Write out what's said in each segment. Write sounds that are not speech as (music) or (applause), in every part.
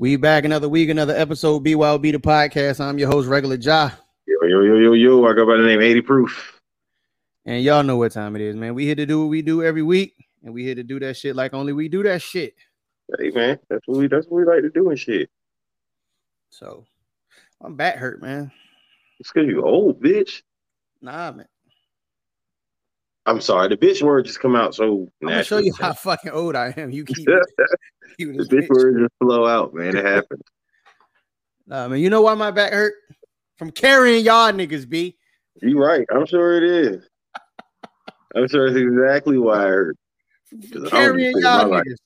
We back another week, another episode. BYOB the podcast. I'm your host, Regular Ja. Yo, yo, yo, yo, yo. I go by the name 80 Proof. And y'all know what time it is, man. We here to do what we do every week, and we here to do that shit like only we do that shit. Hey man, that's what we that's what we like to do and shit. So my back hurt, man. It's cause you old, bitch. Nah, man. I'm sorry, the bitch word just come out so I'm gonna show you how fucking old I am. You keep (laughs) the bitch bitch. word just flow out, man. It happens. Nah, man. You know why my back hurt? From carrying y'all niggas, B. you right. I'm sure it is. I'm sure it's exactly why I I don't Carrying y'all life. niggas.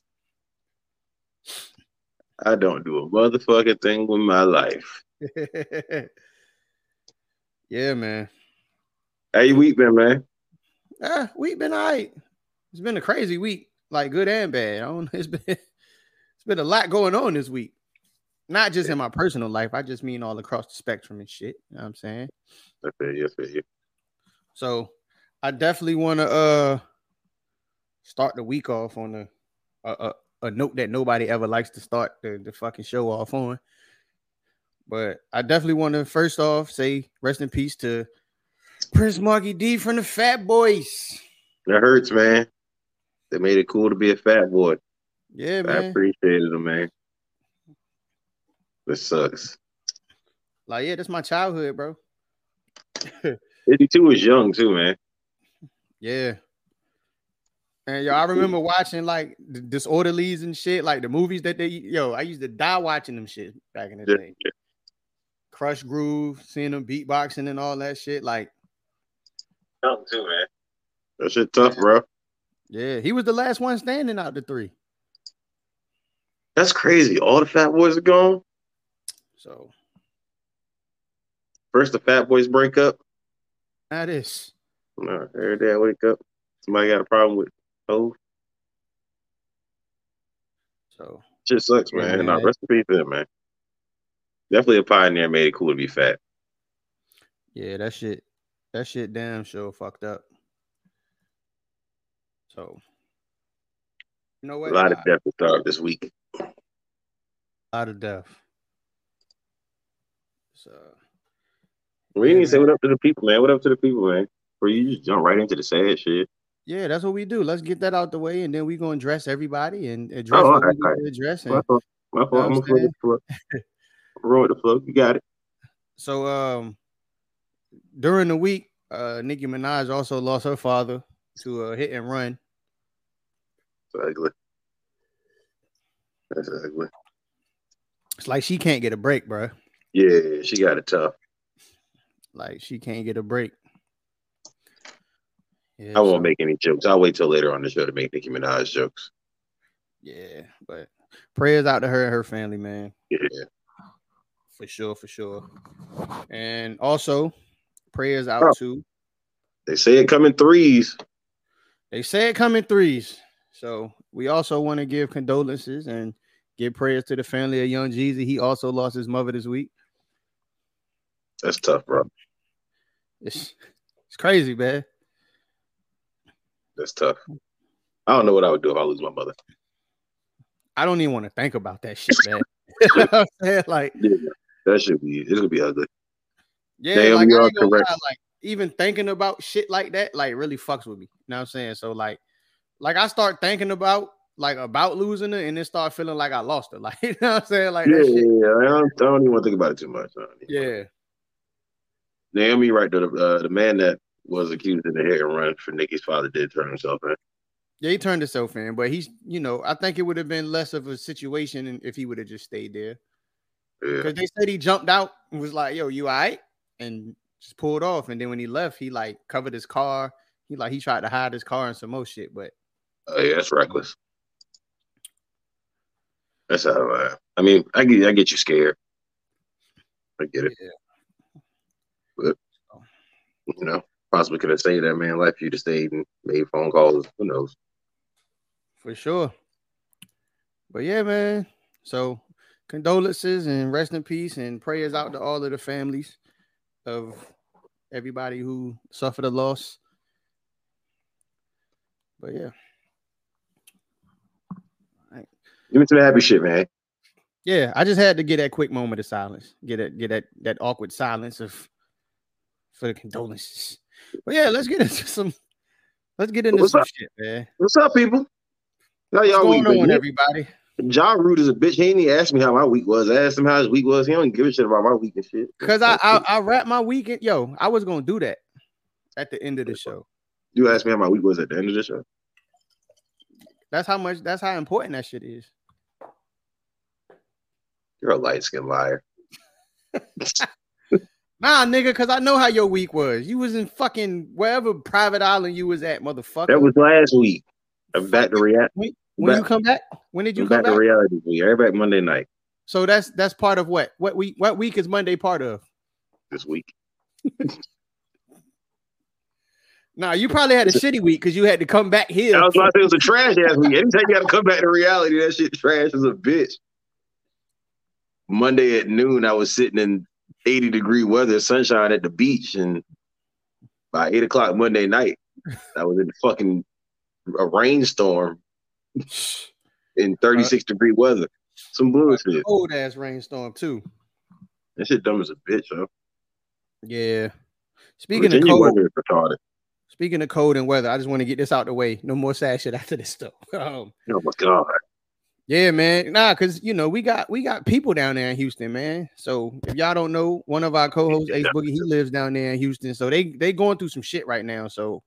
I don't do a motherfucking thing with my life. (laughs) yeah, man. How you week been, man? Ah, week been all right. It's been a crazy week, like good and bad. I don't. (laughs) It's been it's been a lot going on this week. Not just in my personal life. I just mean all across the spectrum and shit. You know what I'm saying? You, I you. So I definitely want to uh start the week off on a, a a a note that nobody ever likes to start the, the fucking show off on. But I definitely want to first off say rest in peace to Prince Markie Dee from the Fat Boys. That hurts, man. They made it cool to be a fat boy. Yeah, man. I appreciated them, man. This sucks. Like, yeah, that's my childhood, bro. (laughs) 52 was young too, man. Yeah. And yo, I remember watching like the disorderlies and shit, like the movies that they yo, I used to die watching them shit back in the Yeah, day. Krush Groove, seeing them beatboxing and all that shit. Like, Young too, man. That shit tough, bro. yeah, he was the last one standing out the three. That's crazy. All the fat boys are gone. So First, the fat boys break up. that is No, every day I wake up, somebody got a problem with oh so shit sucks, man. man. Nah, rest in peace, to him, man. Definitely a pioneer. Made it cool to be fat. yeah, that shit, that shit damn sure fucked up. So you know what? A lot of death to start this week. A lot of death. So We Yeah, need to say what up to the people, man. What up to the people, man? Before you just jump right into the sad shit. Yeah, that's what we do. Let's get that out the way, and then we gonna address everybody and address Oh, what we alright, need alright. to address. My And fault. My fault. I'm gonna the. Roll the flow. You got it. so, um, during the week, uh, Nicki Minaj also lost her father to a hit and run. It's ugly. That's ugly. It's like she can't get a break, bro. Yeah, she got it tough. Like she can't get a break. Yeah, I won't so- make any jokes. I'll wait till later on the show to make Nicki Minaj jokes. Yeah, but prayers out to her and her family, man. Yeah. For sure, for sure. And also prayers out Oh. to They say it come in threes. They say it come in threes. So we also want to give condolences and give prayers to the family of Young Jeezy. He also lost his mother this week. That's tough, bro. It's it's crazy, man. That's tough. I don't know what I would do if I lose my mother. I don't even want to think about that shit, (laughs) man. (laughs) You know I'm saying? Like, That should be it's gonna be ugly. Yeah, Damn, like, you are correct. lie, like even thinking about shit like that, like really fucks with me. You know what I'm saying? So like, like I start thinking about like about losing it, and then start feeling like I lost it. (laughs) Like, you know what I'm saying? Like Yeah, that yeah, shit. yeah. I don't, I don't even want to think about it too much. Yeah. Naomi, right? The uh, the man that was accused in the hit and run for Nicki's father did turn himself in. Yeah, he turned himself in, but he's, you know, I think it would have been less of a situation if he would have just stayed there. Yeah. Because they said he jumped out and was like, yo, you all right? And just pulled off. And then when he left, he like covered his car. He like he tried to hide his car and some more shit. But Oh, yeah, that's reckless. That's how. Uh, I mean, I get, I get you scared. I get it. yeah. You know, possibly could have saved that man life if you'd have stayed and made phone calls. Who knows? For sure. But yeah, man. So condolences and rest in peace and prayers out to all of the families of everybody who suffered a loss. But yeah. Give me some happy shit, man. Yeah, I just had to get that quick moment of silence. Get it, get that that awkward silence of for the condolences. But yeah, let's get into some let's get into What's some up? shit, man. What's up, people? How y'all going on, everybody? John Root is a bitch. He ain't even asked me how my week was. I asked him how his week was. He don't give a shit about my week and shit. Because I, I I wrap my weekend. Yo, I was gonna do that at the end of the show. you asked me how my week was at the end of the show. That's how much. That's how important that shit is. You're a light skinned liar. (laughs) Nah, nigga, because I know how your week was. You was in fucking wherever private island you was at, motherfucker. That was last week. I'm back to reality. When back- you come back. When did you come back to back? reality. week. Everybody back Monday night So that's that's part of what? What week? What week is Monday part of? this week. (laughs) Nah, you probably had a shitty week because you had to come back here. I was about to say it was a trash ass week. (laughs) Anytime you got to come back to reality, that shit trash is a bitch. Monday at noon, I was sitting in 80 degree weather, sunshine at the beach, and by eight o'clock Monday night, I was in fucking a rainstorm in 36 degree weather. Some bullshit. Old ass rainstorm too. That shit dumb as a bitch, yo. Yeah. Speaking Virginia of cold, weather retarded. speaking of cold and weather, I just want to get this out the way. No more sad shit (laughs) after this stuff. (laughs) Um, Oh my god. Yeah, man. Nah, cause you know we got we got people down there in Houston, man. So if y'all don't know, one of our co-hosts, Ace Boogie, he lives down there in Houston. So they they going through some shit right now. So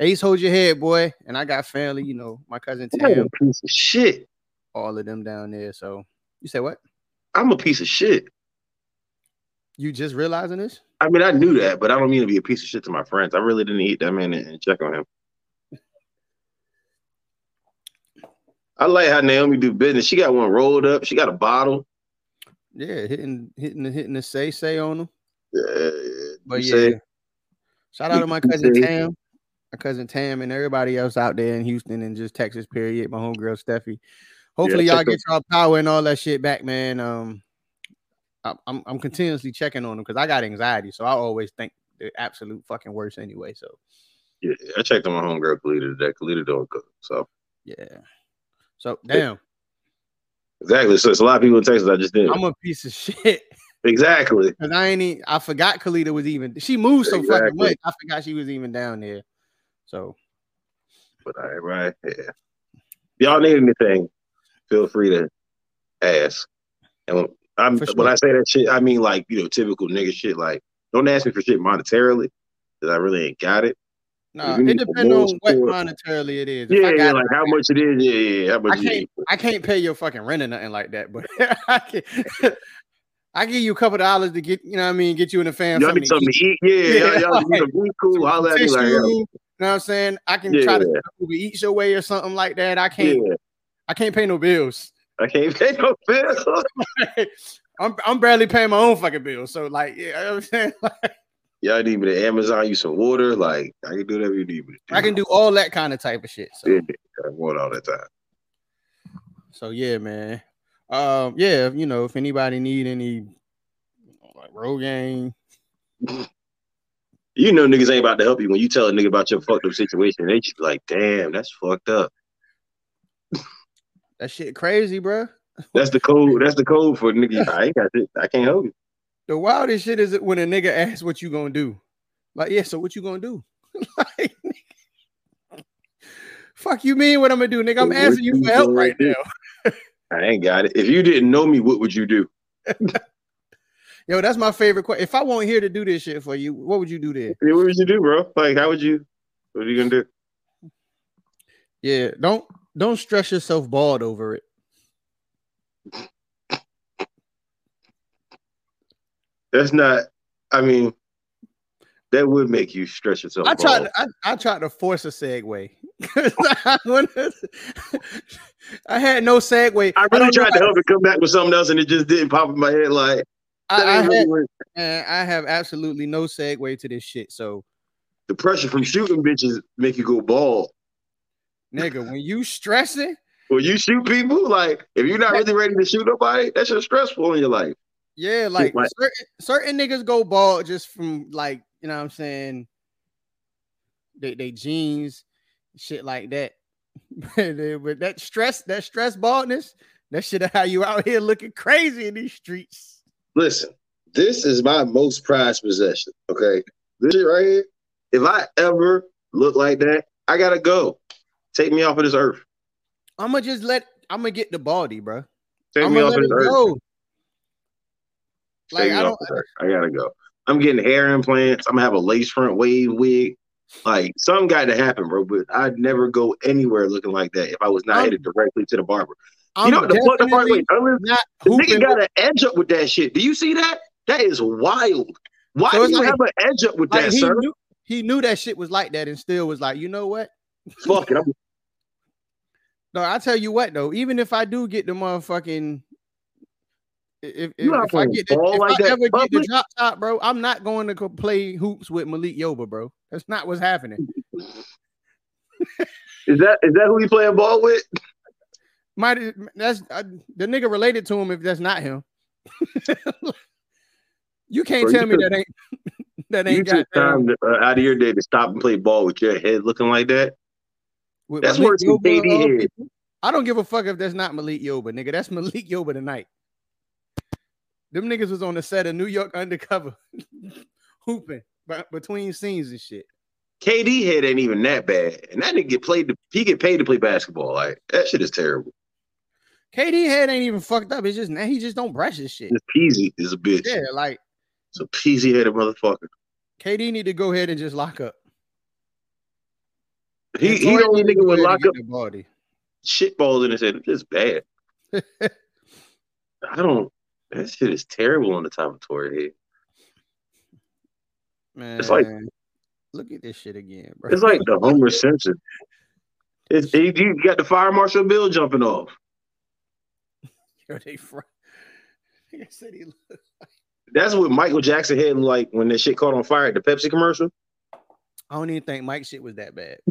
Ace, hold your head, boy. And I got family, you know, my cousin I'm a Tam, piece of shit. all of them down there. So you say what? I'm a piece of shit. You just realizing this? I mean, I knew that, but I don't mean to be a piece of shit to my friends. I really didn't eat that man and check on him. I like how Naomi do business. She got one rolled up. She got a bottle. Yeah, hitting hitting the hitting the say say on them. Uh, But yeah, say- shout out to my cousin Tam, my cousin Tam, and everybody else out there in Houston and just Texas. Period. My homegirl Steffi. Hopefully, y'all get y'all power and all that shit back, man. Um, I- I'm I'm continuously checking on them because I got anxiety, so I always think the absolute fucking worst anyway. So yeah, I checked on my homegirl Kalita today. Kalita don't cook. So yeah. So damn, exactly. So it's a lot of people in Texas. I just did. I'm a piece of shit (laughs) Exactly. because I ain't. e- I forgot Kalita was even. She moved so fucking much. I forgot she was even down there. So But all right, right. Yeah. Y'all need anything, feel free to ask. And when, I'm For when. I say that shit, I mean like you know typical nigga shit. Like don't ask me for shit monetarily because I really ain't got it. no, you it depends on what support- monetarily it is. If Yeah, I yeah, like it, how much it is. Yeah, yeah. How much I can't. I can't pay your fucking rent or nothing like that, but (laughs) I can. (laughs) I give you a couple dollars to get, you know what I mean, get you in the fam Y'all something need to eat. to eat. Yeah, Yeah, y'all, y'all like- (laughs) cool. Holla at me Tissue, like, you yeah, know what I'm saying? I can try to Yeah. Eats your way or something like that. I can't. yeah. I can't pay no bills. I can't pay no bills. (laughs) (laughs) I'm I'm barely paying my own fucking bills. So like, yeah, you know what I'm saying. (laughs) y'all need me to Amazon you some water. Like I can do whatever you need me to do. I can do all that kind of type of shit. So Yeah, I want all the time. so yeah, man. Um, yeah, you know, if anybody need any like Rogaine, You know niggas ain't about to help you when you tell a nigga about your fucked up situation. They just be like, damn, that's fucked up. that shit crazy, bro. That's the code. That's the code for nigga. (laughs) I ain't got it. I can't help you. The wildest shit is when a nigga asks what you gonna do. Like, yeah, so what you gonna do? (laughs) like, fuck you mean what I'm gonna do, nigga? I'm What asking you you for help right do? now. (laughs) I ain't got it. If you didn't know me, what would you do? Yo, that's my favorite question. If I weren't here to do this shit for you, what would you do then? Yeah, What would you do, bro? Like, how would you? What are you gonna do? Yeah, don't don't stress yourself bald over it. That's not. I mean, that would make you stress yourself. I tried. To, I, I tried to force a segue. (laughs) I, I had no segue. I really don't tried to help it come back with something else, and it just didn't pop in my head. Like, I, I had, man, I have absolutely no segue to this shit. So the pressure from shooting bitches make you go bald. Nigga, when you stressing, When you shoot people, like if you're not really ready to shoot nobody, that's just stressful in your life. yeah, like like- certain, certain niggas go bald just from like, you know what I'm saying? They they jeans, shit like that. (laughs) but that stress, that stress baldness, that shit how you out here looking crazy in these streets. Listen, this is my most prized possession. Okay, this shit right here. If I ever look like that, I gotta go. Take me off of this earth. I'ma just let I'ma get the baldy, bro. Take I'ma me off of this earth. go. Like I don't. I gotta go. I'm getting hair implants. I'm gonna have a lace front wave wig. Like something got to happen, bro. But I'd never go anywhere looking like that if I was not I'm- headed directly to the barber. I'm you know the fucked up part? definitely not the hooping. nigga got an edge up with that shit. Do you see that? That is wild. Why So do you like- have an edge up with like that, he sir? knew he knew that shit was like that and still was like, you know what? Fuck it. I'm (laughs) No, I tell you what though, even if I do get the motherfucking if, if, You if I get the, if like I ever get the drop top, bro, I'm not going to play hoops with Malik Yoba, bro. That's not what's happening. (laughs) Is that is that who he playing ball with? (laughs) Might that's uh, the nigga related to him if that's not him. (laughs) you can't Bro, tell you me that ain't (laughs) that You ain't took got time to, uh, out of your day to stop and play ball with your head looking like that. with That's Malik worse than Yoba, head. I don't give a fuck if that's not Malik Yoba, nigga. That's Malik Yoba tonight. Them niggas was on the set of New York Undercover, (laughs) hooping between scenes and shit. KD head ain't even that bad, and that nigga get played. To, he get paid to play basketball. Like that shit is terrible. KD head ain't even fucked up. It's just now he just don't brush his shit. This peasy is a bitch. Yeah, like It's a peasy headed motherfucker. KD need to go ahead and just lock up. He he the only nigga would lock up body. shit balls in his head. It's bad. (laughs) I don't. That shit is terrible on the top of Tory head. Man, It's like- look at this shit again, bro. It's like the Homer (laughs) Simpson. It's you got the fire marshal bill jumping off. (laughs) Yo, they fr- (laughs) Nigga said he look- That's what Michael Jackson had like when that shit caught on fire at the Pepsi commercial. I don't even think Mike shit was that bad. (laughs)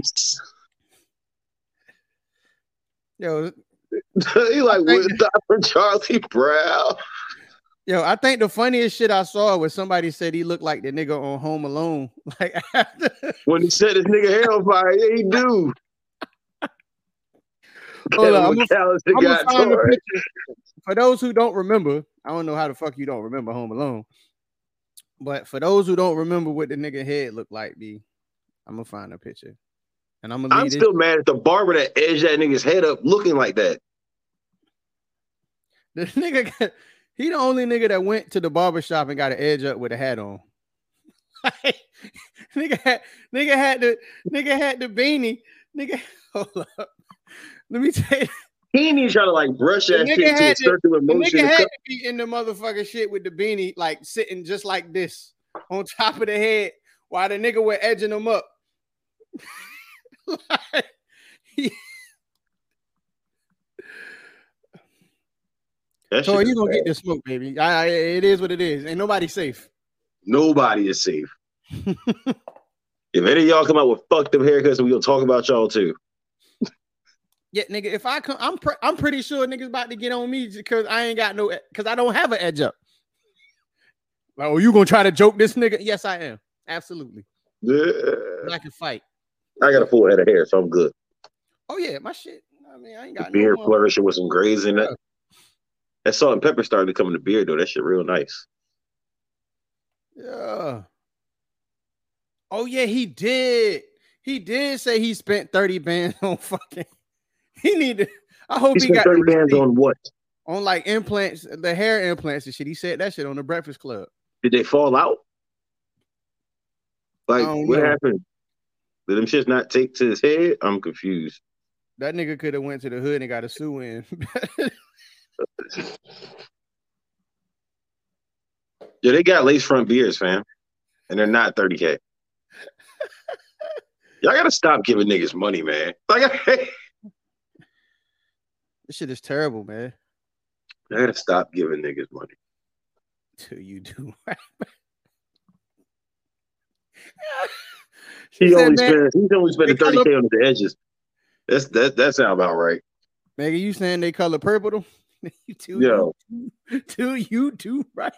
Yo, he like with Dr. Charlie Brown. yo, I think the funniest shit I saw was somebody said he looked like the nigga on Home Alone. Like after When he set his nigga hair on fire, yeah, he do. Hold on, I'm gonna- I'm gonna find the picture. For those who don't remember, I don't know how the fuck you don't remember Home Alone. But for those who don't remember what the nigga head looked like, B, I'm gonna find a picture. And I'm gonna I'm still mad at the barber that edged that nigga's head up looking like that. (laughs) The nigga got, he the only nigga that went to the barber shop and got an edge up with a hat on. (laughs) nigga had nigga had the nigga had the beanie. Nigga, (laughs) hold up. Let me tell you, He ain't even trying to like brush that shit to a to- circular the motion. nigga had to be in the motherfucking shit with the beanie, like sitting just like this on top of the head while the nigga were edging him up. (laughs) Like, he- so you gonna bad. get the smoke, baby. I, I- it is what it is. Ain't nobody safe. Nobody is safe. (laughs) if any of y'all come out with fucked up haircuts, we gonna talk about y'all too. Yeah, nigga. If I come, I'm pre- I'm pretty sure niggas about to get on me because I ain't got no because I don't have an edge up. Like, oh, you gonna try to joke this nigga? Yes, I am. Absolutely. Yeah. I can fight. I got a full head of hair, so I'm good. Oh yeah, my shit. I mean, I ain't got beard no. flourishing with some grays in it. That salt and pepper started to come in the beard though. That shit real nice. Yeah. Oh yeah, he did. He did say he spent 30 bands (laughs) on fucking. (laughs) He need to. I hope He he, got thirty bands on what? on like implants, the hair implants and shit. He said that shit on the Breakfast Club. Did they fall out? Like what know. happened? Did them shits not take to his head? I'm confused. That nigga could have went to the hood and got a sue in. (laughs) Yeah, they got lace front beards, fam, and they're not 30k. (laughs) Y'all gotta stop giving niggas money, man. Like, this shit is terrible, man. I gotta stop giving niggas money. Till (laughs) you do. (laughs) He said, only man, spent he's only spending thirty color- k on the edges. That's that that sound about right. Megan, you saying they color purple? though? (laughs) you too, Yo. you too, you too, right?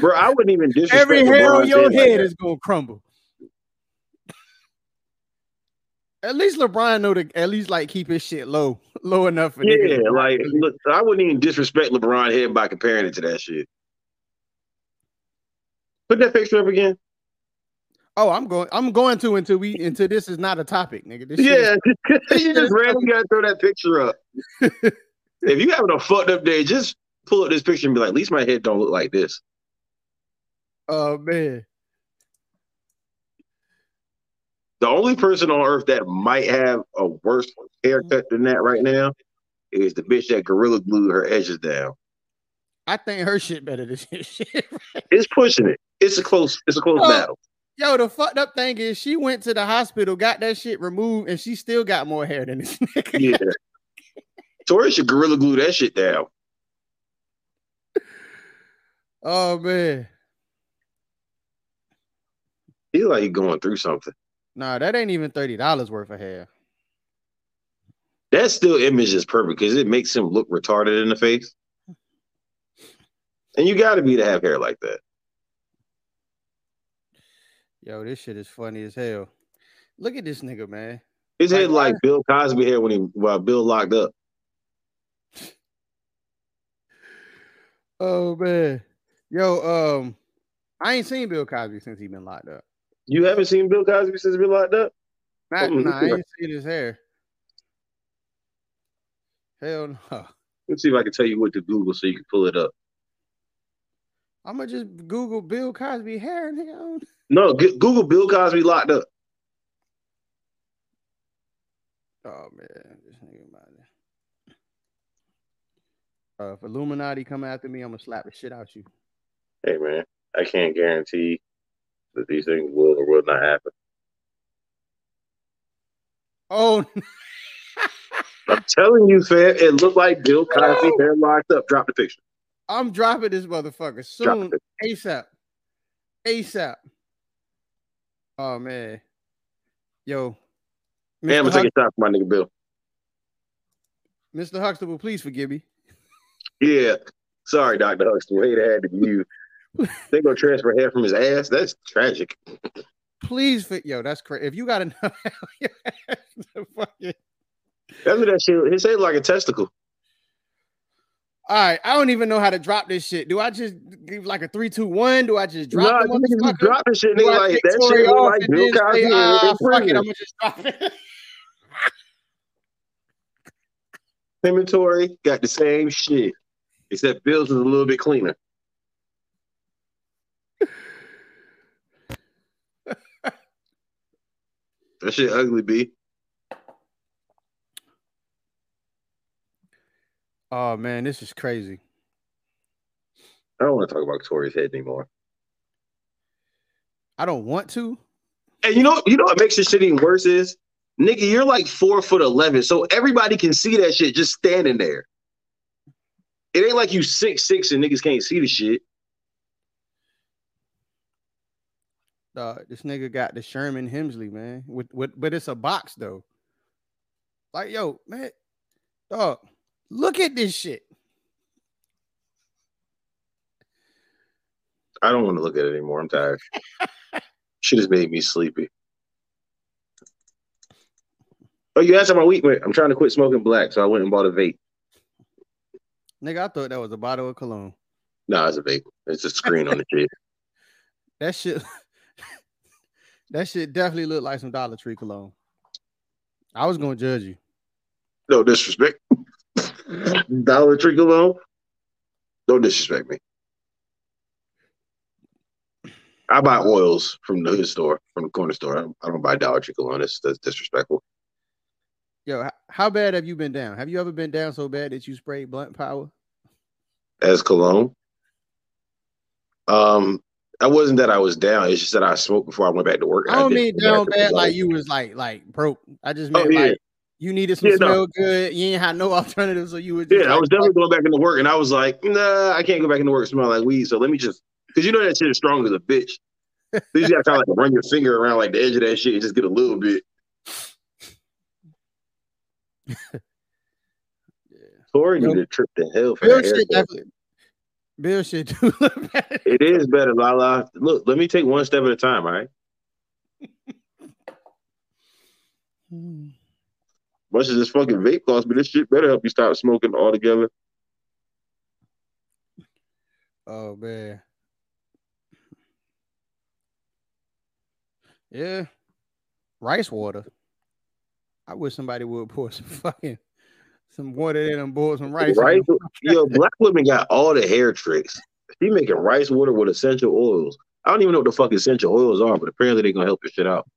Bro, I wouldn't even disrespect Every hair on LeBron's your like head that. is gonna crumble. At least LeBron know to at least like keep his shit low, (laughs) low enough for Yeah, like look, I wouldn't even disrespect LeBron head by comparing it to that shit. Put that picture up again. Oh, I'm going. I'm going to until we until this is not a topic, nigga. This Yeah, is- (laughs) you just randomly gotta throw that picture up. (laughs) if you having a fucked up day, just pull up this picture and be like, at least my head don't look like this. Oh man. The only person on earth that might have a worse haircut than that right now is the bitch that gorilla glued her edges down. I think her shit better than (laughs) his shit. It's pushing it. It's a close. It's a close Oh. battle. Yo, the fucked up thing is she went to the hospital, got that shit removed, and she still got more hair than this (laughs) nigga. Yeah. Tori should gorilla glue that shit down. Oh man. He's like he going through something. Nah, that ain't even thirty dollars worth of hair. That still image is perfect because it makes him look retarded in the face. And you got to be to have hair like that. Yo, this shit is funny as hell. Look at this nigga, man. His Like, head like Bill Cosby hair when he while Bill locked up. Oh man. Yo, um, I ain't seen Bill Cosby since he been locked up. You haven't seen Bill Cosby since he been locked up? Not, Mm, nah, I yeah. ain't seen his hair. Hell no. Let's see if I can tell you what to Google so you can pull it up. I'm gonna just Google Bill Cosby hair, nigga. No, g- Google Bill Cosby locked up. Oh man, this nigga about it. Uh, if Illuminati come after me, I'm gonna slap the shit out you. Hey man, I can't guarantee that these things will or will not happen. Oh, (laughs) I'm telling you, fam, it looked like Bill Cosby No. hair locked up. Drop the picture. I'm dropping this motherfucker soon, ASAP, ASAP. Oh man, yo, Hey, I'm gonna take a shot for my nigga Bill. Mr. Huxtable, please forgive me. Yeah. Sorry, Dr. Huxtable. Hate it had to be you. They gonna transfer hair from his ass. That's tragic. Please, fit yo, that's crazy. If you got enough, (laughs) fucking. That's what that shit. His head like a testicle. All right, I don't even know how to drop this shit. Do I just give like a three, two, one? Do I just drop Nah, the niggas be motherfucker? dropping shit. Nigga like that shit like Bill Cosby. ah, fuck it. I'm gonna just drop it. Him and Tory got the same shit, except Bill's is a little bit cleaner. That shit ugly, B. Oh man, this is crazy. I don't want to talk about Tory's head anymore. I don't want to. And you know, you know what makes this shit even worse is, nigga, you're like four foot eleven, so everybody can see that shit just standing there. It ain't like you six six and niggas can't see the shit. Uh, this nigga got the Sherman Hemsley, man. With, with but it's a box though. Like, yo, man, dog, look at this shit. I don't want to look at it anymore. I'm tired. (laughs) shit has made me sleepy. Oh, you asked my week. I'm trying to quit smoking black, so I went and bought a vape. Nigga, I thought that was a bottle of cologne. Nah, it's a vape. It's a screen on the (laughs) shit. That shit, that shit definitely looked like some Dollar Tree cologne. I was gonna judge you. No disrespect. Dollar Tree cologne. Don't disrespect me. I buy oils from the hood store, from the corner store. I don't, I don't buy Dollar Tree cologne. That's, that's disrespectful. Yo, how bad have you been down? Have you ever been down so bad that you sprayed blunt power? As cologne. Um, I wasn't that I was down. It's just that I smoked before I went back to work. I don't did mean down bad like you was like like broke. I just Oh, yeah. like you needed some Yeah, no. smell good. You ain't had no (laughs) alternative, so you would Yeah, I was definitely going back into work, and I was like, nah, I can't go back into work and smell like weed. So let me just, because you know that shit is strong as a bitch. you gotta kind of like run your finger around like the edge of that shit and just get a little bit. (laughs) yeah. Tori need a trip to hell for Bill that shit definitely. Bill shit do (laughs) look better. It is better, Lala. Look, let me take one step at a time, all right? Hmm. Much as this fucking vape costs, but this shit better help you stop smoking altogether. Oh man. Yeah. Rice water. I wish somebody would pour some (laughs) fucking some water in and boil some rice. Rice, them. yo, black women got all the hair tricks. She making rice water with essential oils. I don't even know what the fuck essential oils are, but apparently they're gonna help your shit out.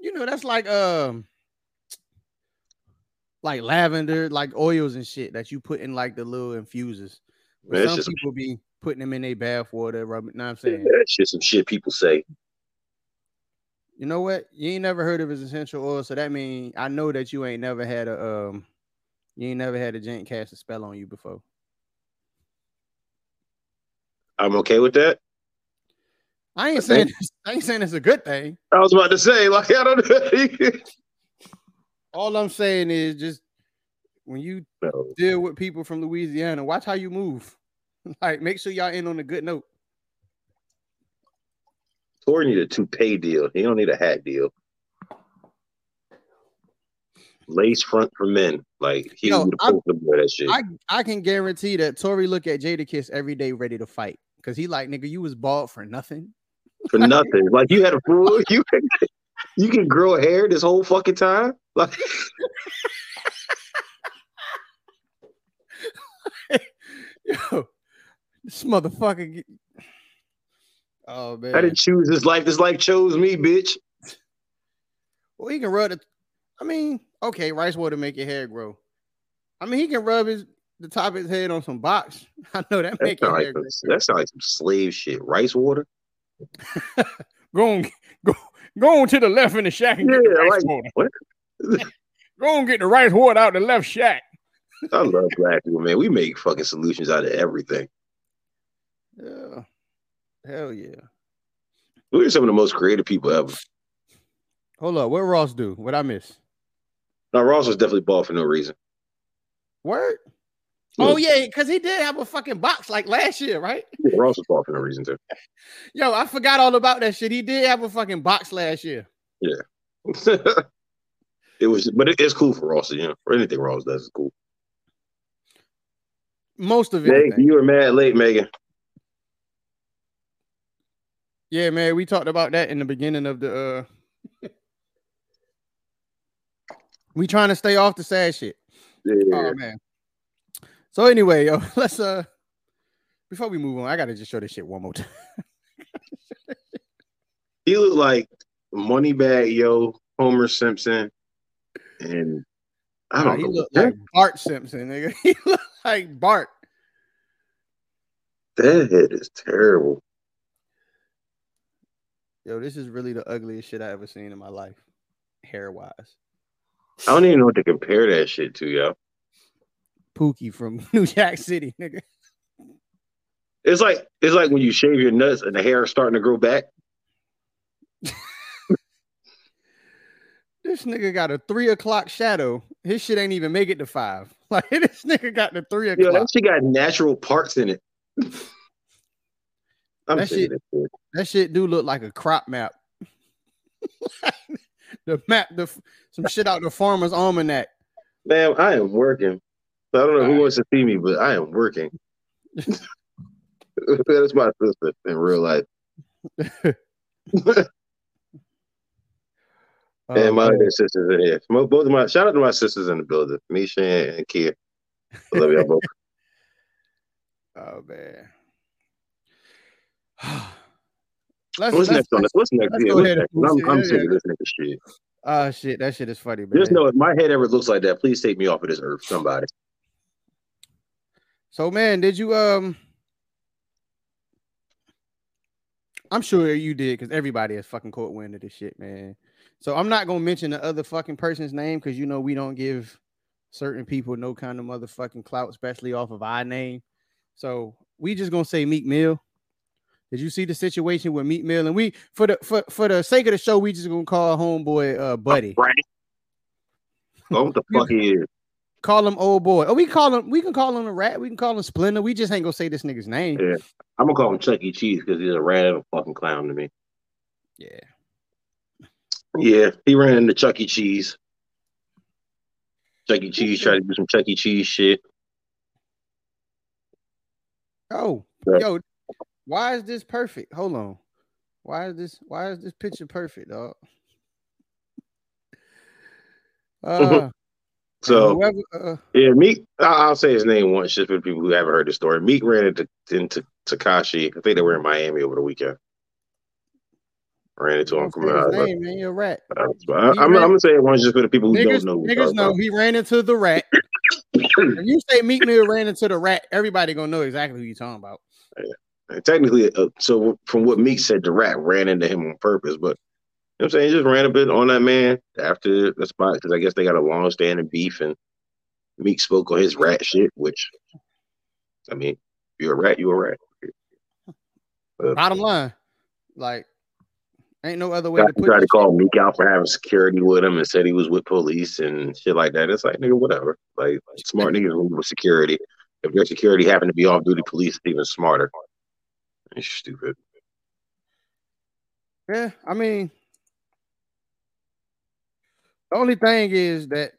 You know, that's like um like lavender, like oils and shit that you put in like the little infusers. Man, some people be putting them in their bath water, rubbing. Know what I'm saying? that's just some shit people say. You know what? You ain't never heard of his essential oil, so that means I know that you ain't never had a um, you ain't never had a gent cast a spell on you before. I'm okay with that. I ain't I saying this, I ain't saying it's a good thing. I was about to say, like, I don't know. (laughs) All I'm saying is just when you No. deal with people from Louisiana, watch how you move. (laughs) Like, make sure y'all in on a good note. Tori need a toupee deal. He don't need a hat deal. Lace front for men. Like he Yo, would have that shit. I I can guarantee that Tori look at Jadakiss every day ready to fight because he like nigga, you was bald for nothing. for nothing. (laughs) Like you had a fool. You can, you can grow hair this whole fucking time. Like (laughs) Yo, this motherfucker. Get... Oh man. I didn't choose this life. This life chose me, bitch. Well, he can rub it. I mean, okay, rice water make your hair grow. I mean, he can rub his the top of his head on some box. (laughs) I know that make your sounds hair like grow. some, that sound like some slave shit. Rice water. (laughs) Go on, go, go on to the left in the shack and get the rice like- water. what? (laughs) Go on, get the rice water out the left shack. I love black people, man. We make fucking solutions out of everything. Yeah, hell yeah. We're some of the most creative people ever. Hold up, what Ross do? What I miss? Now Ross was definitely bald for no reason. Word? Oh yeah, because he did have a fucking box like last year, right? Yeah, Ross was bald for no reason too. (laughs) Yo, I forgot all about that shit. He did have a fucking box last year. Yeah. (laughs) it was, but it, it's cool for Ross. You know, for anything Ross does is cool. Most of it. you were mad late, Megan. Yeah, man, we talked about that in the beginning of the uh We trying to stay off the sad shit. Yeah, Oh man. So anyway, yo, (laughs) let's uh before we move on, I gotta just show this shit one more time. (laughs) he looked like Moneybagg Yo, Homer Simpson, and I don't he know. looked like Bart Simpson, nigga. (laughs) He looked like Bart. that head is terrible. Yo, this is really the ugliest shit I ever seen in my life, hair wise. I don't even know what to compare that shit to, yo. Pookie from (laughs) New Jack City, nigga. It's like it's like when you shave your nuts and the hair is starting to grow back. (laughs) This nigga got a three o'clock shadow. His shit ain't even make it to five. (laughs) Like this nigga got the three Yo, o'clock. that shit got natural parts in it. I'm That shit- that shit. That shit do look like a crop map. The map, the some shit out the farmer's almanac. Man, I am working. So I don't know who Alright. wants to see me, but I am working. (laughs) That's my sister in real life. (laughs) and Oh, my man. other sisters in here. Both of my shout out to my sisters in the building, Misha and Kia. I love y'all both. (laughs) Oh man. (sighs) (sighs) (sighs) let's, What's let's, next on this? What's next? Yeah, what's next? I'm. I'm Yeah, sick yeah. of this nigga shit. Ah shit, that shit is funny, man. Just know if my head ever looks like that, please take me off of this earth, somebody. So man, did you um I'm sure you did because everybody has fucking caught wind of this shit, man. So I'm not gonna mention the other fucking person's name because you know we don't give certain people no kind of motherfucking clout, especially off of our name. So we just gonna say Meek Mill. Did you see the situation with Meek Mill? And we for the for, for the sake of the show, we just gonna call homeboy uh buddy. Right. Oh, what the (laughs) fuck he is? Call him old boy. Oh, we call him. We can call him a rat. We can call him Splinter. We just ain't gonna say this nigga's name. Yeah. I'm gonna call him Chuck E. Cheese because he's a random fucking clown to me. Yeah. Yeah, he ran into Chuck E. Cheese. Chuck E. Cheese tried to do some Chuck E. Cheese shit. Oh, Yeah. yo, why is this perfect? Hold on. Why is this? Why is this picture perfect, dog? (laughs) Uh, So whoever, uh, yeah, Meek. I'll say his name once just for the people who haven't heard the story. Meek ran into into Tekashi. I think they were in Miami over the weekend. Ran into him from. Uh, name, man, you're a rat. I, am I'm gonna say it once just for the people who Niggas, don't know. niggas know he ran into the rat. (coughs) When you say Meek Mill ran into the rat, everybody gonna know exactly who you're talking about. And technically, uh, so from what Meek said, the rat ran into him on purpose, but you know what I'm saying, he just ran a bit on that man after the spot because I guess they got a long standing beef and Meek spoke on his rat shit, which I mean, you're a rat, you're a rat. Bottom line, like, ain't no other way Guy to put tried to call Meek out for having security with him and said he was with police and shit like that. It's like nigga, whatever. Like smart niggas with security. If their security happen to be off duty police, it's even smarter. It's stupid. Yeah, I mean, the only thing is that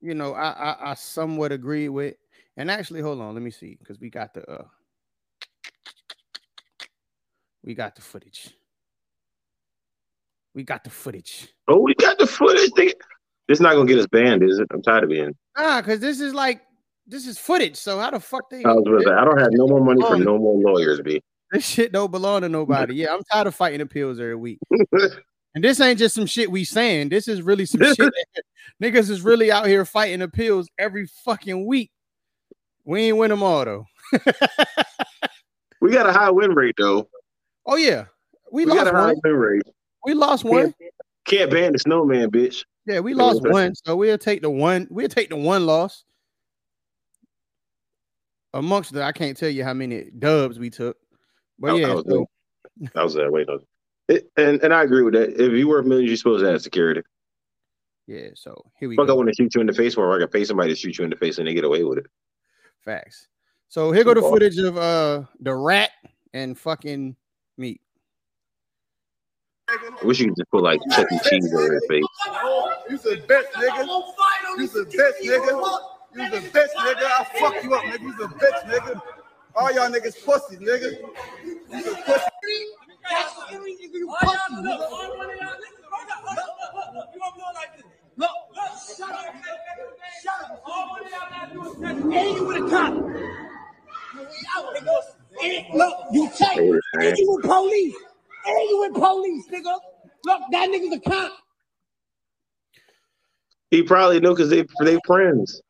you know I I, I somewhat agree with, and actually, hold on, let me see because we got the uh we got the footage. We got the footage. Oh, we got the footage. This is not gonna get us banned, is it? I'm tired of being. Ah, because this is like this is footage. So how the fuck they? I was gonna say, I don't have no more money for Um, no more lawyers, B. This shit don't belong to nobody. Yeah, I'm tired of fighting appeals every week. (laughs) And this ain't just some shit we saying. This is really some shit. (laughs) That, niggas is really out here fighting appeals every fucking week. We ain't win them all though. (laughs) we got a high win rate though. Oh yeah, we, We, got lost a high one. win rate. We lost one. Can't ban the snowman, bitch. Yeah, we lost one. So we'll take the one. We'll take the one loss. Amongst the, I can't tell you how many dubs we took, but I- I yeah. was so- I was that. Wait, no. It, and and I agree with that. If you were a million, you're supposed to have security. yeah. So here we Fuck, I want to shoot you in the face, or I can pay somebody to shoot you in the face and they get away with it. Facts. So here go the footage of uh the rat and fucking meat. I wish you could just put like Chuck E. Cheese over his face. You the best nigga. You the best nigga. You the best nigga. I fuck you up, nigga. You the best nigga. All y'all niggas pussies, nigga. You the pussy. You with a look, look, shut up. Shut up. All money out that does that. Ain't you take, Hey, man. and you with police. And you with police, nigga. Look, that nigga's a cop. He probably knew because they they friends.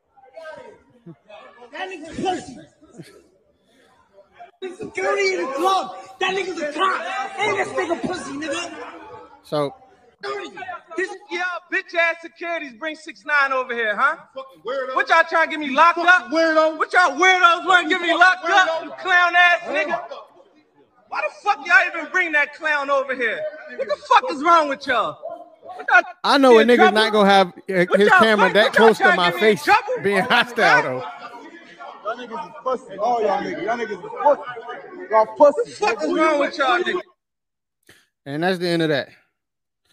That nigga's a pussy. There's Security in the club. That nigga's a cop. And this nigga pussy, nigga. So Security. This Yeah, bitch ass securities bring six nine over here, huh? What y'all trying to get me locked up? weirdo. What y'all weirdos want to get me locked up? You clown ass nigga. Why the fuck y'all even bring that clown over here? What the fuck is wrong with y'all? I know a nigga's trouble? not gonna have uh, his camera that close to my get me in face being (laughs) hostile though. Y'all niggas is pussy. All y'all niggas. Y'all niggas is pussy. Y'all pussy. What is wrong with y'all niggas? And that's the end of that.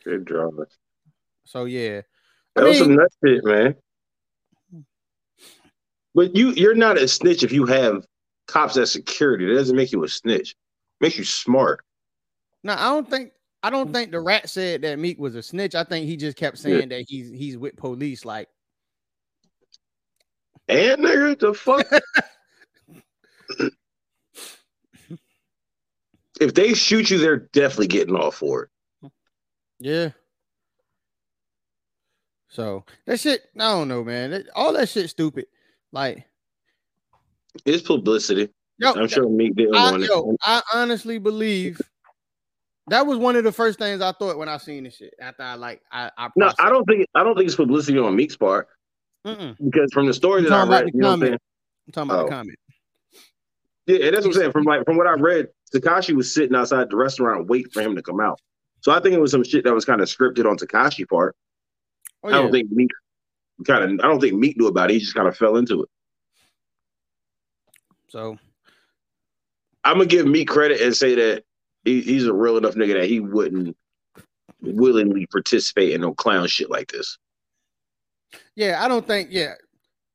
Good drama. So yeah. I That was some nut shit, man. But you you're not a snitch if you have cops as security. That doesn't make you a snitch. makes you smart. no, I don't think I don't think the rat said that Meek was a snitch. I think he just kept saying that he's he's with police. Like, And nigga, the fuck. (laughs) if they shoot you, they're definitely getting off for it. yeah. So that shit, I don't know, man. That- all that shit stupid. Like, It's publicity. yo, I'm sure Meek didn't I, want it. yo, I honestly believe that was one of the first things I thought when I seen this shit. After I like, I, I No, I don't think I don't think it's publicity on Meek's part Mm-mm. because from the story I'm that I talking read, the you know what I'm saying? I'm talking about Oh. the comment. Yeah, and that's what I'm saying. From like from what I read, Tekashi was sitting outside the restaurant waiting for him to come out. So I think it was some shit that was kind of scripted on Tekashi part. Oh, I don't think Meek kind of I don't think Meek knew about it. He just kind of fell into it. So I'm gonna give Meek credit and say that he, he's a real enough nigga that he wouldn't willingly participate in no clown shit like this. Yeah, I don't think yeah,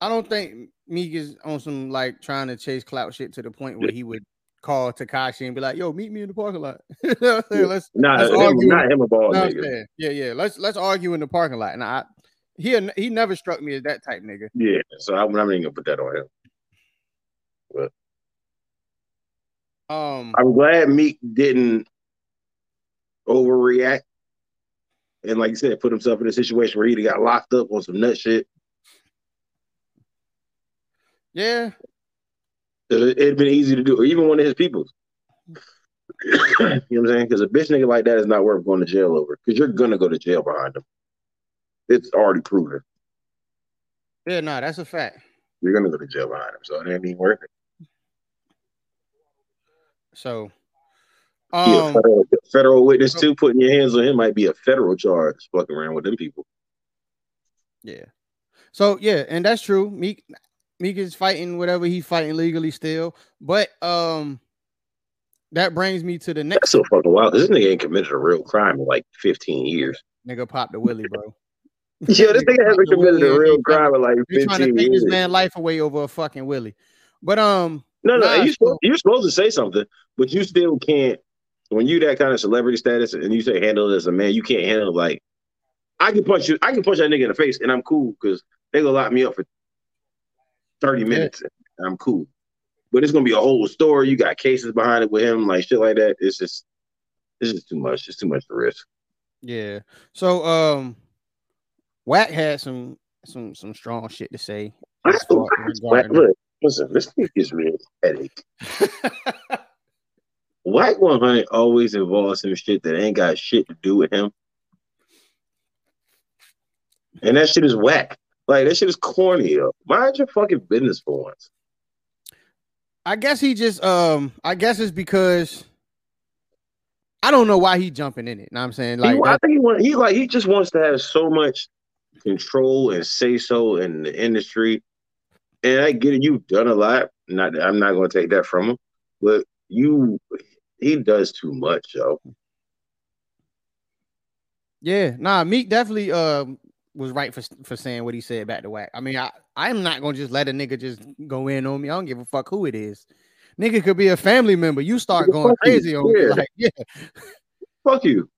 I don't think Meek is on some like trying to chase clout shit to the point where he would call Tekashi and be like, "Yo, meet me in the parking lot." You know what I'm saying? let's Not let's him, argue. not him a ball You know what I'm nigga. Yeah, yeah. Let's let's argue in the parking lot. And I he he never struck me as that type nigga. Yeah, so I'm, I'm not even gonna put that on him. But Um, I'm glad Meek didn't overreact and, like you said, put himself in a situation where he got locked up on some nut shit. yeah, It- It'd been easy to do, or even one of his people. you know what I'm saying? Because a bitch nigga like that is not worth going to jail over. Because you're gonna go to jail behind him. It's already proven. yeah, no, that's a fact. You're gonna go to jail behind him, so it ain't even worth it. So, He a um, federal, federal witness too. Putting your hands on him might be a federal charge. Fucking around with them people. yeah. So yeah, and that's true. Meek Meek is fighting whatever he's fighting legally still, but um, that brings me to the That's next so fucking wild. This nigga ain't committed a real crime in like 15 years. nigga popped the willie, bro. (laughs) Yeah, this nigga hasn't committed a real crime in like They trying to 15 take years. this man's life away over a fucking willie. But um, No, no, Nah, you so- supposed, you're supposed to say something, but you still can't. When you that kind of celebrity status and you say handle it as a man, you can't handle like I can punch you. I can punch that nigga in the face and I'm cool because they gonna lock me up for 30 minutes and I'm cool. But it's gonna be a whole story. You got cases behind it with him, like shit like that. It's just it's just too much. It's too much to risk. yeah. So um, Wack had some some some strong shit to say. I as far as Wack, look, listen, this thing gives me a headache. Wack 100 always involves some shit that ain't got shit to do with him. And that shit is whack. Like, that shit is corny, yo. Mind your fucking business for once. I guess he just um I guess it's because I don't know why he jumping in it. Know what I'm saying? Like he, I think he, want, he, like, he just wants to have so much control and say so in the industry. And I get it, you've done a lot. Not, I'm not going to take that from him, but you, he does too much, yo. yeah, nah, Meek definitely um was right for for saying what he said back to Wack. I mean, I I'm not gonna just let a nigga just go in on me. I don't give a fuck who it is. Nigga could be a family member. You start going fuck you. crazy on me. Yeah. Like, (laughs) yeah. Fuck you.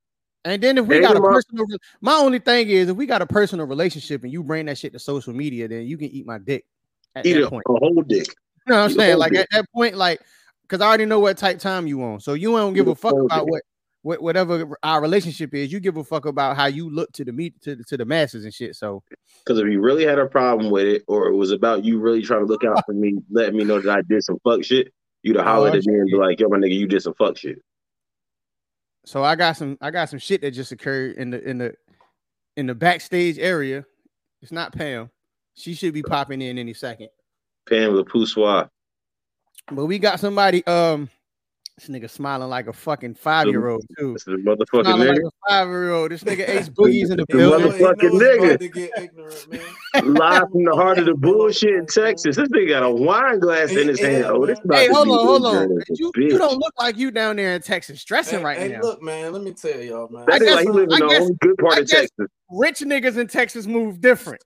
And then if we got a personal, re- my only thing is if we got a personal relationship and you bring that shit to social media, then you can eat my dick at Eat that a, point. a whole dick. You know what I'm eat saying? Like dick. at that point, like, because I already know what type time you on. So you don't give a fuck about what, what whatever our relationship is. You give a fuck about how you look to the meet to the, to the masses and shit. So Because if you really had a problem with it, or it was about you really trying to look out for me, (laughs) letting me know that I did some fuck shit, you'd have hollered Oh, at me and be like, "Yo, my nigga, you did some fuck shit." so I got some I got some shit that just occurred in the in the in the backstage area. It's not Pam. She should be popping in any second. Pam poussoir. But we got somebody um this nigga smiling like a fucking five year old too. This is a motherfucking Smiling nigga. a five year old. This nigga Ace Boogie's in the The building. motherfucking nigga. to get ignorant, man. (laughs) Live from the heart of the (laughs) bullshit in Texas. This nigga got a wine glass in his hand. Oh, this Hey, hold on, hold on. ignorant as a You, you don't look like you down there in Texas stressing Hey, right hey, now. look, man. Let me tell y'all, man. That I guess- like he live in the only good part I of guess- Texas. Rich niggas in Texas move different.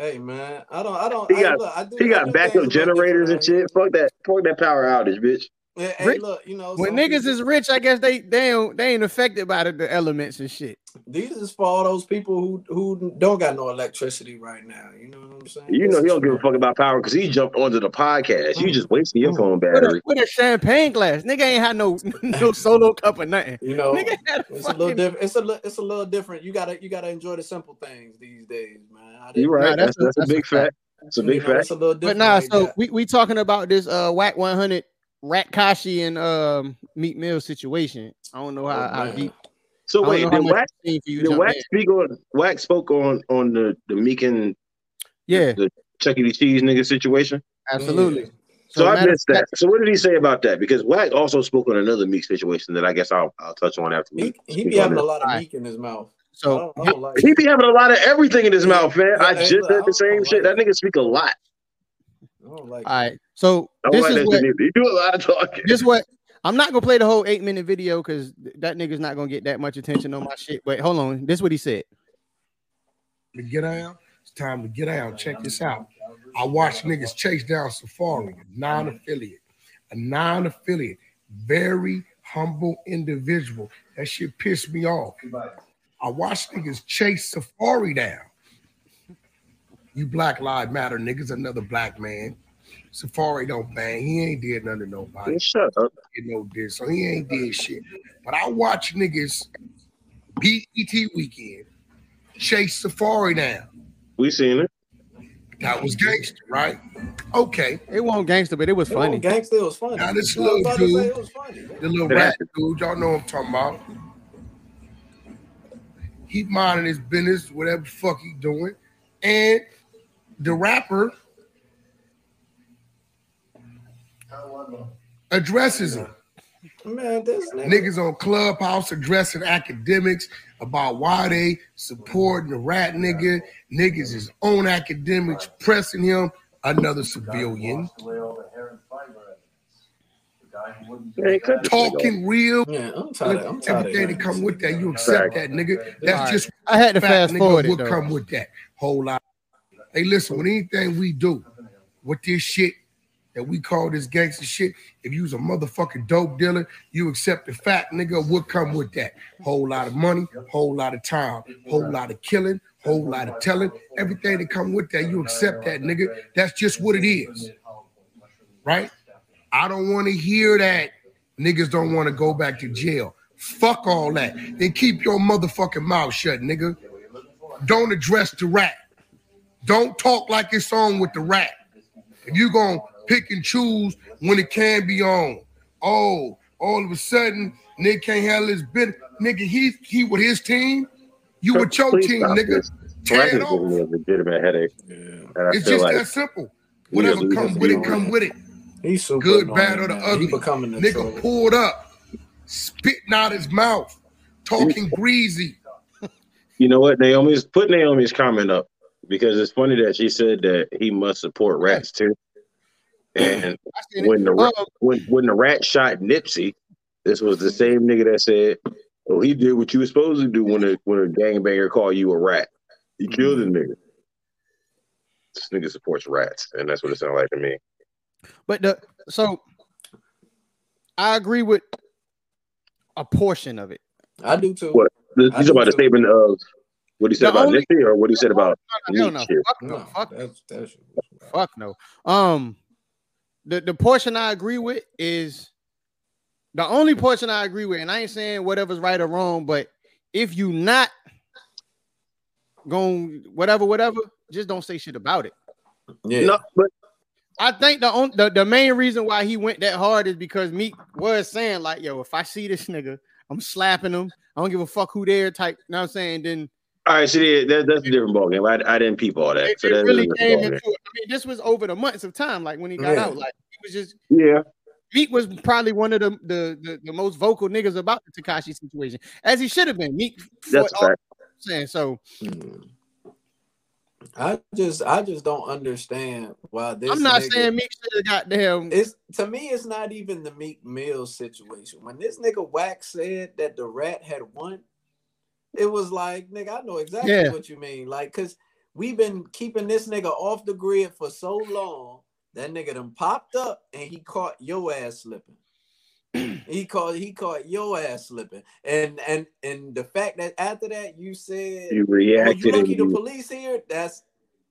Hey, man. I don't. I don't. He I, got- look, I do, He I got do backup things a generators and shit. Fuck that. Fuck that power outage, bitch. out here. Hey, hey, Rich- look, you know, When some niggas people- is rich, I guess they they don't, they ain't affected by the, the elements and shit. these is for all those people who who don't got no electricity right now. You know what I'm saying? You This know he don't give a fuck about power because he jumped onto the podcast. You just wasting your Mm. phone With a, battery. with a champagne glass, nigga ain't had no (laughs) no (laughs) solo cup or nothing. You know, Nigga had a it's a little different. It's a it's a little different. You gotta you gotta enjoy the simple things these days, man. I You didn't- right. Nah, that's, that's a- that's, a that's a big fact. fact. It's a big fact. It's a little But nah, like so that. we we talking about this uh Wack 100 Rat Kashi and um Meek Mill situation. I don't know how, Oh, how man. deep. So I wait, don't know how did Wax, for you did Wax speak on Wax spoke on on the the Meek and Yeah, the Chuck E. Cheese nigga situation? absolutely. So, I missed that. So what did he say about that? Because Wack also spoke on another Meek situation that I guess I'll I'll touch on after He, we he speak be having a lot of Alright. meek in his mouth. I So don't, I don't like He be having a lot of everything in his Yeah. mouth, man. I just hey, said the same don't shit. That nigga speak a lot. I don't like all right. So this like is that what. You do a lot of talking. this what I'm not gonna play the whole eight minute video because that nigga's not gonna get that much attention on my shit. But hold on, this is what he said. to get down. It's time to get down. Check this out. I watched niggas chase down Safari, a non-affiliate, a non-affiliate, very humble individual. That shit pissed me off. I watched niggas chase Safari down. You Black Lives Matter niggas, another black man. Safari don't bang. He ain't did nothing to nobody. Shut up. Get no diss, so he ain't did shit. But I watch niggas BET weekend chase Safari down. We seen it. That was gangster, right? Okay. It wasn't gangster, but it was it. funny. Gangster it was funny. Now this little about to say dude- it was funny. The little It rat dude, y'all know what I'm talking about. He minding his business, whatever the fuck he doing. And the rapper addresses him. Man, this nigga. Niggas on Clubhouse addressing academics about why they supporting the rat nigga. Niggas is own academics pressing him, another civilian. Man, cut this nigga off. Talking real. Yeah, I'm tired. of- I'm tired of Everything that come with that, you accept that, nigga. That's Alright. just I had to fact, fast nigga, forward it what come with that whole lot. Hey, listen, with anything we do with this shit that we call this gangster shit, if you was a motherfucking dope dealer, you accept the fact, nigga, what come with that? Whole lot of money, whole lot of time, whole lot of killing, whole lot of telling, everything that come with that, you accept that, nigga. That's just what it is. Right? I don't want to hear that niggas don't want to go back to jail. Fuck all that. Then keep your motherfucking mouth shut, nigga. Don't address the rat. Don't talk like it's on with the rat. If you gonna pick and choose when it can be on. Oh, all of a sudden, Nick can't handle his bit. Nigga, he he with his team. You with your Please team, nigga. this. Tear Rack it is me off. a legitimate headache. Yeah. It's just like that simple. we are Whatever losing comes with it, come with it. He's super Good, bad, or the man. ugly. He becoming a Nigga troll. pulled up, spitting out his mouth, talking greasy. You know what? Naomi's put Naomi's comment up because it's funny that she said that he must support rats too. And I seen it. when the rat, when when the rat shot Nipsey, this was the same nigga that said, "Oh, he did what you were supposed to do when a when a gangbanger call you a rat. He killed a mm-hmm. nigga." This nigga supports rats, and that's what it sounded like to me. But the so I agree with a portion of it. I do too. What? You talking about the statement of what he said The about only- Nipsey, or what he said about Hell Meek no. Fuck no. No, Fuck, that's that's fuck no. Um the, the portion I agree with is the only portion I agree with, and I ain't saying whatever's right or wrong, but if you not going whatever, whatever, just don't say shit about it. yeah. No, but I think the, on, the the main reason why he went that hard is because Meek was saying like, "Yo, if I see this nigga, I'm slapping him. I don't give a fuck who there." Type, you know what I'm saying? Then all right, see, that, that's a different ballgame. I, I didn't peep all that. it, so it that's really came into it. I mean, this was over the months of time, like when he got Yeah. out. Like he was just Yeah, Meek was probably one of the the, the, the most vocal niggas about the Tekashi situation, as he should have been. Meek, that's fought a all fact. I'm saying so. Mm. I just I just don't understand why this. I'm not nigga- saying Meek should have got damn. It's to me, it's not even the Meek Mill situation. When this nigga Wax said that the rat had won, it was like, nigga, I know exactly Yeah. what you mean. Like, cause we've been keeping this nigga off the grid for so long. That nigga done popped up and he caught your ass slipping. (clears throat) he caught he caught your ass slipping. And and and the fact that after that you said You Oh, reacted. you lucky the police here? That's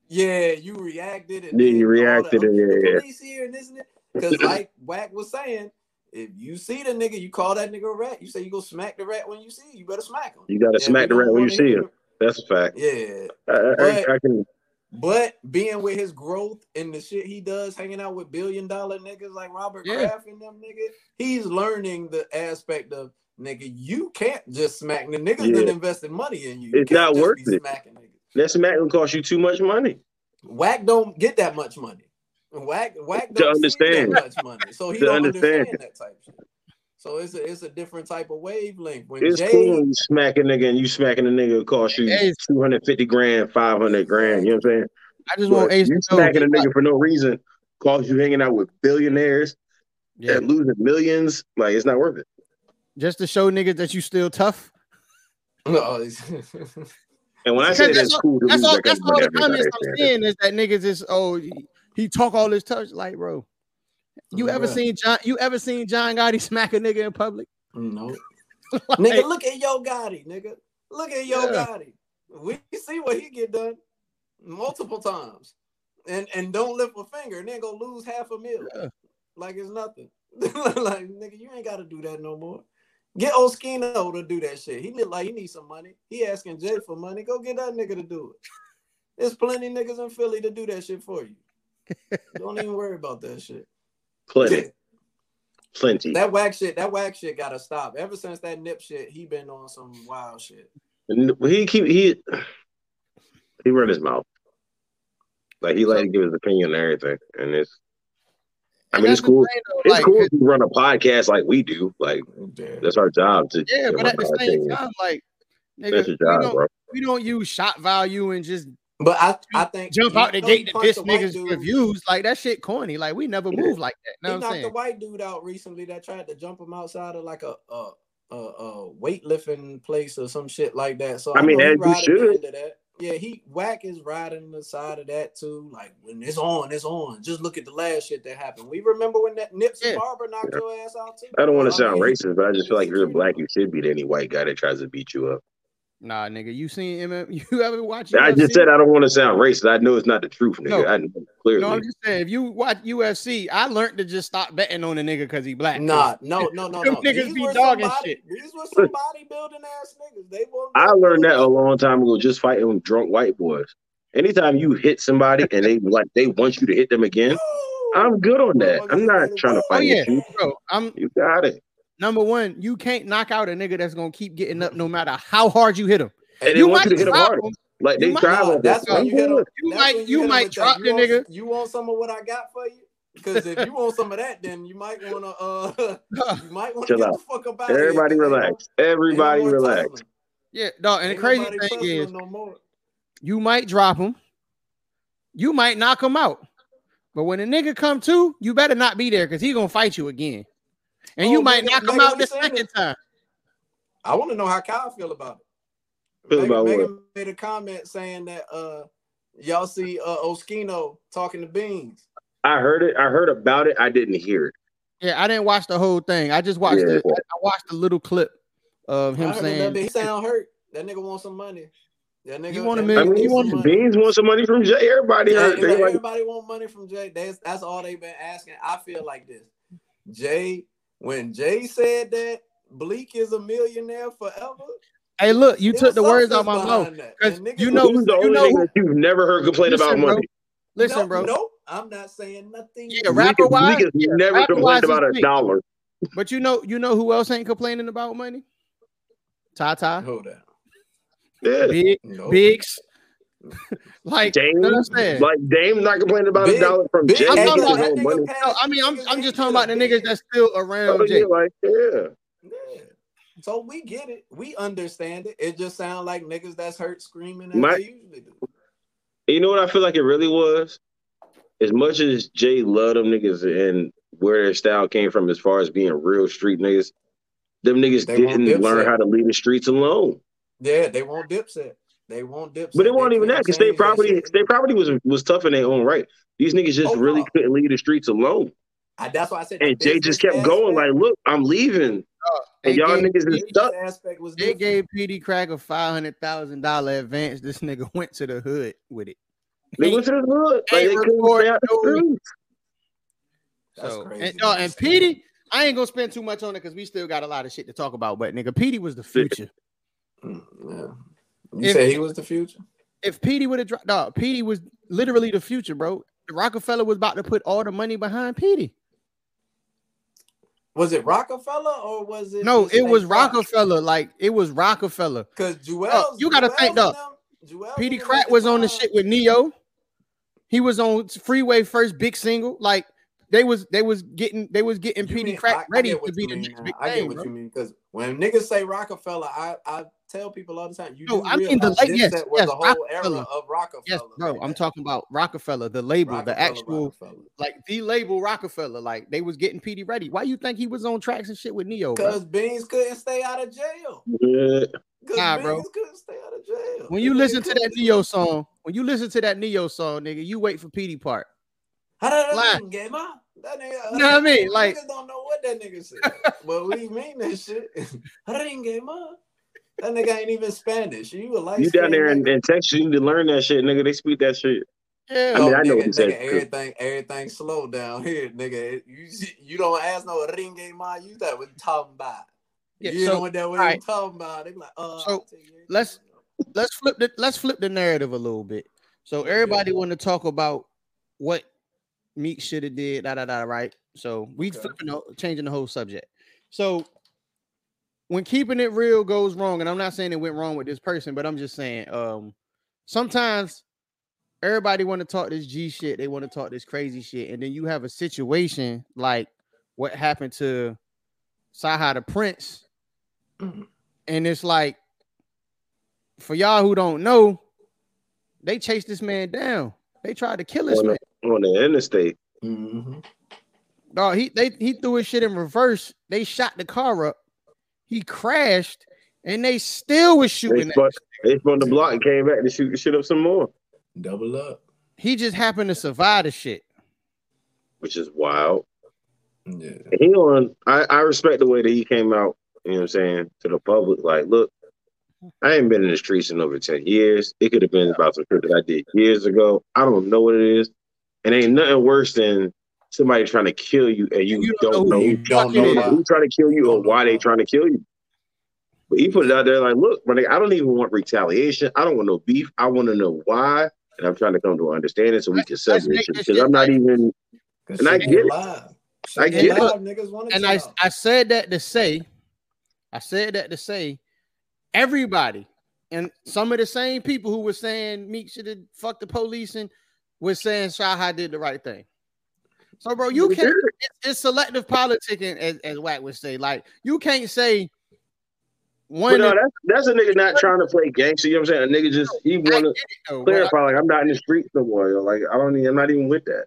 yeah, you reacted. And then you reacted oh, and the yeah, yeah. police here and this and. Because like Wack was saying, if you see the nigga, you call that nigga a rat. You say you go smack the rat when you see it, you better smack him. You got to Yeah, smack the rat when you see him. That's a fact. Yeah. I, I, I can. But being with his growth and the shit he does, hanging out with billion dollar niggas like Robert Yeah. Kraft and them niggas, he's learning the aspect of nigga, you can't just smack the niggas Yeah. that invested money in you. You It's can't not just worth it. Smacking niggas. That smack will cost you too much money. Wack don't get that much money. Wack, whack To don't understand understand. that much money, so he To don't understand. understand that type shit. So it's a it's a different type of wavelength. When It's Jay, cool when you smacking a nigga and you smacking a nigga cost you Hey. 250 grand, 500 grand. You know what I'm saying? I just want Ace you to know. smacking a nigga for no reason, cost you hanging out with billionaires Yeah, and losing millions. Like it's not worth it. just to show niggas that you still tough. no, (laughs) And when I say that's that's all- cool to That's lose, all. that That's all the comments I'm seeing is that niggas is oh he, he talk all this touch like bro. You ever seen John? You ever seen John Gotti (laughs) smack a nigga in public? no, (laughs) Like, nigga, look at Yo Gotti, nigga. Look at Yo Yeah. Gotti. We see what he get done multiple times, and and don't lift a finger, and then go lose half a mil, Yeah. like it's nothing. (laughs) like nigga, you ain't got to do that no more. Get Oschino to do that shit. He look like he need some money. He asking Jay for money. Go get that nigga to do it. There's plenty niggas in Philly to do that shit for you. Don't even worry about that shit. Plenty, (laughs) plenty. That whack shit, that whack shit gotta stop. Ever since that nip shit, he been on some wild shit. He keep he he run his mouth. Like he like to give his opinion and everything, and it's. I and mean, it's cool. thing, though, It's like, cool if you run a podcast like we do. Like Yeah. that's our job to. Yeah, but our at the same opinion. time, like nigga, That's your job, don't, bro. we don't use shot value and just But I, I think jump out the know gate to punched diss the white niggas dude. for views. Like that shit corny. Like we never Yeah. move like that. He Know what I'm knocked saying? the white dude out recently that tried to jump him outside of like a a, a, a weightlifting place or some shit like that. So I I, mean, know as you should. that. Yeah, he whack is riding the side of that too. Like when it's on, it's on. Just look at the last shit that happened. We remember when that Nipsey Yeah. Barber knocked Yeah. your ass out too. I don't want to sound mean, racist, but I just feel like if you're black, you should beat any white guy that tries to beat you up. Nah, nigga, you seen him? (laughs) You ever watch? I just said I don't want to sound racist. I know it's not the truth, nigga. No. I know clearly. No, I'm just saying. If you watch UFC, I learned to just stop betting on a nigga because he black. Nah, no, no, no, (laughs) no. niggas These be were dogging somebody- shit. These were (laughs) some bodybuilding ass niggas. They were. I learned that a long time ago, just fighting drunk white boys. Anytime you hit somebody and they like they want you to hit them again, I'm good on that. I'm not trying to Oh fight yeah, with you. bro. I'm You got it. Number one. You can't knock out a nigga that's gonna keep getting up no matter how hard you hit him. And they You want you might to hit them drop harder. him. Like they might- try Nah, that's that. you hit good. them. You might- when you might drop that. the want, nigga. You want some of what I got for you? Because if you want some of that, then you might want to. uh (laughs) You might want to Chill get out. the fuck about out of here. Everybody 'cause relax. Everybody ain't relax. tussling. yeah, dog. And the crazy thing is, no more. you might drop him. You might knock him out. But when a nigga come to, you better not be there because he gonna fight you again. And Oh, you might knock him out the second is- time. I want to know how Kyle feel about it. Feel Megan, about what? Made a comment saying that uh y'all see uh Oschino talking to Beans. I heard it. I heard about it. I didn't hear it. Yeah, I didn't watch the whole thing. I just watched Yeah. the I, I watched a little clip of him I heard saying that he sound hurt. That nigga want some money. That nigga. You want a million- I you need want some money. Beans want some money from Jay. Everybody Yeah, heard. They like, everybody want money from Jay. That's that's all they've been asking. I feel like this. Jay, when Jay said that Bleek is a millionaire forever, Hey, look, you took the words out substance my mouth. behind that. 'Cause And niggas you know- who's the you only know nigga who- you've never heard complain Listen, about bro. money? Listen, no, bro. No, I'm not saying nothing. Yeah, rapper wise, Bleek has yeah, never rapper complained about a dollar. But you know, you know who else ain't complaining about money? Tata, Hold on. Yeah. Big, No. Biggs. (laughs) like, Dame, you know what I'm like Dame not complaining about Big- a dollar from Big- Jay. I'm talking about his that money. No, I mean, I'm I'm just talking about the niggas that's still around Oh, Jay. yeah, like, yeah. Yeah. So we get it. We understand it. It just sounds like niggas that's hurt screaming as My- they usually do. You know what I feel like it really was? As much as Jay loved them niggas and where their style came from as far as being real street niggas, them niggas They didn't learn Dipset. how to leave the streets alone. Yeah, they want Dipset. They want Dipset. But it wasn't even that because state property, state property was was tough in their own right. These niggas just Oh, really no. couldn't leave the streets alone. I, that's why I said. And Jay just business kept going like, look, I'm leaving. They And y'all gave, niggas is stuck. aspect was they gave Peedi Crakk a five hundred thousand dollar advance. This nigga (laughs) went to the hood with it. They went to the hood. Like, they couldn't stay out the streets. That's So, crazy. And, uh, and Peedi, I ain't gonna spend too much on it because we still got a lot of shit to talk about. But nigga, Peedi was the future. Mm, yeah. You If- say he was the future? If Peedi would have dropped, dog, Peedi was literally the future, bro. Roc-A-Fella was about to put all the money behind Peedi. Was it Roc-A-Fella or was it? No, it was Rock? Roc-A-Fella. Like it was Roc-A-Fella. Because Joel, Oh, you gotta think, though. Peedi Crakk was on the shit with Neo. He was on Freeway first big single. Like they was they was getting they was getting Peedi Crakk I- ready to be the mean next big I get thing, what bro. you mean because when niggas say Roc-A-Fella, I, I tell people all the time. You No, I mean the realize like this yes, was yes, the whole era of Roc-A-Fella. Yes, bro. like I'm that. talking about Roc-A-Fella, the label, the actual Roc-A-Fella. like the label Roc-A-Fella. Like they was getting Peedi ready. Why you think he was on tracks and shit with Neo? Because Beans couldn't stay out of jail. Yeah. Because Nah, Beans bro. couldn't stay out of jail. When you listen to that Neo song, when you listen to that Neo song, nigga, you wait for Peedi part. How did Lie. that game out? That nigga, uh, You know what I mean? Like- niggas don't know what that nigga said. but we mean that shit. (laughs) How did that game out? That nigga ain't even Spanish. You a light You down there in, in Texas, you need to learn that shit, nigga. They speak that shit. Yeah, I mean, I know nigga, what he said. nigga, everything, everything slow down here, nigga. You you don't ask no ringe ma. You that what you talking about? Yeah, you so, know what that what alright. you talking about? They be like, uh, So, I'll tell you everything let's- let's flip the let's flip the narrative a little bit. So everybody yeah. want to talk about what Meek should have did, da da da. Right. So we Okay. flipping changing the whole subject. So when keeping it real goes wrong, and I'm not saying it went wrong with this person, but I'm just saying, um, sometimes everybody want to talk this G shit, they want to talk this crazy shit, and then you have a situation like what happened to CyHi the Prynce, Mhm. and it's like for y'all who don't know, they chased this man down. They tried to kill this On man. the, on the interstate. Mhm. Dog, he they he threw his shit in reverse. They shot the car up. He crashed, and they still was shooting. at spun, they spun the block and came back to shoot the shit up some more, double up. He just happened to survive the shit. which is wild. Yeah. He on. I, I respect the way that he came out. You know what I'm saying to the public. Like, look, I ain't been in the streets in over ten years. It could have been about some shit that I did years ago. I don't know what it is, and ain't nothing worse than somebody trying to kill you and you, You don't, don't know know who You don't fuck know it is. why. who's trying to kill you or why they why. trying to kill you. But he put it out there like, look, but I don't even want retaliation. I don't want no beef. I want to know why, and I'm trying to come to an understanding so we can Let's separate make shit this because I'm not even. And I shit get it. live. I Shit get it. live. Niggas want to And I I said that to say, I said that to say, everybody, and some of the same people who were saying Meek should have fucked the police and was saying CyHi did the right thing. So, bro, you can't. It's, it's selective politicking, as, as Wack would say. Like, you can't say But uh, one. no, that's that's a nigga not trying to play gangster. You know what I'm saying? A nigga just he want get to it, though, but I- clarify like I'm not in the streets no more. Yo. Like I don't. Even, I'm not even with that.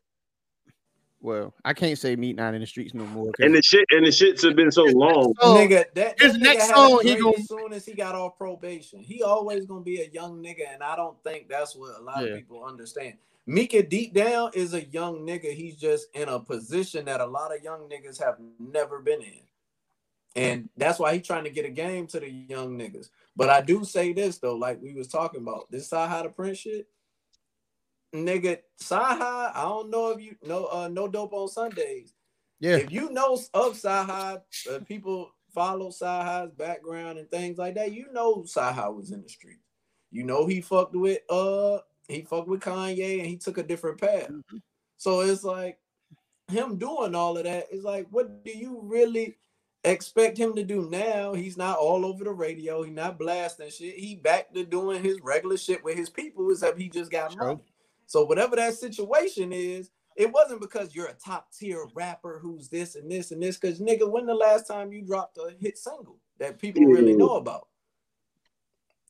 well, I can't say Meek not in the streets no more. And the shit and the shits have been so long. So, nigga, that, his that next nigga had song, he dream gon- as soon as he got off probation. He always gonna be a young nigga, and I don't think that's what a lot Yeah. of people understand. Mika deep down is a young nigga. He's just in a position that a lot of young niggas have never been in. And that's why he's trying to get a game to the young niggas. But I do say this though, like we was talking about, this CyHi the Prynce shit. Nigga, CyHi, I don't know if you know uh no dope on Sundays yeah, if you know of CyHi, uh, people follow CyHi's background and things like that, you know CyHi was in the street. You know he fucked with uh he fucked with Kanye and he took a different path. Mm-hmm. So it's like him doing all of that is like, what do you really expect him to do now? He's not all over the radio. He's not blasting shit. He back to doing his regular shit with his people, except he just got True. money. So whatever that situation is, it wasn't because you're a top tier rapper who's this and this and this. Because nigga, when the last time you dropped a hit single that people really know about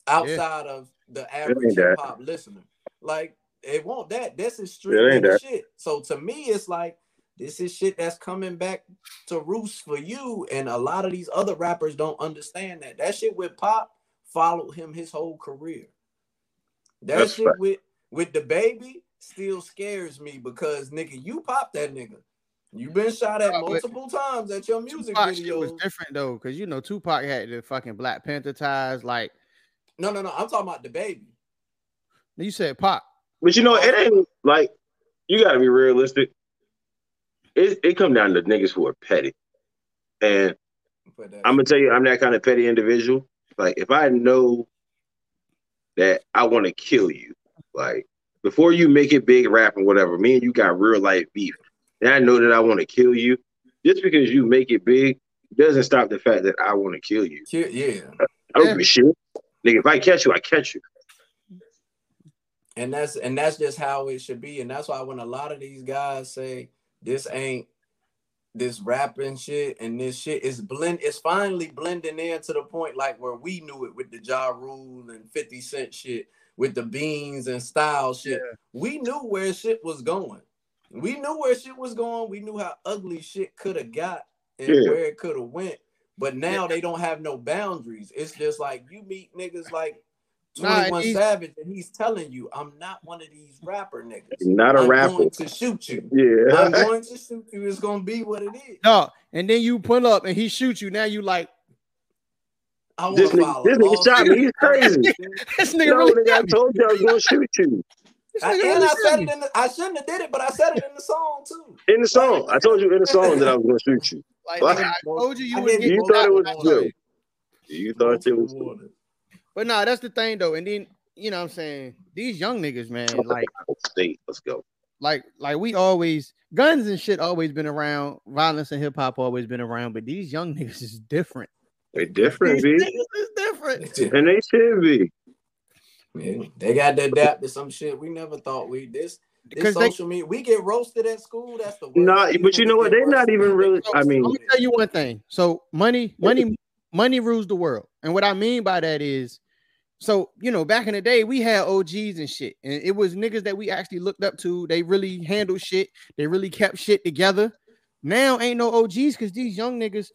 outside of the average ain't hip hop listener? Like it won't that. This is It street ain't that. shit. So to me, it's like this is shit that's coming back to roost for you. And a lot of these other rappers don't understand that. That shit with Pop followed him his whole career. That That's shit fact. with with the baby still scares me because nigga, you pop that nigga. You've been shot at but multiple times at your music Tupac shit was videos. different though, because you know Tupac had the fucking Black Panther ties. Like No, no, no. I'm talking about the baby. You said, Pop. But you know, it ain't like you got to be realistic. It it come down to niggas who are petty, and I'm gonna tell you, I'm that kind of petty individual. Like if I know that I want to kill you, like before you make it big rap and whatever, me and you got real life beef, and I know that I want to kill you. Just because you make it big doesn't stop the fact that I want to kill you. Yeah, yeah. I don't Yeah. give a shit, nigga. If I catch you, I catch you. And that's and that's just how it should be. And that's why when a lot of these guys say this ain't this rapping shit and this shit is blend it's finally blending in to the point like where we knew it with the Ja Rule and 50 Cent shit with the beans and style shit. Yeah. We knew where shit was going. We knew where shit was going. We knew how ugly shit could have got and Yeah. where it could have went. But now they don't have no boundaries. It's just like you meet niggas like 21 he's- Savage, and he's telling you, I'm not one of these rapper niggas. Not a I'm rapper. going to shoot you. Yeah. I'm (laughs) going to shoot you. It's gonna be what it is. No, and then you pull up and he shoots you. Now you like I This nigga, this nigga oh, shot me. (laughs) He's crazy. (laughs) this nigga No, really nigga, I got me. told you I was gonna shoot you I, and really I said it in the, I shouldn't have did it, but I said it in the song too. in the song. I told you in the song that I was gonna shoot you. Like, What? nigga, I told you you I would gave you You thought it was shot. good. You thought it was. Water. But nah, that's the thing though. And then you know what I'm saying these young niggas, man, like State. Let's go. like like we always guns and shit always been around. Violence and hip hop always been around, but these young niggas is different. They different, These B. niggas is different. (laughs) And they should be. Yeah, they got to adapt to some shit we never thought we this. This Because they social media, we get roasted at school. That's the worst. Nah, These but you know what? They're not even really. I mean, let me tell you one thing. So money, money, money rules the world. And what I mean by that is, so you know, back in the day, we had OGs and shit, and it was niggas that we actually looked up to. They really handled shit. They really kept shit together. Now ain't no OGs because these young niggas,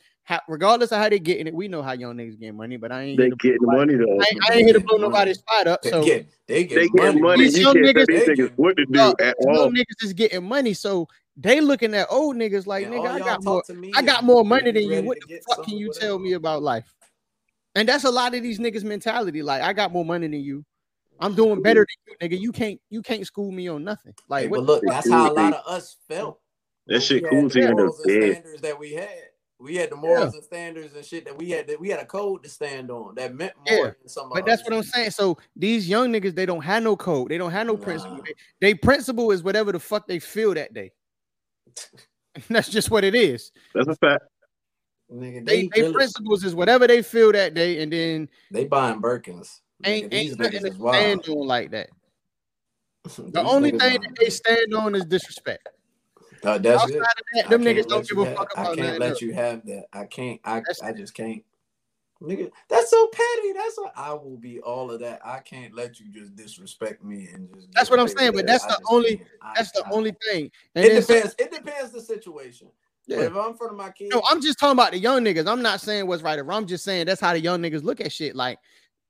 regardless of how they getting it, we know how young niggas get money. But I ain't. they here to- getting money though. I ain't, I ain't here to blow nobody's spot up. They So get, they get They get money. money. These You young can't niggas- these they niggas what to do Dog, at young all. niggas is getting money. So they looking at old niggas like, And nigga, I got more. I got more money than you. What the fuck can you whatever. tell me about life? And that's a lot of these niggas' mentality. Like, I got more money than you. I'm doing better than you, nigga. You can't you can't school me on nothing. Like, Hey, but look, that's how a lot of us felt. That shit we cool to the you morals and standards that we had. We had the morals and standards and shit that we had. That we had a code to stand on that meant more Yeah, than some. But of that's us what I'm saying. So these young niggas, they don't have no code. They don't have no Nah. principle. They, they principle is whatever the fuck they feel that day. (laughs) (laughs) that's just what it is. That's a fact. Nigga, They, they they principles is whatever they feel that day, and then they buying Birkins. ain't Nigga, ain't nothing to stand on like that. (laughs) The only thing that they stand on is disrespect. Uh, that's Outside it. that, I them can't niggas don't let give you a have- fuck I can't let else. you have that. I can't. I That's- I just can't. Nigga, that's so petty. That's what I will be. All of that. I can't let you just disrespect me and just. That's what I'm saying, but that's the only- That's the only thing. And It depends. It depends the situation. But yeah. if I'm in front of my kids, No, I'm just talking about the young niggas. I'm not saying what's right or wrong. I'm just saying that's how the young niggas look at shit. Like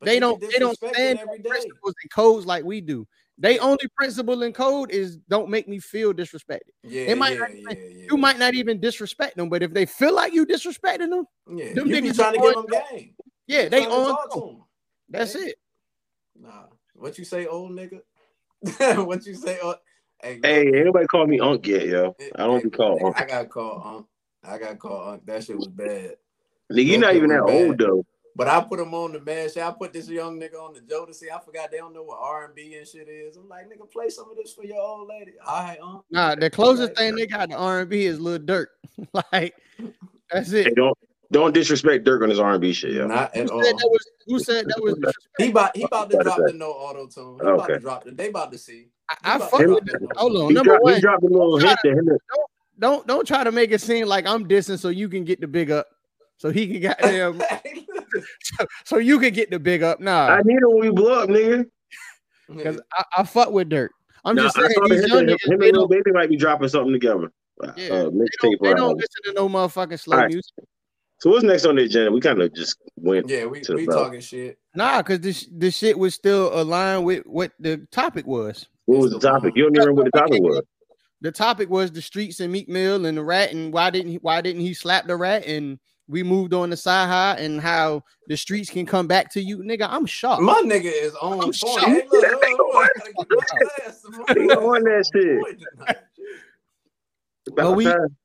they don't they don't stand every day. principles and codes like we do. They only principle and code is don't make me feel disrespected. Yeah, might yeah, not yeah, yeah. You might not even disrespect them, but if they feel like you disrespecting them, Yeah, them you be niggas trying to give them game. yeah, they on. to to 'em. That's it. Nah, what you say, old nigga? (laughs) what you say? Old... Hey, look, Hey, ain't call me Unk yet, yo. I don't hey, be called nigga, Unk. I got called Unc. I got called Unc. That shit was bad. Nigga, you're not even that bad. old though. But I put him on the mad shit. I put this young nigga on the Jodeci. I forgot they don't know what R and B and shit is. I'm like, nigga, play some of this for your old lady. All right, Unc. Nah, the closest Right. thing they got to R and B is Lil Durk. (laughs) like that's Hey, it. don't don't disrespect Durk on his R and B shit, yo. Not at Who all. said that was? Who said that was? He about he about to drop that? the no auto tune. He about Okay. to drop the. They about to see. I, He I about fuck with drop the Hold auto on, He, number dropped, one. he dropped a little Try hit to him. don't don't try to make it seem like I'm dissing so you can get the big up, so he can get them, (laughs) so you can get the big up. Nah, I need him when we blow up, nigga. because I, I fuck with Durk. I'm Nah, just saying saw these him, young him, niggas, him and Lil don't, Baby might be dropping something together. Uh, Yeah. they mixtape don't, they don't listen to no motherfucking slow Alright. music. So what's next on the agenda? We kind of just went. yeah, we To we belt. talking shit. Nah, because this this shit was still aligned with what the topic was. What was the topic? You don't even remember what the topic was. The topic was the streets and Meek Mill and the rat and why didn't he why didn't he slap the rat and we moved on to CyHi and how the streets can come back to you, nigga. I'm shocked. My nigga is on I'm point. shocked. Hey, look, look, look, I gotta get my glass. My He glass on that shit. point tonight. But we- About time.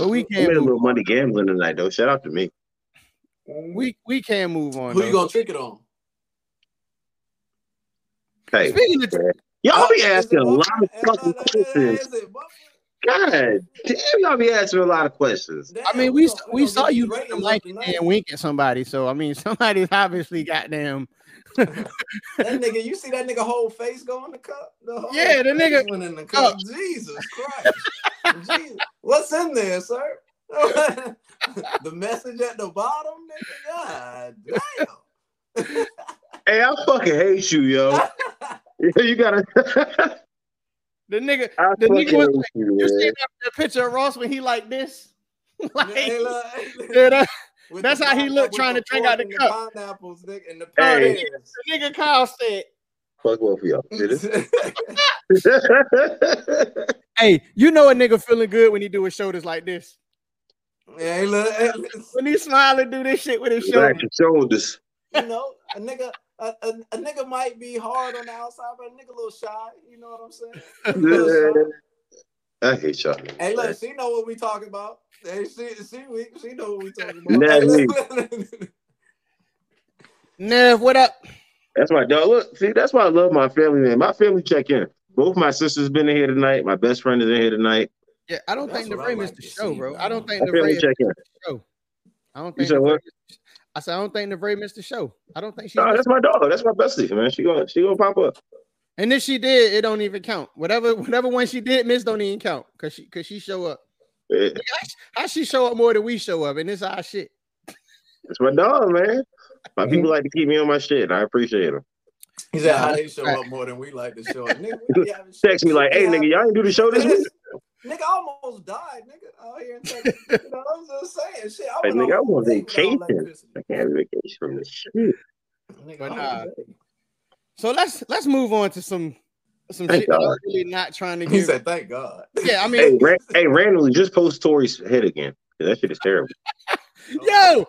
But we We can't made a little money gambling tonight, though. Shout out to me. We we can't move on. Who you gonna trick it on? Hey, Speaking of y'all be asking a lot of fucking questions. is it Buffalo? God damn, y'all be asking a lot of questions. I mean, we we saw you like and wink at somebody, so I mean, (laughs) somebody's obviously goddamn. That nigga, you see that nigga whole face go in the cup? The whole Yeah, the nigga- went in the cup. Jesus Christ. Jesus. What's in there, sir? (laughs) the message at the bottom, nigga. God damn. Hey, I fucking hate you, yo. (laughs) you gotta. The nigga, I the fucking nigga was like, you, you see man. that, that picture of Ross when he like this? (laughs) like, Hey, look, hey, look. Yeah, that- With That's how he looked trying to drink out the and cup. pineapples, nigga, and the Hey. pears. the nigga Kyle said, Fuck both of y'all. (laughs) "Hey, you know a nigga feeling good when he do his shoulders like this. hey, look, hey. When he smile and do this shit with his Back shoulders. your shoulders. you know, a nigga, a, a, a nigga might be hard on the outside, but a nigga a little shy. You know what I'm saying? (laughs) A little shy. I hate y'all. Hey, look, she know what we talking about. Hey, she, she, we, she know what we talking about. Nah, Hey, me. (laughs) look- Nev, what up? That's my dog. Look, see, that's why I love my family, man. My family check in. Both my sisters been in here tonight. My best friend is in here tonight. Yeah, I don't That's think what I DeVray like missed the show, see, bro. I don't think My family DeVray check in. the show. I don't You think said what? I said I don't think the DeVray missed the show. I don't think she. No, that's my dog. That's my bestie, man. She gonna she gonna pop up. And if she did, it don't even count. Whatever, whatever one she did miss don't even count because she because she show up. Yeah, How she show up more than we show up, and it's our shit. It's my dog, man. My Mm-hmm. people like to keep me on my shit. and I appreciate them. He said, Nah, "How they show up more than we like to show up." Nigga, we be (laughs) having Text me like, "Hey, nigga, y'all ain't do the show this week." (laughs) Nigga almost died, nigga. Out here in Texas. you know, I'm just saying, shit. I Hey, nigga, I on want a day vacation. I can't have vacation from this shit. Nigga, But all nah. So let's let's move on to some some Thank shit God. really not trying to He give. said, "Thank God." (laughs) yeah, I mean, Hey, Ran- hey, randomly, just post Tory's head again. That shit is terrible. (laughs) yo, oh,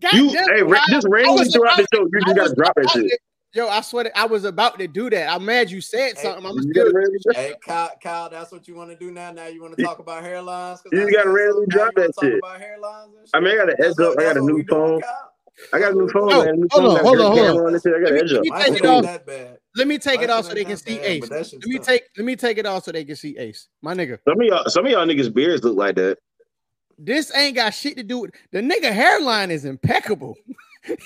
God You, damn, hey, ra- just randomly was throughout the show, you just gotta drop that shit. to- Yo, I swear to, I was about to do that. I'm mad you said Hey, something. I'm You still gotta Hey, Kyle, Kyle, that's what you want to do now. Now you want to talk about hairlines? you gotta said randomly drop that shit. About hairlines and shit? I mean, I got an That's edge up. I got a new we doing, phone. Kyle? I got a new phone, Yo, man. New hold phone on, hold on, hold camera on. on this shit. I got Let me- edge let up. me My take it off. Let me take it off so they can see Ace. but that shit's Let me take let me take it off so they can see Ace. My nigga, Some of y'all, some of y'all niggas beards look like that. this ain't got shit to do with the nigga hairline is impeccable.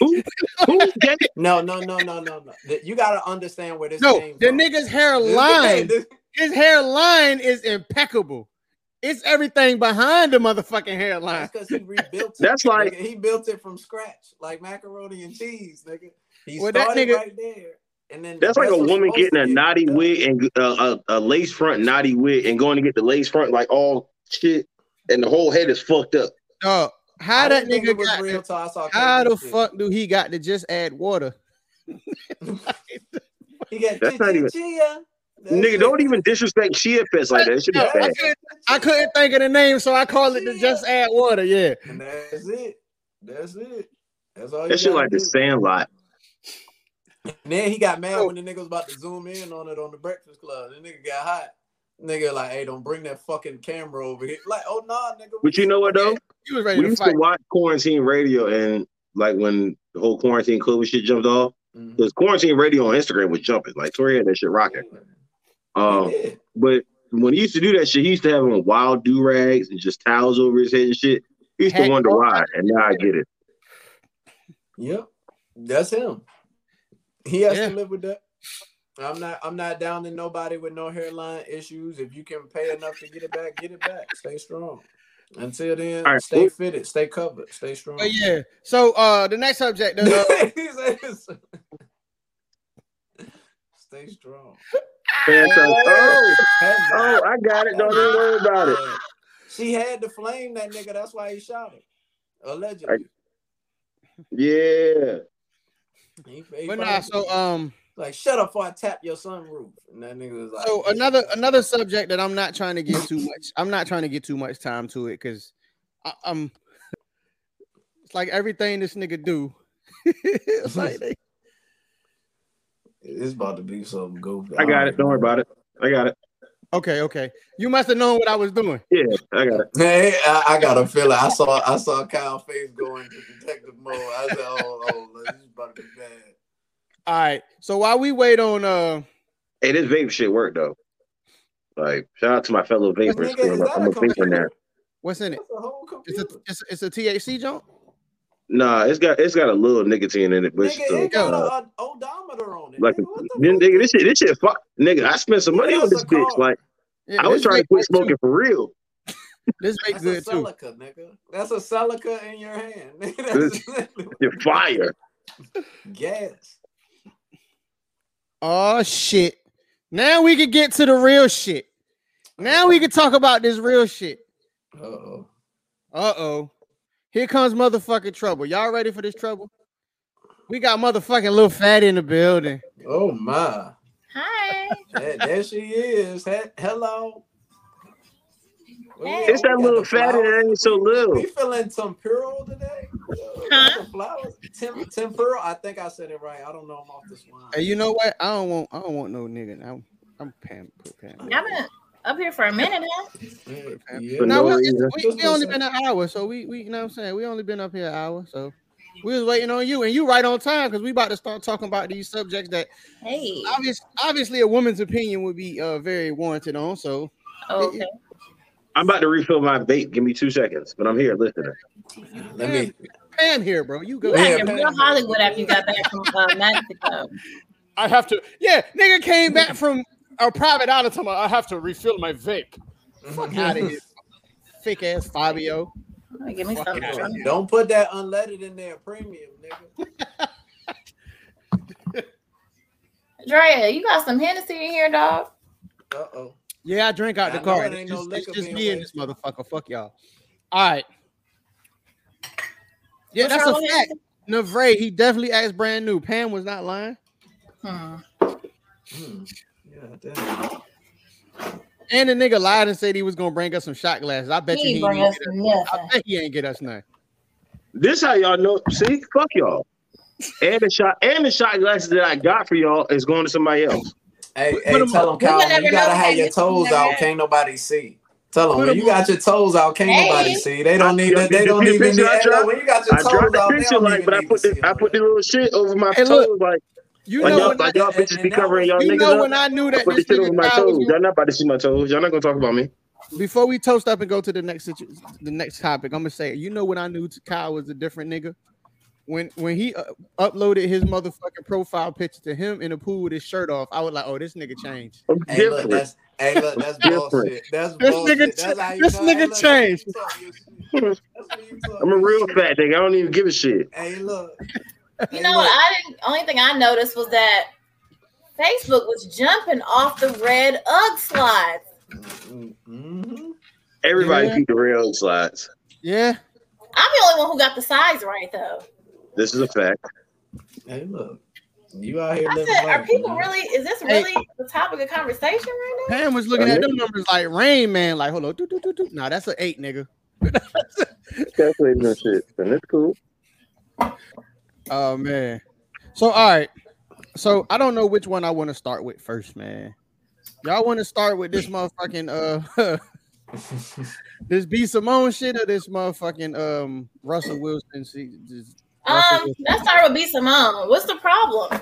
Who? Who? (laughs) (laughs) No, no, no, no, no, no. You gotta understand where this No, came the from. nigga's hairline, his hairline is impeccable. It's everything behind the motherfucking hairline. That's because he rebuilt (laughs) it. That's like- nigga. he built it from scratch, like macaroni and cheese, nigga. He Well, started nigga- right there, and then That's like a woman getting a to naughty done. wig and uh, a, a lace front naughty wig and going to get the lace front like all shit, and the whole head is fucked up. Dog, how I that nigga was got real to- till I saw how the shit. fuck do he got to just add water? (laughs) (laughs) He got That's not even- chia. Nigga, don't even disrespect Chia Pets like that. That shit I couldn't, I couldn't think of the name, so I call it the just add water. Yeah. And that's it. That's it. That's all. you That shit gotta like the do. Sandlot. And then he got mad oh. when the nigga was about to zoom in on it on the Breakfast Club. The nigga got hot. Nigga like, hey, don't bring that fucking camera over here. Like, oh nah, nigga. But you know what though? He was ready We to used fight. to watch quarantine radio and like when the whole quarantine COVID shit jumped off. Mm-hmm. Because quarantine radio on Instagram was jumping. Like Tory had that shit rocking. Um, Yeah. but when he used to do that shit, he used to have on wild do rags and just towels over his head and shit. He used to wonder why, and now I get it. Yep. That's him. He has Yeah. to live with that. I'm not I'm not down to nobody with no hairline issues. If you can pay enough to get it back, get it back. Stay strong. Until then, All right, stay cool. fitted, stay covered, stay strong. But yeah. So uh the next subject, uh, (laughs) He (laughs) stay strong. And so, oh, Heavy. oh, I got it. Don't even worry about it. She had to flame that nigga. That's why he shot her. Allegedly. Yeah. He- he but nah, so um like shut up before I tap your sunroof. And that nigga was like, so another another subject that I'm not trying to get too much. I'm not trying to get too much time to it because I'm (laughs) it's like everything this nigga do. (laughs) it's like they- (laughs) it's about to be something goofy. I got it. Don't worry about it. I got it. okay, okay. You must have known what I was doing. Yeah, I got it. Hey, I, I got a feeling. I saw I saw Kyle face go into detective mode. I said, "Oh, oh, this is about to be bad." All right. So while we wait on uh Hey, this vape shit worked though. Like, shout out to my fellow vapors. nigga, is that I'm a a vaper now. What's in it? That's a whole It's a it's, it's a THC joint. Nah, it's got it's got a little nicotine in it, but it's Nigga, still, it got uh, an odometer on it. Like nigga. Then, nigga, this shit, this shit, fuck, nigga. I spent some money on this bitch. Like, Yeah, I was trying to quit smoking too. for real. (laughs) This vape That's good too. Celica, nigga. That's a Celica in your hand. (laughs) That's (laughs) You're fire. gas. Oh shit! Now we can get to the real shit. Now we can talk about this real shit. Uh-oh. Uh oh. Here comes motherfucking trouble. Y'all ready for this trouble? We got motherfucking little fat in the building. Oh my. Hi. There, there she is. He- hello. Hey. It's that little fatty that ain't so little. We feeling some puro today? Huh? Flowers. Tem- tempura. I think I said it right. I don't know. I'm off this wine. Hey, you know what? I don't want. I don't want no nigga. I'm. I'm Pam. Put Pam. Y'all been up here for a minute, huh? Yeah. No, no we, we, we only been an hour, so we, we, you know what I'm saying? We only been up here an hour, so we was waiting on you, and you right on time because we about to start talking about these subjects that Hey. obvious, obviously a woman's opinion would be uh, very warranted on. So Okay. I'm about to refill my vape. Give me two seconds, but I'm here listening. Let me. Pam here, bro. You go. You Yeah, got real Hollywood after you got back from uh, (laughs) Mexico. I have to. Yeah, nigga came back from a private island. Talking about, I have to refill my vape. Fuck out of here, fake ass Fabio. Give me something. Don't put that unleaded in there. Premium, nigga. (laughs) Drea, you got some Hennessy in here, dog? Uh oh. Yeah, I drink out I the car. it It's ain't no just, it's liquor just me and this motherfucker. Fuck y'all. All right. Yeah, What's that's a fact. Navray, he definitely acts brand new. Pam was not lying. Hmm. Hmm. Yeah, damn. And the nigga lied and said he was gonna bring us some shot glasses. I bet He you he ain't bring us get us. I bet he ain't get us none. This how y'all know. See, fuck y'all. And the shot and the shot glasses that I got for y'all is going to somebody else. Hey, Put hey, 'em tell them, We Calvin, never you gotta know have your toes out. Can't nobody see. Tell them Put when 'em you got your toes out, can't Hey. nobody see. They don't need Yeah, that. They don't even need. picture I Hey, when you got your I toes dropped the out, they picture don't like, even but I put the see I put the little shit over my Hey, look. toes like You like know y'all when I, like y'all and- bitches be covering y'all you niggas know up. when I knew I that put the this shit over nigga my Kyle was toes. Y'all not about to see my toes. Y'all not gonna talk about me. before we toast up and go to the next situ- the next topic, I'm gonna say, you know when I knew Kyle was a different nigga? When when he uh, uploaded his motherfucking profile picture to him in the pool with his shirt off, I was like, oh, this nigga changed. I'm Hey, look, that's hey, look, that's bullshit. That's This bullshit. nigga That's how you this know. nigga hey, look, changed. that's when you talk your shit. That's when you talk I'm a real fat nigga. I don't even give a shit. Hey, look. (laughs) You know what? I didn't. Only thing I noticed was that Facebook was jumping off the red UGG slides. Mm-hmm. Everybody Yeah. peep the rail slides. Yeah, I'm the only one who got the size right, though. This is a fact. Hey, look. You out here I living said, are people man. really? Is this Hey. really the topic of conversation right now? Pam was looking Oh, at yeah? them numbers like Rain Man, like, hold on, doo, doo, doo, doo. nah, that's an eight, nigga. (laughs) That's what no shit. And it's cool. Oh man. So all right. So I don't know which one I want to start with first, man. Y'all want to start with this motherfucking uh (laughs) this B Simone shit or this motherfucking um Russell Wilson? See, this Russell Um, Wilson- let's start with B Simone. What's the problem?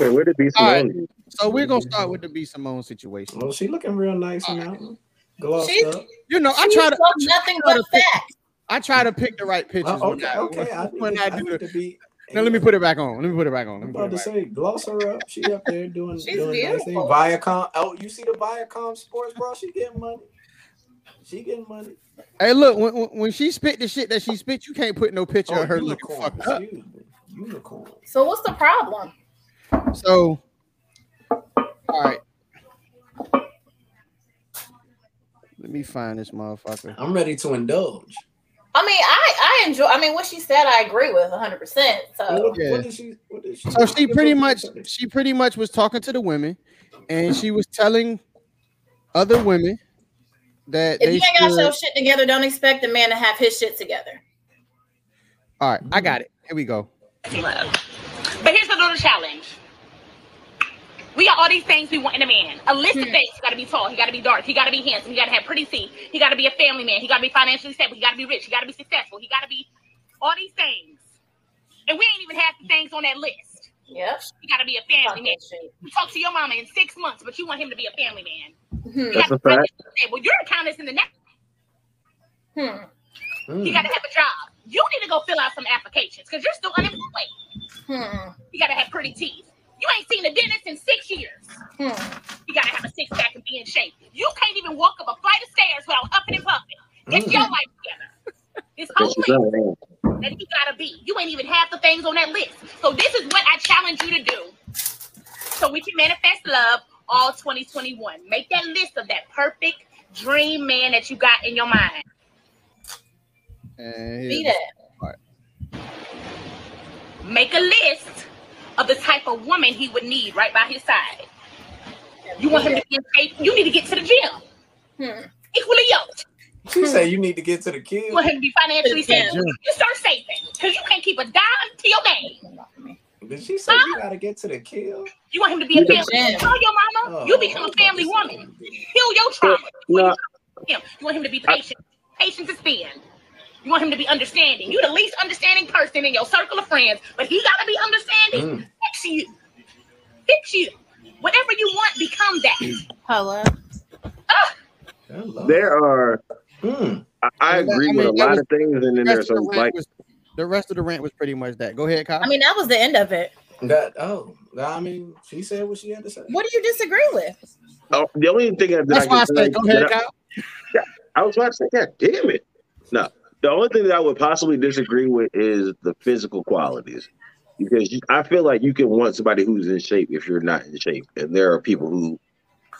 Wait, where did B All right. Simone? So we're gonna start with the B Simone situation. Well, she looking real nice in that one. Glossed She's- up. You know, I try to spoke nothing but to pick- facts. I try to pick the right pictures. When okay, I, okay. I when to, I I do need the. To be. Now let me put it back on. Let me put it back on. I'm about to back. say, gloss her up. She up there doing, (laughs) She's doing nice things. beautiful. Viacom. Oh, you see the Viacom Sports, bro? She getting money. She getting money. Hey, look, when, when- when she spit the shit that she spit, you can't put no picture Oh, of her looking unicorn. fucked up. Unicorn. So what's the problem? So, all right. Let me find this motherfucker. I'm ready to indulge. I mean, I I enjoy. I mean, what she said, I agree with 100. percent So Yeah. what did she? What did she? So she pretty much, she pretty much was talking to the women, and she was telling other women that if they you ain't got should- your shit together, don't expect a man to have his shit together. All right, I got it. Here we go. love. But here's the little challenge. We got all these things we want in a man. A list of things. He got to be tall. He got to be dark. He got to be handsome. He got to have pretty teeth. He got to be a family man. He got to be financially stable. He got to be rich. He got to be successful. He got to be all these things. And we ain't even half the things on that list. Yep. He got to be a family man. You talk to your mama in six months, but you want him to be a family man. Hmm. That's a fact. say, Well, your account is in the net. Hmm. You got to have a job. You need to go fill out some applications because you're still unemployed. Hmm. You got to have pretty teeth. You ain't seen a dentist in six years. Hmm. You got to have a six pack and be in shape. You can't even walk up a flight of stairs without huffing and puffing. Get Mm. your life together. This whole list that you gotta be. You ain't even half the things on that list. So this is what I challenge you to do. So we can manifest love all 2021. Make that list of that perfect dream man that you got in your mind. And Be that. Make a list of the type of woman he would need right by his side. You want him to be in shape? You need to get to the gym. Hmm. Equally yoked. She say you need to get to the You kill. want him to be financially To stable. You start saving because you can't keep a dime to your name. Did she say you gotta get to the kill? You want him to be a To the family. gym. Tell your mama. Oh, you become a family woman. Heal your trauma. No, him. You want him to be patient. Patience is thin. You want him to be understanding. You the least understanding person in your circle of friends, but he gotta be understanding. Mm. Fix you. Fix you. Whatever you want, become that. Hello. Hello. there are. Mm. I, I I mean, agree with a lot was- of things, and then the there's rest, of some the like was, the rest of the rant was pretty much that. Go ahead, Kyle. I mean, that was the end of it. That oh, I mean, she said what she had to say. What do you disagree with? oh, the only thing that, That's I why I can said, say go ahead, that I- Kyle. (laughs) I was about to say, God damn it. No, the only thing that I would possibly disagree with is the physical qualities. Because you, I feel like you can want somebody who's in shape if you're not in shape. And there are people who,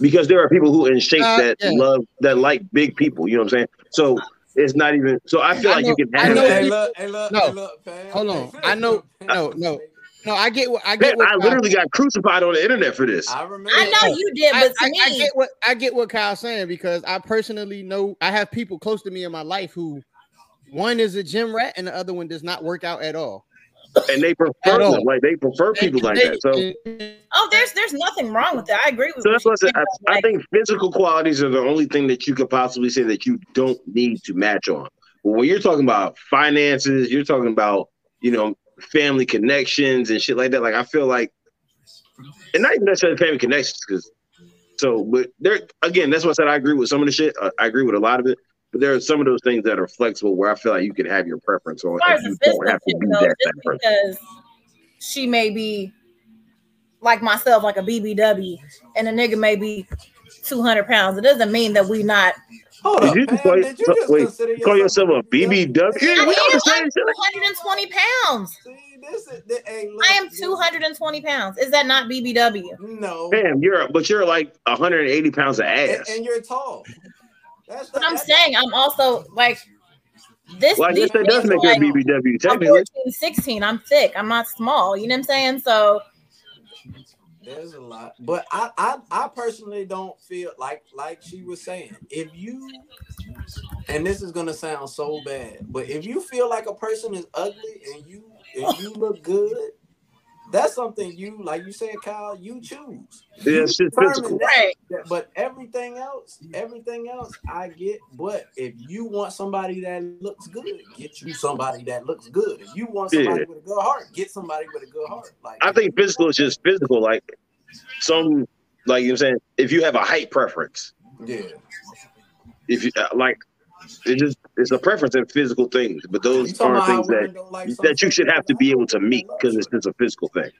because there are people who in shape Uh, that yeah. love, that like big people. You know what I'm saying? So it's not even, so I feel I like know- you can I have know that. hey, look, hey, look, No. hey, look, fam. Hold on. Hey, I know- fam. no, no. No, I get what I Man, get. What I Kyle- literally got crucified on the internet for this. I remember. I know you did, I, but to I, me, I get what I get what Kyle's saying because I personally know I have people close to me in my life who one is a gym rat and the other one does not work out at all. And they prefer them. Like they prefer people like that. So oh, there's there's nothing wrong with that. I agree with. So what that's what I said. I, saying, I think physical qualities are the only thing that you could possibly say that you don't need to match on. But when you're talking about finances, you're talking about, you know, family connections and shit like that. Like I feel like, and not even necessarily family connections, because so, but there again, that's what I said. I agree with some of the shit. Uh, I agree with a lot of it. But there are some of those things that are flexible where I feel like you can have your preference on. as far as and you don't have to be shit goes, that just type of person. because she may be like myself, like a BBW, and a nigga may be 200 pounds. It doesn't mean that we not. Hold Did up, you Pam, call, did you just wait, consider you call yourself a BBW? BBW? Yeah, I we am. understand I'm 220 pounds. See, this is, this, hey, I am 220 pounds. Is that not BBW? No, Damn, you're but you're like 180 pounds of and, ass. and you're tall. That's the, But I'm saying I'm also like this. Well, I guess these that does things make are you a like- BBW I'm 14, 16. I'm thick. I'm not small. You know what I'm saying? So There's a lot, but I, I, I personally don't feel like, like she was saying, if you, and this is gonna sound so bad, but if you feel like a person is ugly and you, and you look good, that's something you, like you said, Kyle, you choose. Yeah, it's just physical. that. But everything else, everything else, I get. But if you want somebody that looks good, get you somebody that looks good. If you want somebody Yeah. with a good heart, get somebody with a good heart. Like I think physical is just physical. Like some, like you know what I'm saying, if you have a height preference, yeah. if you uh, like, it just it's a preference in physical things. But those talking are about how things that like that you should have to be able to meet because it's just a physical thing.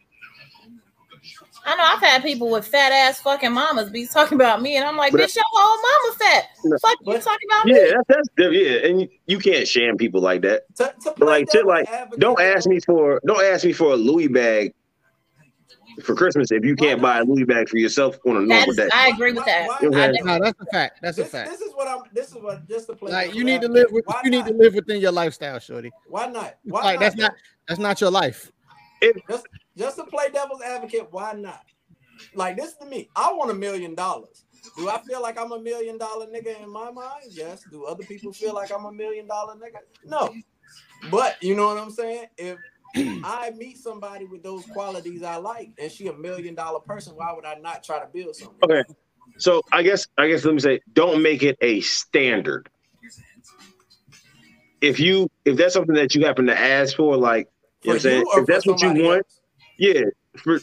I know I've had people with fat ass fucking mamas be talking about me, and I'm like, But- bitch, your whole mama fat. No. Fuck you But- talking about me? Yeah, that's, that's diff- yeah, and you, you can't sham people like that. To, to But play like shit, like don't ask me for don't ask me for a Louis bag for Christmas if you can't buy a Louis bag for yourself on a normal That's day. I agree with that. Why- You know what I I'm do. saying? No, that's a fact. That's a fact. this is what I'm. This is what just to play. Like you need to live with Why you need to live within your lifestyle, shorty. Why not? Why Like not? that's not that's not your life. just just to play devil's advocate. Why not? Like this to me, I want a million dollars. Do I feel like I'm a million dollar nigga in my mind? Yes. Do other people feel like I'm a million dollar nigga? No. But you know what I'm saying? If (clears throat) I meet somebody with those qualities I like, and she a million dollar person, why would I not try to build something? Okay. So I guess I guess let me say, don't make it a standard. If you if that's something that you happen to ask for, like you know what I'm saying, if that's what you want, else? yeah. For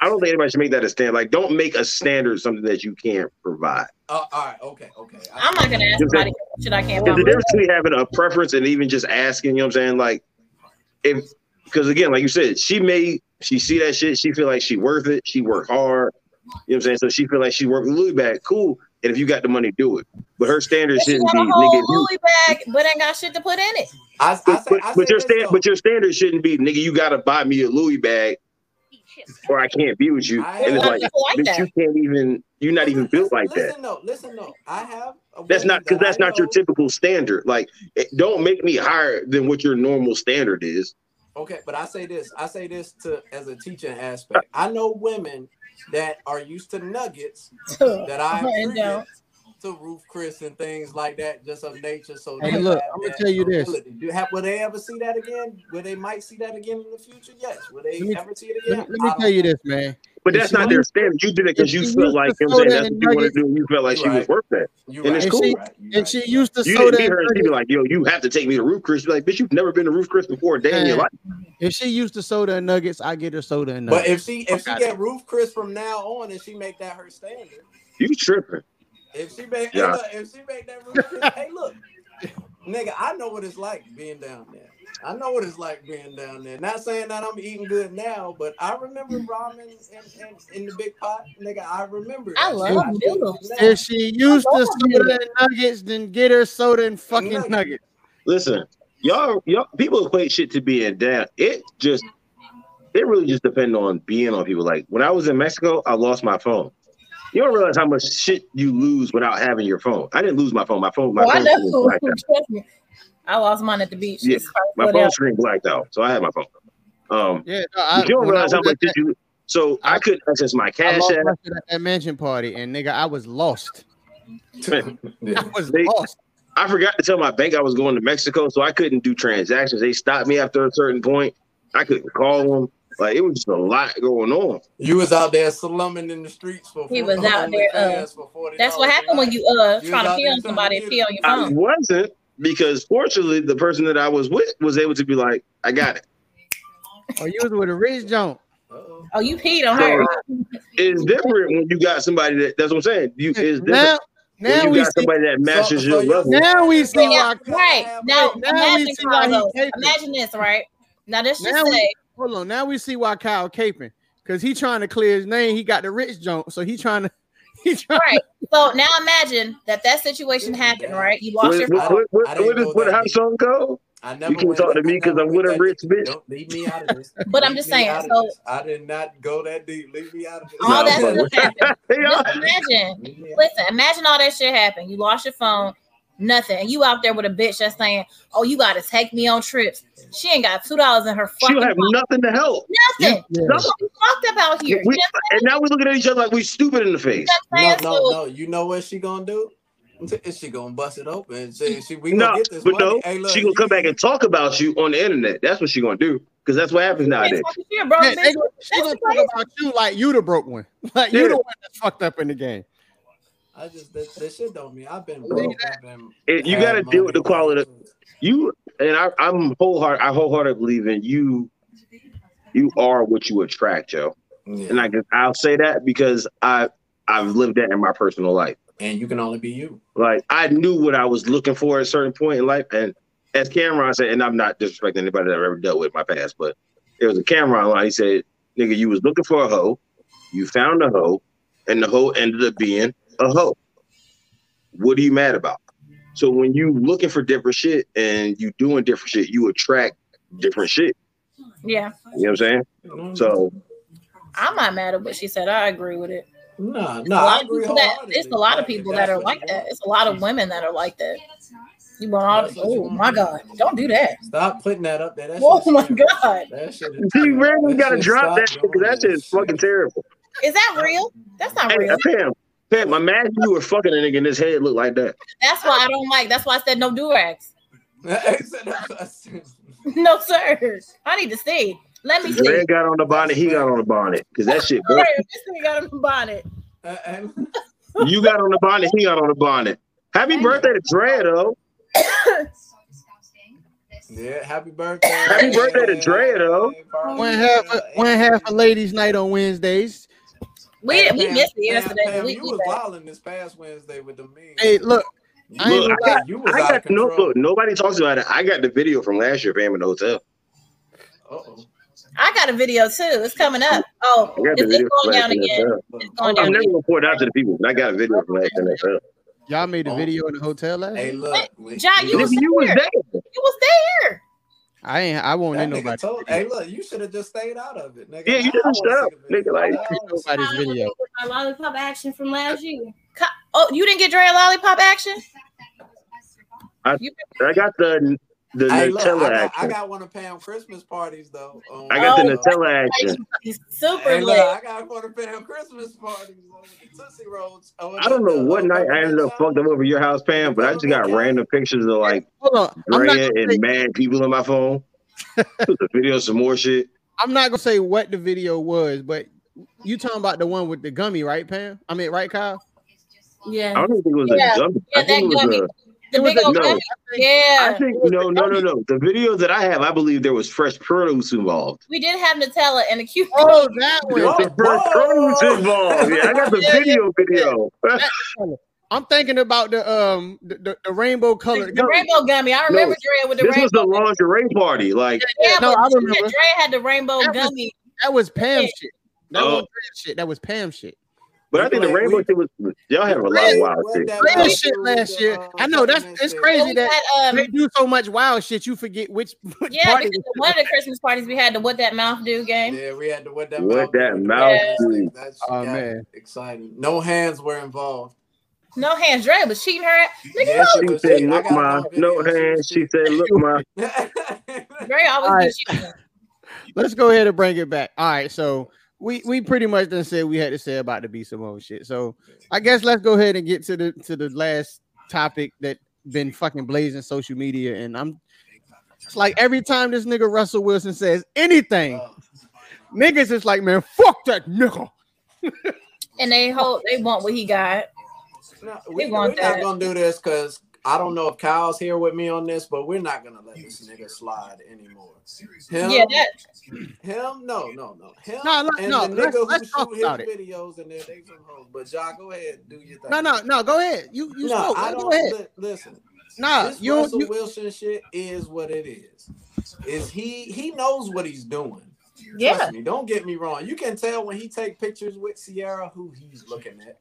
I don't think anybody should make that a standard. Like, don't make a standard something that you can't provide. Uh, all right, okay, okay. I'm not gonna ask Just somebody shit I can't There's buy. a difference between having a preference and even just asking. You know what I'm saying? Like, if because again, like you said, she may she see that shit, she feel like she worth it. She work hard. You know what I'm saying? So she feel like she worked Louis bag. Cool. And if you got the money, do it. But her standard shouldn't be nigga. You, Louis bag, but ain't got shit to put in it. I, I but, say, but, I but your this, stand, though. but your standard shouldn't be nigga. You gotta buy me a Louis bag, or I can't be with you. I and it's like, of like bitch, you can't even. You're not even built like that. Listen, though, listen, no. I have. A That's not because that that's I not your typical standard. Like, it, don't make me higher than what your normal standard is. Okay, but I say this. I say this to as a teaching aspect. I know women that are used to nuggets (laughs) that I And treated don't. To Ruth's Chris and things like that, just of nature. So Hey, look, I'ma tell you this. ability. Do have, will they ever see that again? Will they might see that again in the future? Yes. Will they Let me- ever see it Let again? me, let me tell you know. this, man. But If that's not their used- standard. You did it because if you she felt like to you know I'm saying soda that's what you want to do. You felt like You she was worth that. You And right. it's And cool. she, right. And she used to You soda didn't be her and she be like, yo, you have to take me to Ruth's Chris. Be like, bitch, you've never been to Ruth's Chris before a day in your life. If she used to soda and nuggets, I get her soda and But if she if she get Ruth's Chris from now on and she make that her standard, You tripping. If she make Yeah. hey, look, if she make that Ruth's Chris, hey look, nigga, I know what it's like being down there. I know what it's like being down there. Not saying that I'm eating good now, but I remember ramen in, in, in the big pot, nigga. I remember. I love shit. I noodles. If she used to love soda noodles. and nuggets, then get her soda and fucking Nuggets. nuggets. Listen, y'all, y'all, people equate shit to being down. It just, it really just depends on being on people. Like when I was in Mexico, I lost my phone. You don't realize how much shit you lose without having your phone. I didn't lose my phone. My phone, my Oh, I phone screen know. blacked out. (laughs) I lost mine at the beach. Yeah, My phone else. screen blacked out, so I had my phone. Um, Yeah, no, I, you don't realize how much at did that, you. So I, I- couldn't access my cash lost app. at that mansion party, and nigga, I was lost. (laughs) I was They- lost. I forgot to tell my bank I was going to Mexico, so I couldn't do transactions. They stopped me after a certain point. I couldn't call them. Like it was just a lot going on. You was out there slumming in the streets for. He was out there, uh, That's what happened when you uh You trying to out pee on somebody and pee on your I wasn't because fortunately the person that I was with was able to be like, I got it. Oh, you was with a rich jump. Oh, you peed on her. It's different when you got somebody that that's what I'm saying. You it's different Now, now you we got see. somebody that matches so your you- level. Now we see Yeah, why. right. Now, Now we imagine see why he Imagine this, right? Now let's just Now we- say Hold on. Now we see why Kyle caping because he trying to clear his name. He got the rich jump, so he trying to. (laughs) He trying. right. So now imagine that that situation happened, right? You lost What, your what, phone. what, what, I didn't what, is, what how deep. song go? I never You can't talk to me because I'm with a rich deep. bitch. Don't leave me out of this. (laughs) But I'm just saying, so- this. I did not go that deep. Leave me out of this. All that No. stuff happened. (laughs) Y'all. Just imagine. Leave me out. Listen, imagine all that shit happened. You lost your phone, nothing, and you out there with a bitch that's saying, "Oh, you got to take me on trips." She ain't got two dollars in her She fucking don't have pocket. nothing to help. Nothing. Yeah. That's what we fucked up out here. You know and now we're looking at each other like we stupid in the face. I'm No, no, So- no. You know what she gonna do? Is she gonna bust it open? She, she, we No, gonna get this but money. no, Hey, look, she gonna come back and talk about you on the internet. That's what she gonna do because that's what happens You nowadays. bro. Hey, they gonna, she gonna talk about you like you the broke one, (laughs) like you Yeah. the one that's fucked up in the game. I just that, that shit don't mean I've been broke. I've been It, you got to deal with the money. quality. You and I, I'm wholehearted. I wholeheartedly believe in you. You are what you attract, Joe. Yeah. And I can, I'll say that because I I've lived that in my personal life. and you can only be you. Like I knew what I was looking for at a certain point in life, and as Cam'ron said, and I'm not disrespecting anybody that I've ever dealt with in my past, but there was a Cam'ron line. He said, "Nigga, you was looking for a hoe, you found a hoe, and the hoe ended up being a hoe. What are you mad about?" So when you looking for different shit and you doing different shit, you attract different shit. Yeah, You know what I'm saying? So I'm not mad at what she said. I agree with it. No, a no, lot I agree. that it's a lot of people that are like that. It's a lot of women that are like that. You want all That's what you oh my god, don't do that. Stop putting that up there. That Oh my god. That shit is (laughs) you really gotta drop that because that doing shit is fucking terrible. Is that real? That's not Hey, real. Pam, Pam, imagine you were fucking a nigga and his head looked like that. That's why I don't like. That's why I said no do rags. (laughs) No sir. I need to see. Let me see. Red got on the bonnet, he got on the bonnet. Because that shit, boy, Sir, This thing got him bonnet. Uh-uh. you got on the bonnet, he got on the bonnet. Happy birthday to Dre, though. Yeah, happy birthday. Happy birthday to Drea, though. One half, one half a ladies' night on Wednesdays. We we Pam, missed it yesterday. but Pam, we, you we was back. wilding this past Wednesday with the meme. Hey, look, I Look, I got, You was I got of control. no look. Nobody talks about it. I got the video from last year, fam, in the hotel. Uh-oh. I got a video too. It's coming up. Oh, I got it's, the it's video from going down again. It's going down I'm down never again. gonna pour it out to the people, but I got a video from last year. NFL. Y'all made a Oh. video in the hotel last Hey, look. we- John, you was you was there. there. You was there. I ain't. I won't That need nobody. told, hey, look, you should have just stayed out of it, nigga. Yeah, you I didn't wanna shut up, see the video. nigga, like- I wanna see- Nobody's video. My lollipop action from last year. Oh, you didn't get Dre a lollipop action? I- I got the the Hey, look, I Nutella got, I got one of Pam Christmas parties though. on- I got the Oh, Nutella action. He's super Hey, look, lit. I got one of Pam Christmas parties on the Tootsie Rolls. Oh, I don't know what uh, night I ended up peppermint fucked up over your house, Pam, but I just got random pictures of like Hold on. I'm not, Drea and say, mad people on my phone. (laughs) the video, some more shit. I'm not gonna say what the video was, but you talking about the one with the gummy, right, Pam? I mean, right, Kyle? Yeah. I don't think it was Yeah. a gummy. Yeah, I think that it was gummy. a. The It was big a old no. gummy. I Yeah. think no, no, no, no. The video that I have, I believe there was fresh produce involved. We did have Nutella and a cute. Oh, that There was one. some fresh produce involved. Yeah, I got the (laughs) Yeah, yeah, video, video. I'm thinking about the um the, the, the rainbow The, the gummy. rainbow gummy. I remember Dre with the This was the lingerie party. Like, yeah, No, but I Dre remember. had the rainbow That was- gummy. That was Pam shit. That Oh. was Pam shit. That was Pam shit. But I think the rainbow we- shit was. Y'all have a lot of wild shit. that Pam mouse shit last year. uh, I know that's it's crazy that um, they do so much wild shit. You forget which, which (laughs) Yeah, party. because one of the Christmas parties we had the what that mouth do game. Yeah, we had to what that What mouth that do. mouth Yeah. do. That Oh, got man. exciting. No hands were involved. No hands. Dre was cheating her. Nigga, Yeah, no. she She was said, "Look, ma, no hands." She said, "Look, ma." (laughs) Dre always All right. cheating. Let's go ahead and bring it back. All right, so we we pretty much done said we had to say about the B Simone shit. So I guess let's go ahead and get to the to the last topic that been fucking blazing social media, and I'm it's like every time this nigga Russell Wilson says anything, niggas is like, man, fuck that nigga. And they hold they want what he got. no, we, They we're want not gonna do this because I don't know if Kyle's here with me on this, but we're not gonna let this nigga slide anymore. Him, Yeah, that him, no, no, no. Him No, look, and no, the let's- nigga who let's talk shoot his it. videos and then they some hoes. But y'all, go ahead, do your thing. No, no, no. Go ahead. You you no, spoke. I don't. ahead. Li- listen, Nah, this you. Russell You, Wilson shit is what it is. Is he? He knows what he's doing. yeah. Trust me. Don't get me wrong. You can tell when he take pictures with Ciara who he's looking at.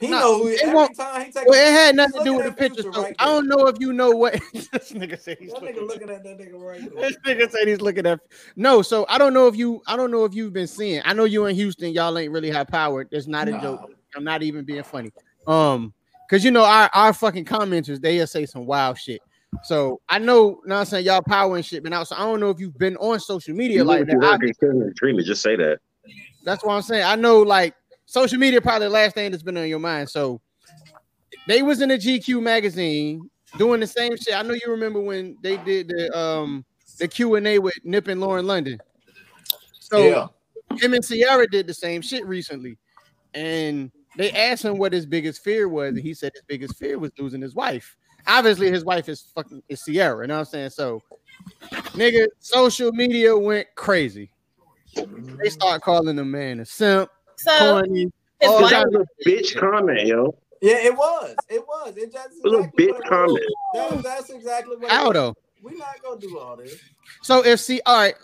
He No, know who it every won't- time he take. well, it had nothing to do with the at picture. Future So right I don't know if you know what (laughs) this nigga said. He's That looking nigga at. looking at that nigga right there. This nigga said he's looking at no, so I don't know if you I don't know if you've been seeing. I know you in Houston, y'all ain't really high powered. It's not a Nah. joke. I'm not even being funny. Um, because you know our, our fucking commenters, they just say some wild shit. So I know, you know what I'm saying y'all power and shit been out. So I don't know if you've been on social media You like like that. I- that. Dreamer, just say that. that's what I'm saying. I know like social media probably the last thing that's been on your mind. So they was in the GQ magazine doing the same shit. I know you remember when they did the um the Q and A with Nip and Lauren London. So yeah. him and Ciara did the same shit recently, and they asked him what his biggest fear was, and he said his biggest fear was losing his wife. Obviously, his wife is fucking is Ciara. You know what I'm saying? So, nigga, social media went crazy. They start calling the man a simp, So corny. his all that- That was a bitch comment, yo. Yeah, it was. It was. It just It was a bitch what comment. That, that's exactly what. How it was. though? We not gonna do all this. So if see, all right,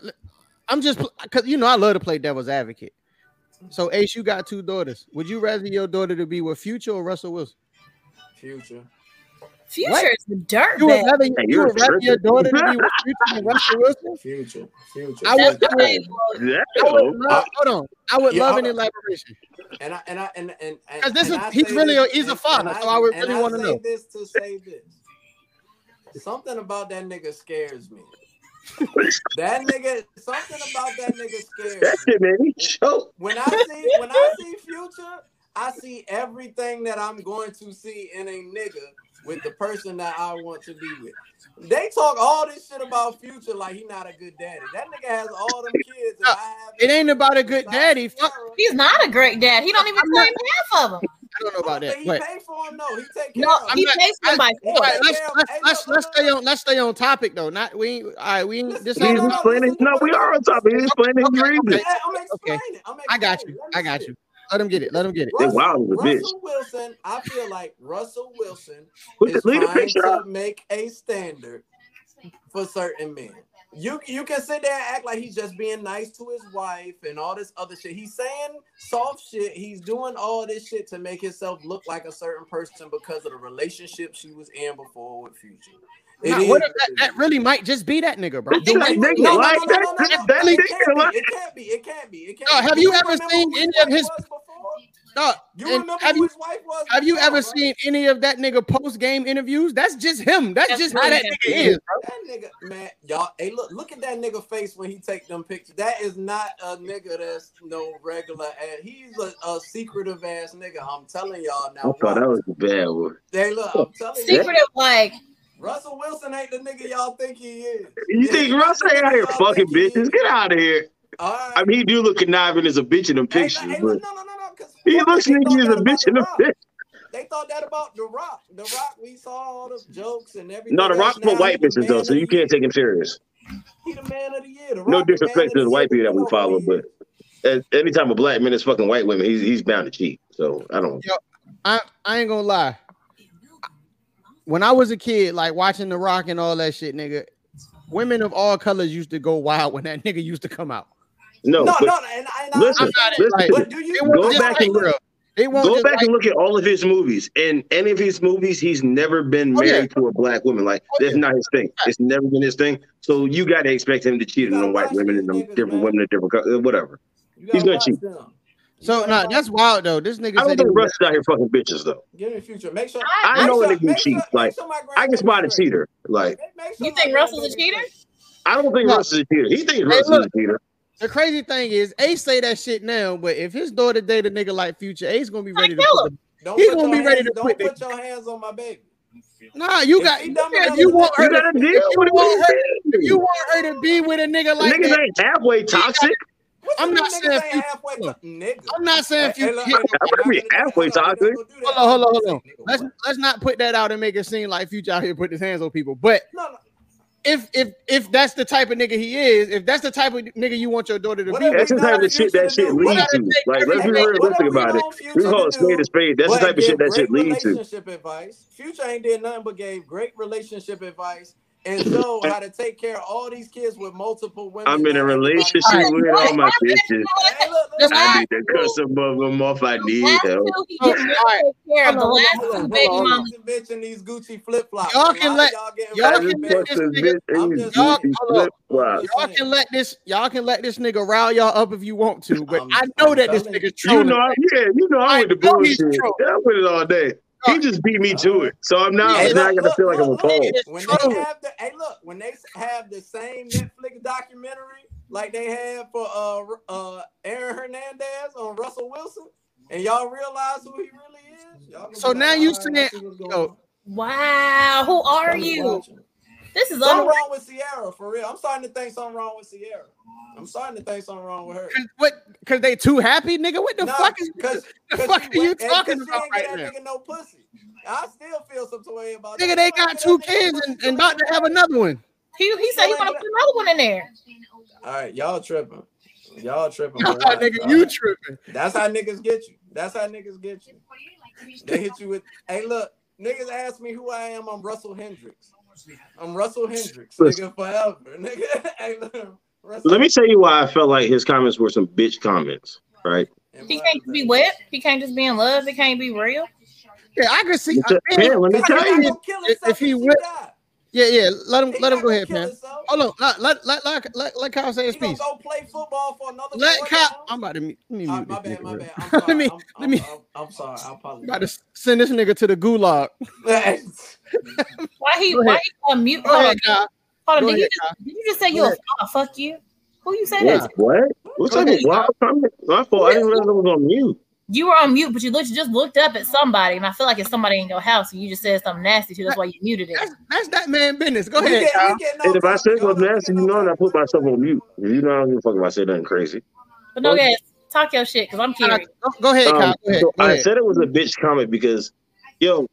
I'm just because you know I love to play devil's advocate. So Ace, you got two daughters. Would you rather your daughter to be with Future or Russell Wilson? Future. Future What? is the dirt You would bag. rather, Hey, you you're would rather your daughter to be with Future than Russell Wilson? Future. Future. I would, I would. Yeah. I would love, uh, hold on. I would Yeah, love hold an elaboration. And I and I and and, and 'Cause this and is- I he's really this- a- he's a and- father, so I would really wanna know. this to say this. Something about that nigga scares me. That nigga, something about that nigga scares That me. shit made me choke. When I see when I see future, I see everything that I'm going to see in a nigga with the person that I want to be with. They talk all this shit about future like he not a good daddy. That nigga has all them kids. And uh, I have it ain't about a good daddy. He's not a great dad. He don't even claim half of them. I don't know about that. He but, pay for him No, He take care no, he pays for All right, let's let's, stay on let's stay on topic though. Not we. All right, we. This he's explaining. No, we are on topic. He's explaining okay. I'm explaining. I'm explaining. I got you. I got you. Let him get it. Let him get it. Russell, wild as a bitch. Wilson, I feel like Russell Wilson is the trying to up. make a standard for certain men. You you can sit there and act like he's just being nice to his wife and all this other shit. He's saying soft shit. He's doing all this shit to make himself look like a certain person because of the relationship she was in before with Future. Is, that, that, really might just be that nigga, bro. That nigga, no, like, It can't be. It can't be. It can't be. Have you, you ever seen any of his? No, you remember have who his wife was? Have you ever seen any of that nigga post game interviews? That's just him. That's, That's just how that nigga is. That nigga, man, y'all. Hey, look, look at that nigga face when he take them pictures. That is not a nigga that's no regular ass. He's a, a secretive ass nigga. I'm telling y'all now. I thought that was a bad one. Hey, look, I'm telling secretive, you. Secretive, like Russell Wilson ain't the nigga y'all think he is. You think Russell ain't out here fucking bitches? Get out of here. Right. I mean, he do look conniving as a bitch in the picture. Hey, hey, no, no, no, no. He looks like he's a bitch in the picture. They thought that about The Rock. The Rock, we saw all the jokes and everything. No, The Rock put white bitches though, so you can't take him serious. He the man of the year. The no disrespect to the, the white people that we follow, but anytime a black man is fucking white women, he's he's bound to cheat. So I don't. Yo, I I ain't gonna lie when I was a kid, like watching The Rock and all that shit, nigga, women of all colors used to go wild when that (laughs) nigga used to come out. No, no, but, no, and, and listen, listen, like, but do you go back like, and look? Go back like, and look at all of his movies. In any of his movies, he's never been oh, married oh, to a black woman. Like oh, that's not his thing. It's never been his thing. So you got to expect him to cheat on white women and them different man. women of different whatever. He's gonna cheat. Them. So no, nah, that's wild though. This nigga. I don't think Russ out here fucking bitches though. Get in the future. Make sure. I, I know a nigga cheat. Like sure I can spot a cheater. Like you think Russell's a cheater? I don't think no. Russ is a cheater. He thinks Russ is a cheater. The crazy thing is, Ace say that shit now, but if his daughter date a nigga like Future, Ace gonna be ready to. to. Quit, he gonna be ready to don't quit. Don't put your hands on my baby. Nah, you got. You, you want her to, you want her to be with a nigga like niggas ain't halfway toxic. I'm not saying if. I'm not saying if you hey, look, hit halfway talk. Hold on, hold on, hold on. Let's let's not put that out and make it seem like Future out here put his hands on people. But if if if that's the type of nigga he is, if that's the type of nigga you want your daughter to be, that's the type of shit that shit leads to. Like let's be real, let's realistic about it. We call it spade to spade. That's the type of shit that shit leads to. Relationship advice. Future ain't did nothing but gave great relationship advice and so how to take care of all these kids with multiple women. I'm in a relationship right. with all my bitches. I need to cut some of them off. I need help. All right. The last two. Bitch in these Gucci flip flops. Y'all can let y'all can let this nigga. Y'all can let this y'all can let this nigga rile y'all up if you want to, but I know that this nigga. You know, yeah, you know I went to bullshit. I went it all day he just beat me to it. So I'm not, yeah, I'm not gonna feel like I'm a pole. When they have the, hey, look, when they have the same Netflix documentary like they had for uh, uh, Aaron Hernandez on Russell Wilson, and y'all realize who he really is. so now you saying, oh, wow, who are you? Watching. This is something wrong with Ciara for real. I'm starting to think something wrong with Ciara. I'm starting to think something wrong with her. Cause, what? Cause they too happy, nigga. What the no, fuck is? Cause, the cause fuck are you talking about right now? Nigga no pussy. I still feel some way about. Nigga, that. they got two kids and, and about to have another one. He he said he want to put another one in there. All right, y'all tripping. Y'all tripping. Y'all, nigga, you right. tripping. That's how niggas get you. That's how niggas get you. They hit you with. Hey, look, niggas ask me who I am. I'm Russell Hendrix. I'm Russell Hendrix, nigga, forever, nigga. (laughs) hey, Russell. Let me tell you why I felt like his comments were some bitch comments, right? He can't be wet. He can't just be in love. It can't be real. Yeah, I can see. I, man, let me tell you, if, he whipped. Yeah, yeah. Let him, he let him go ahead, man. Hold on. Let let let let, let, Kyle say his piece. Go play football for another. Let Kyle. I'm about to meet. Uh, my bad. My bad. (laughs) I'm sorry. let me. I'm, let me. I'm, I'm, I'm sorry. I apologize. About to send this nigga to the gulag. (laughs) (laughs) why he why he on mute? Go hold ahead, on, hold on. Did, ahead, you, did, you just, say you a oh, fuck you? Who you say yeah. that? To? What? What's up? Why? My fault. I didn't realize I was on mute. You were on mute, but you looked, you just looked up at somebody, and I feel like it's somebody in your house, and you just said something nasty to. That's why you muted it. That's, that's that man business. Go ahead. No and if I said something nasty, you know, and I put myself on mute. You know, I don't give a fuck if I say nothing crazy. But no, guys, talk your shit because I'm curious. Go, ahead, um, Kyle. Go ahead, go ahead. So I said it was a bitch comment because, yo,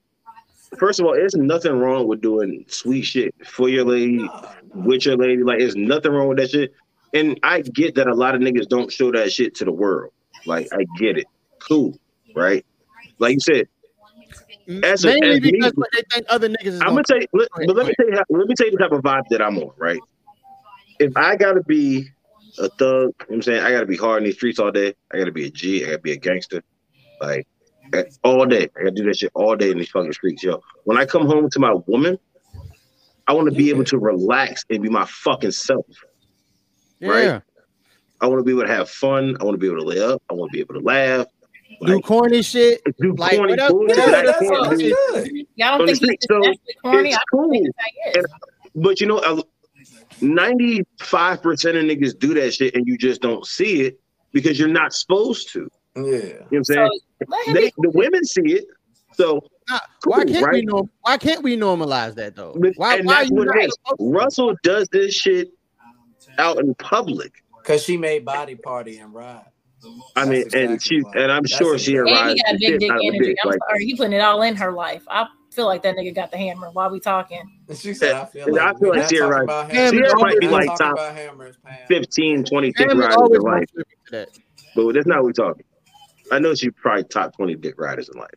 first of all, there's nothing wrong with doing sweet shit for your lady, with your lady. Like, there's nothing wrong with that shit. And I get that a lot of niggas don't show that shit to the world. Like, I get it. Cool, right? Like you said, as a, Mainly as me, because what they think other niggas is I'm gonna gonna tell you, let, but let me tell you, how, let me tell you the type of vibe that I'm on, right? If I gotta be a thug, you know what I'm saying I gotta be hard in these streets all day. I gotta be a G. I gotta be a gangster, like all day. I gotta do that shit all day in these fucking streets, yo. When I come home to my woman, I want to be able to relax and be my fucking self. right? Yeah. I want to be able to have fun. I want to be able to lay up. I want to be able to laugh. Do corny shit. (laughs) Do Like, corny whatever- bullshit whatever that I that's can't all- do. Y'all don't think he's. So corny? it's I don't think cool. it's how. And- but you know, ninety-five percent of niggas do that shit, and you just don't see it because you're not supposed to. Yeah, you know what I'm saying? let him They, be- the women see it, so Why cool, can't we right? norm- Why can't we normalize that though? Why? and Why that's you what not it is. Russell does this shit out in public. Cause she made body party and ride. I mean, and she, and I'm sure she And he got big dick out of a energy. dick. I'm Like, sorry, you putting it all in her life. I feel like that nigga got the hammer while we talking. She said, I feel and I like, feel we're like not Ciara, talking right. Ciara might be like top about hammers, 15, 20 dick Hammers riders always in life. contribute to that. But that's not what we're talking. I know she's probably top 20 dick riders in life.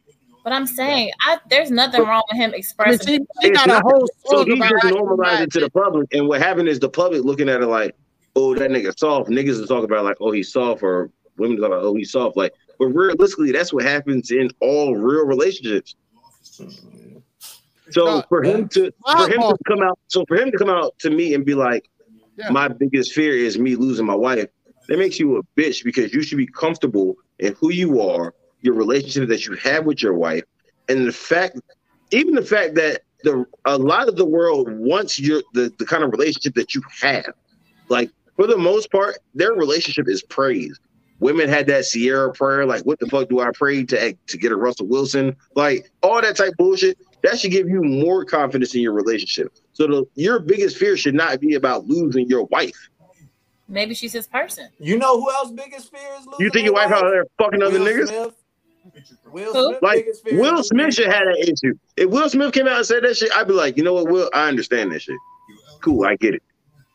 But I'm saying, I there's nothing wrong with him expressing. It's not- so song he about just how she normalized it to the public, and what happened is the public looking at it like, "Oh, that nigga soft." Niggas is talking about like, "Oh, he's soft," or women talking about, "Oh, he's soft." Like, but realistically, that's what happens in all real relationships. So No, for him to for him to come out, so for him to come out to me and be like, Yeah. "My biggest fear is me losing my wife," that makes you a bitch because you should be comfortable in who you are, your relationship that you have with your wife, and the fact, even the fact that the a lot of the world wants your the, the kind of relationship that you have. Like for the most part, their relationship is praised. Women had that Ciara prayer, like, what the fuck do I pray to to get a Russell Wilson? Like all that type bullshit. That should give you more confidence in your relationship. So the, your biggest fear should not be about losing your wife. Maybe she's his person. You know who else biggest fear is losing You think your their wife out there fucking other Will niggas? Smith. Will Who? Smith Like biggest fear Will Smith should have that issue. If Will Smith came out and said that shit, I'd be like, you know what, Will, I understand that shit. Cool, I get it.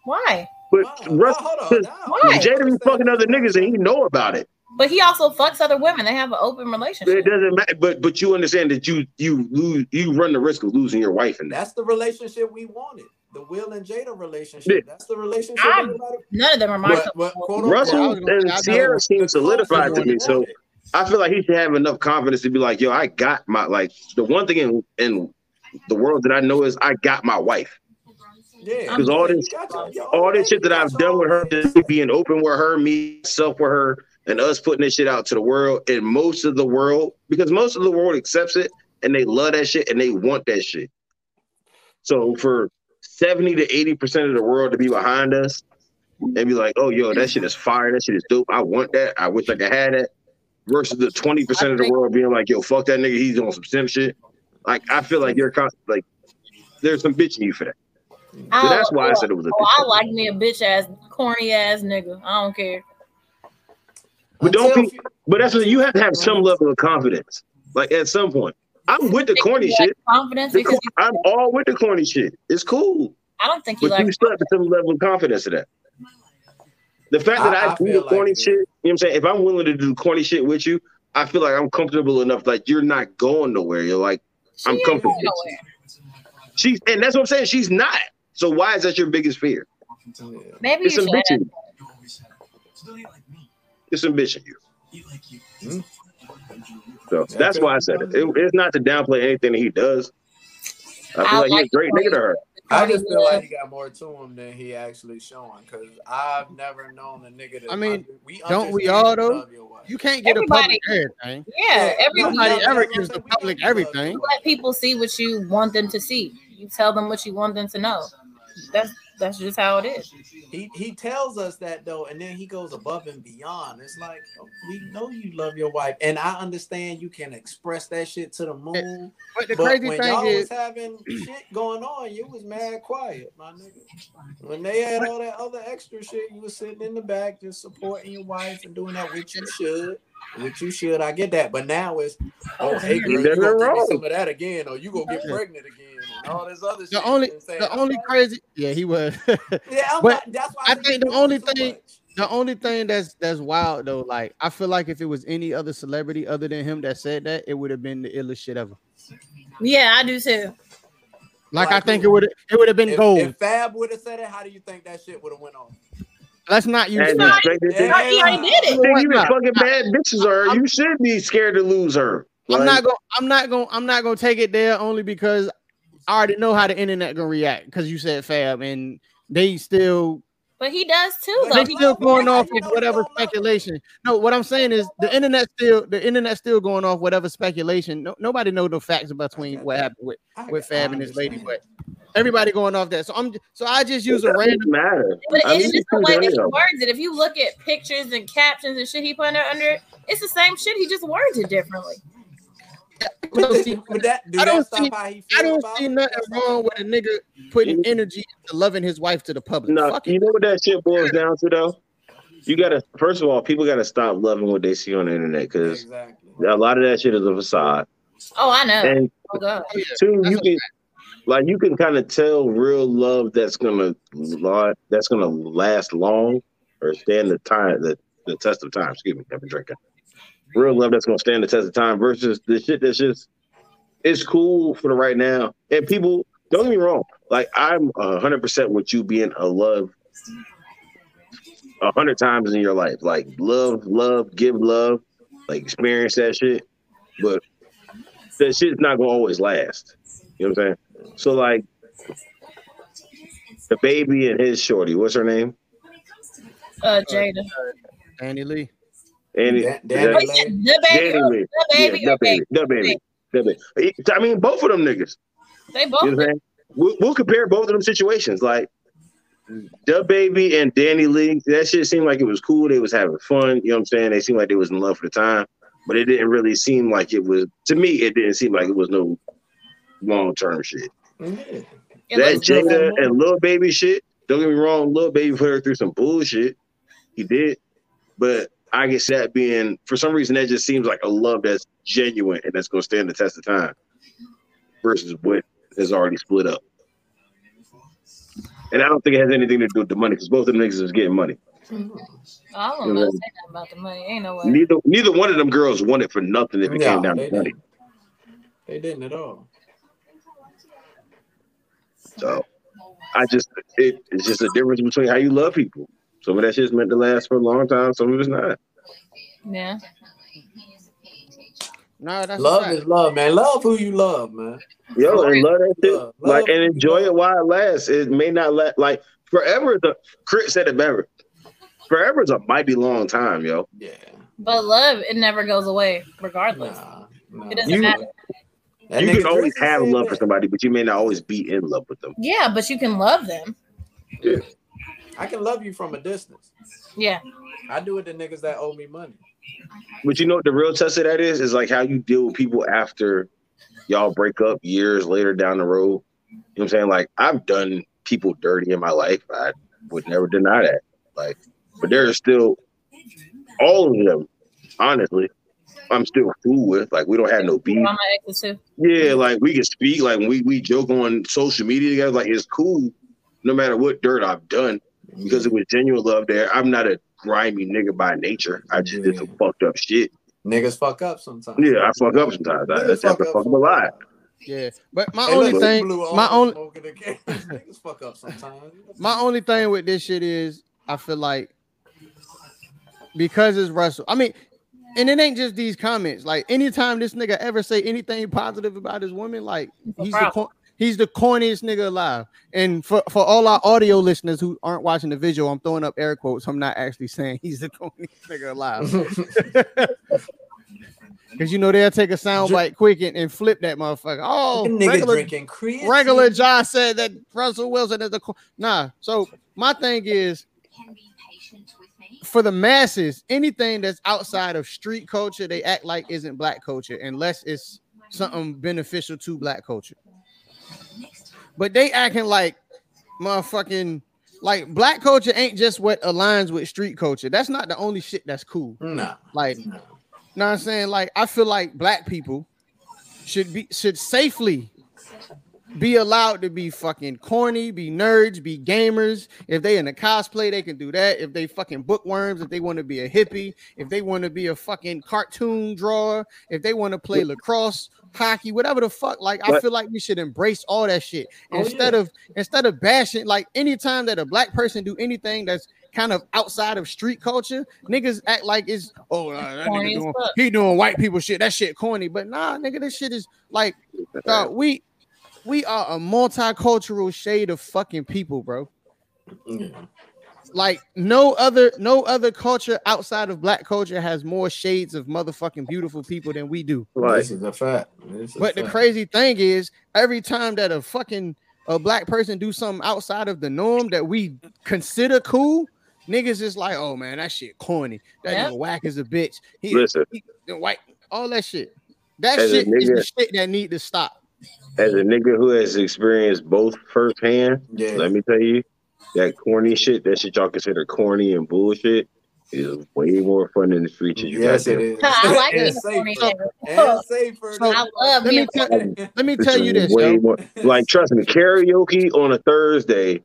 Why? But Russ, Why? Jada be fucking other niggas and he know about it. But he also fucks other women. They have an open relationship. It doesn't matter. But but you understand that you you lose you run the risk of losing your wife and that. That's the relationship we wanted. The Will and Jada relationship. That's the relationship. I- everybody- None of them are my But- But quote. Russell unquote, and Ciara seem solidified to me. So I feel like he should have enough confidence to be like, yo, I got my like the one thing in in the world that I know is I got my wife. Yeah, Because all this all this shit that I've done with her, just being open with her, me self with her, and us putting this shit out to the world, and most of the world, because most of the world accepts it and they love that shit and they want that shit. So for 70 to 80 percent of the world to be behind us and be like, oh yo, that shit is fire, that shit is dope. I want that. I wish I could have that. Versus the 20 percent of the world being like, yo, fuck that nigga, he's on some sim shit. Like I feel like you're con- like there's some bitch in you for that. So that's why I said it was a Oh, I like me a bitch ass, corny ass nigga. I don't care. But don't be. But that's what you have to have some level of confidence. Like at some point, I'm with the corny You like shit. confidence The because cor- I'm all with the corny shit. It's cool, I don't think you but like. you still have some level of confidence in that. The fact that I- I, I do feel the corny like shit, you know what I'm saying? If I'm willing to do corny shit with you, I feel like I'm comfortable enough. Like you're not going nowhere. You're like I'm ain't comfortable. going. She's and that's what I'm saying. She's not. So why is that your biggest fear? Maybe It's you some should. bitch in you. It's some bitch in hmm? You. So that's why I said it. It- It's not to downplay anything that he does. I feel I like he's a great nigga to her. I just feel like he got more to him than he actually showing. Cause I've never known a nigga to. I mean, under- we Don't we all though? love your wife. You can't get a Everybody- public everything. Yeah, every Nobody Yeah, ever that's gives the I'm saying. We public know you everything. let people see what you want them to see. You tell them what you want them to know. That's That's just how it is. He he tells us that though, and then he goes above and beyond. It's like oh, we know you love your wife, and I understand you can express that shit to the eh, moon. But the But crazy when thing y'all is, was having (clears throat) shit going on, you was mad quiet, my nigga. When they had all that other extra shit, you was sitting in the back just supporting your wife and doing that which you should. Which you should, I get that. But now it's oh, oh hey girl, you Nothing gonna give me some of that again, or you gonna get pregnant again, and all this other shit. the only and saying, the only "Okay." crazy, yeah, he was. (laughs) Yeah, I'm but not, that's why I said think the only too thing- much. The only thing that's that's wild though, like I feel like if it was any other celebrity other than him that said that, it would have been the illest shit ever. Yeah, I do too. Like, Like I think who? it would it would have been If, gold. if Fab would have said it, how do you think that shit would have went on? Let's not use And that. the straight- Yeah. He already did it. Think even Nah, fucking bad bitches are. You should be scared to lose her. I'm not gonna I'm not gonna I'm not gonna take it there only because I already know how the internet gonna react because you said Fab and they still But he does too, But though. they still going off you of whatever don't love her? speculation. No, what I'm saying is the internet still the internet still going off whatever speculation. No, nobody know the facts between what happened with with Fab and this lady, but everybody going off that. So I'm so I just use it a random. matter. But I it's mean, just the way that he words it. If you look at pictures and captions and shit he put under, under it, it's the same shit. He just words it differently. But, don't see- that do I don't see- I don't see nothing wrong with a nigga putting mm-hmm. energy into loving his wife to the public. No, Fuck you it. know what that shit boils down to though. You gotta first of all, people gotta stop loving what they see on the internet because exactly. a lot of that shit is a facade. Oh, I know. And Oh god. Oh, yeah. two, That's you a can like you can kind of tell real love that's gonna la- that's gonna last long or stand the time the, the test of time. Excuse me, I've been drinking. Real love that's gonna stand the test of time versus the shit that's just it's cool for the right now. And people don't get me wrong, like I'm hundred percent with you being a love a hundred times in your life. Like love, love, give love, like experience that shit. But that shit's not gonna always last. You know what I'm saying? So like DaBaby and his shorty, what's her name? Uh, Jayda. Danny Lee. Annie, Dan- yeah, Danny Oh, Lay. yeah, the baby. Danny the baby. Yeah, the okay. baby, the baby, the baby. I mean, both of them niggas. They both. You know what We'll, we'll compare both of them situations. Like DaBaby and DaniLeigh, that shit seemed like it was cool. They was having fun. You know what I'm saying? They seemed like they was in love for the time, but it didn't really seem like it was. To me, it didn't seem like it was no long term shit. Yeah. It that looks good. Jayda and Lil Baby shit. Don't get me wrong, Lil Baby put her through some bullshit. He did, but I guess that being for some reason that just seems like a love that's genuine and that's going to stand the test of time, versus what has already split up. And I don't think it has anything to do with the money because both of them niggas is getting money. I don't know say nothing about the money. Ain't no way. Neither neither one of them girls wanted for nothing if it No, came down they to money. didn't. They didn't at all. So I just it, it's just a difference between how you love people. Some of that shit's meant to last for a long time. Some of it's not. Yeah. No, that's a Love fact. is love, man. Love who you love, man. Yo, and love that shit. Love- like love and enjoy it while it lasts. It may not last like forever. The Crit said it better. Forever is a mighty long time, yo. Yeah. But love, it never goes away, regardless. Nah, nah. It doesn't You- matter. You can always have love for somebody, but you may not always be in love with them. Yeah, but you can love them. I can love you from a distance. Yeah. I do it to niggas that owe me money. But you know what the real test of that is? Is like how you deal with people after y'all break up years later down the road. You know what I'm saying? Like I've done people dirty in my life. I would never deny that. Like, but there are still all of them, honestly, I'm still cool with. Like we don't have no beef. All my exes too. Yeah, like we can speak, like we we joke on social media together. Like it's cool, no matter what dirt I've done, because it was genuine love there. I'm not a grimy nigga by nature. I just did some fucked up shit. Niggas fuck up sometimes. Yeah, I fuck up sometimes. I, Niggas that's fuck fuck up up a lot. Yeah, but my Hey, only look, thing, my only. (laughs) Niggas fuck up sometimes. my only thing with this shit is I feel like because it's Russell. I mean, and it ain't just these comments. Like anytime this nigga ever say anything positive about his woman, like he's the problem. He's the corniest nigga alive. And for for all our audio listeners who aren't watching the visual, I'm throwing up air quotes. I'm not actually saying he's the (laughs) corniest nigga alive. (laughs) Because you know they'll take a sound bite quick and, and flip that motherfucker. Oh, Nigga regular, regular John said that Russell Wilson is the co- nah. So my thing is for the masses, anything that's outside of street culture, they act like isn't black culture unless it's something beneficial to black culture. But they acting like motherfucking like black culture ain't just what aligns with street culture. That's not the only shit that's cool. Nah. Like, know what I'm saying? Like, I feel like black people should be should safely be allowed to be fucking corny, be nerds, be gamers. If they in a cosplay, they can do that. If they fucking bookworms, if they want to be a hippie, if they want to be a fucking cartoon drawer, if they want to play lacrosse, hockey, whatever the fuck. Like, I feel like we should embrace all that shit Oh, instead yeah. of instead of bashing. Like, anytime that a black person do anything that's kind of outside of street culture, niggas act like it's oh nah, that nigga doing, he doing white people shit. That shit corny, but nah, nigga, this shit is like dog, uh, we we are a multicultural shade of fucking people, bro. Like no other no other culture outside of black culture has more shades of motherfucking beautiful people than we do. Like, This is a fact. This is a But the fact. crazy thing is, every time that a fucking a black person do something outside of the norm that we consider cool, niggas is like, oh man, that shit corny. That Yep. nigga whack is a bitch. He, Listen. he- white, all that shit. That As a shit is the shit that need to stop. As a nigga who has experienced both firsthand, Yeah. let me tell you, that corny shit, that shit y'all consider corny and bullshit, is way more fun than the streets. You Yes, it goddamn- is. I like and being a corny safer. And safer. So- I love Let me tell, let me tell you this, way more like trust me, karaoke on a Thursday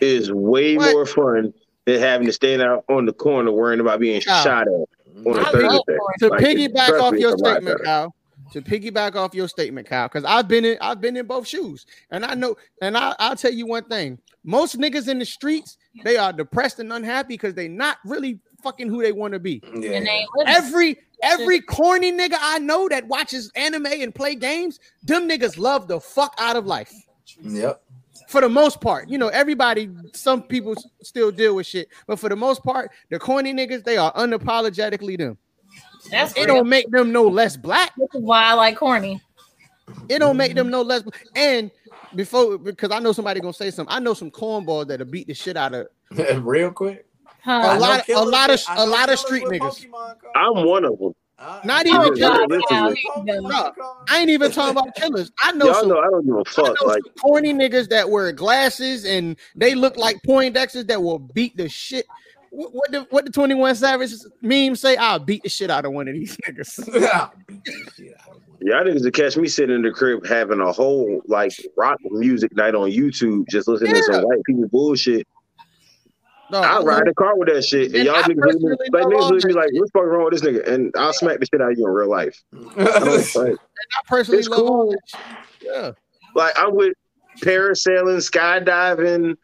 is way What? more fun than having to stand out on the corner worrying about being Kyle. shot at on a I Thursday. to Like, piggyback off me, your it's a lot statement, better. Kyle. To piggyback off your statement, Kyle, because I've been in I've been in both shoes, and I know, and I, I'll tell you one thing: most niggas in the streets they are depressed and unhappy because they not really fucking who they want to be. Yeah. Every every corny nigga I know that watches anime and play games, them niggas love the fuck out of life Yep. for the most part. You know, everybody, some people still deal with shit, but for the most part, the corny niggas they are unapologetically them. That's It real. don't make them no less black. This is why I like corny. It don't make them no less. And before, because I know somebody gonna say something. I know some cornballs that'll beat the shit out of (laughs) Real quick. Huh. A I know lot- a lot of- with- I a know lot of street niggas. Pokemon. I'm one of them. Not even know killers. killers Yeah, with No. I ain't even talking about killers. I know Y'all some know I don't give a I fuck. know Like some corny niggas that wear glasses and they look like Poindexters that will beat the shit. What, what the what the 21 Savage meme say? I'll beat the shit out of one of these niggas. (laughs) I'll beat the shit out of one. y'all niggas to catch me sitting in the crib having a whole like rock music night on YouTube, just listening to some white people bullshit. Dog, I I ride love- the car with that shit, and And y'all I niggas look at me, personally like love niggas all look at me like, what's fucking wrong with this nigga? And I'll smack the shit out of you in real life. (laughs) I like, I personally It's love cool. Yeah. like I'm with parasailing, skydiving,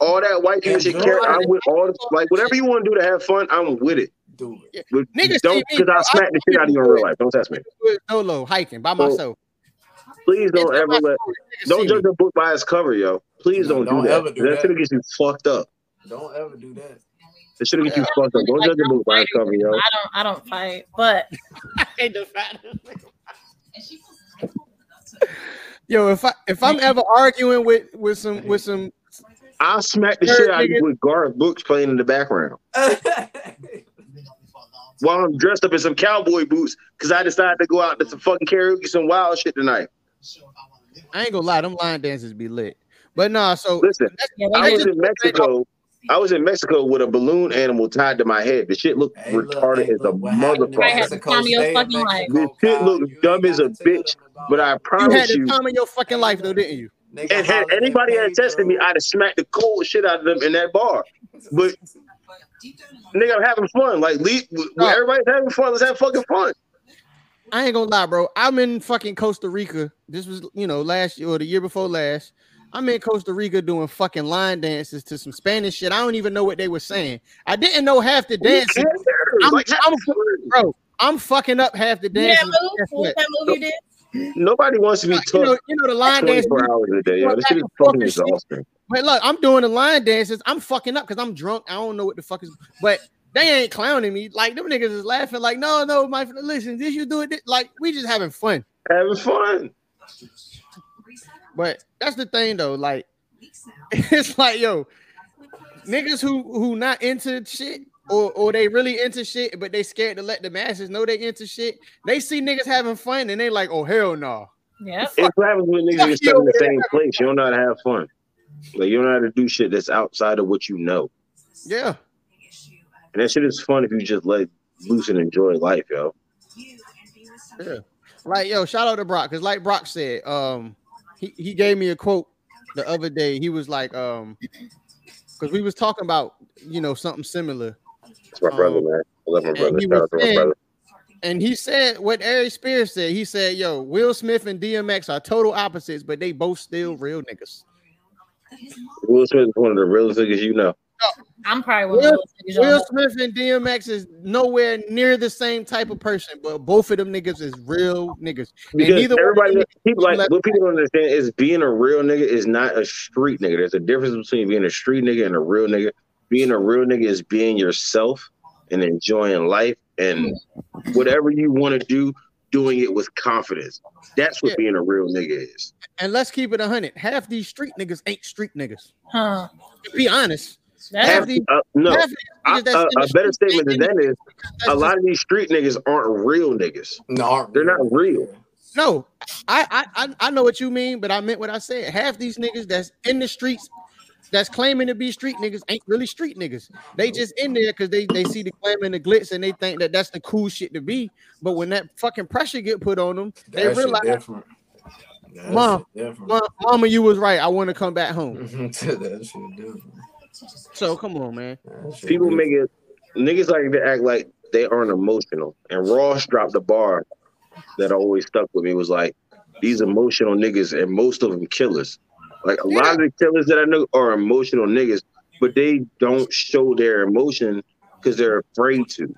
all that white people shit. Enjoy Care. I'm with all the, like whatever you want to do to have fun. I'm with it. Do it. But Niggas don't because. I'll smack the shit out of you in real life. Don't test me. Solo hiking by So, myself. Please don't ever let. story. Niggas Don't judge a book by its cover, yo. Please No, don't, don't do that. ever do that that. should get you fucked up. Don't ever do that. It should get you fucked up. Don't Like, judge a book by its cover, yo. I don't I don't fight, but (laughs) Yo, if I if I'm ever arguing with with some with some I'll smack the shit out of you with Garth Brooks playing in the background (laughs) while I'm dressed up in some cowboy boots because I decided to go out to some fucking karaoke, some wild shit tonight. I ain't gonna lie, them line dances be lit. But nah, so Listen, I was in Mexico. I was in Mexico with a balloon animal tied to my head. The shit looked Hey, look, retarded hey, as a look, what happened in I had motherfucker. the time your fucking life. This shit Kyle. look dumb as a bitch, But I promise you had promise the time of your fucking life though, didn't you? Nigga and had anybody had tested me, I'd have smacked the cold shit out of them in that bar. But nigga, I'm having fun. Like, leave, when No. everybody's having fun. Let's have fucking fun. I ain't gonna lie, bro. I'm in fucking Costa Rica. This was, you know, last year or the year before last. I'm in Costa Rica doing fucking line dances to some Spanish shit. I don't even know what they were saying. I didn't know half the Who dances. I'm- Like, I'm- Bro, I'm fucking up half the you that move? What what? that move you did? Nobody wants to be You know, you know the line dances. 24 hours a day. Yo. This shit is Back and forth fucking exhausting. But look, I'm doing the line dances. I'm fucking up because I'm drunk. I don't know what the fuck is. But they ain't clowning me. Like them niggas is laughing. Like, no, no, my listen, this you do it. Like, we just having fun. Having fun. But that's the thing though. Like, (laughs) it's like, yo, niggas who who not into shit. Or, or they really into shit, but they scared to let the masses know they into shit. They see niggas having fun and they like, oh hell no. Yeah. It's what happens when niggas get stuck in the same place. You don't know how to have fun. Like you don't know how to do shit that's outside of what you know. Yeah. And that shit is fun if you just let loose and enjoy life, yo. Yeah. Like yo, shout out to Brock because like Brock said, um, he, he gave me a quote the other day. He was like, um, because we was talking about you know something similar. It's my brother, um, man. I love my and brother. he Shout out to my brother. And he said what Ari Spears said. He said, "Yo, Will Smith and DMX are total opposites, but they both still real niggas." Will Smith is one of the realest niggas you know. I'm probably one of Will, those Will. Smith and DMX is nowhere near the same type of person, but both of them niggas is real niggas. Because neither everybody, them people like what people don't understand is being a real nigga is not a street nigga. There's a difference between being a street nigga and a real nigga. Being a real nigga is being yourself and enjoying life and whatever you want to do, doing it with confidence. That's what Yeah. being a real nigga is. And let's keep it a hundred. Half these street niggas ain't street niggas. Huh. To be honest, half Half- these, uh, no, half these I- niggas that's a, in the a better statement than that is a lot of these street niggas aren't real niggas. No, They're not real. No, I, I I I know what you mean, but I meant what I said. Half these niggas that's in the streets, that's claiming to be street niggas, ain't really street niggas. They just in there because they they see the glam and the glitz, and they think that that's the cool shit to be. But when that fucking pressure get put on them, they That realize, different. That Mom, shit different. "Ma- Mama, you was right. I want to come back home. (laughs) that shit different. So come on, man. People make it niggas like to act like they aren't emotional. And Ross dropped the bar that always stuck with me was like these emotional niggas and most of them killers. Like a lot of the killers that I know are emotional niggas, but they don't show their emotion because they're afraid to. You know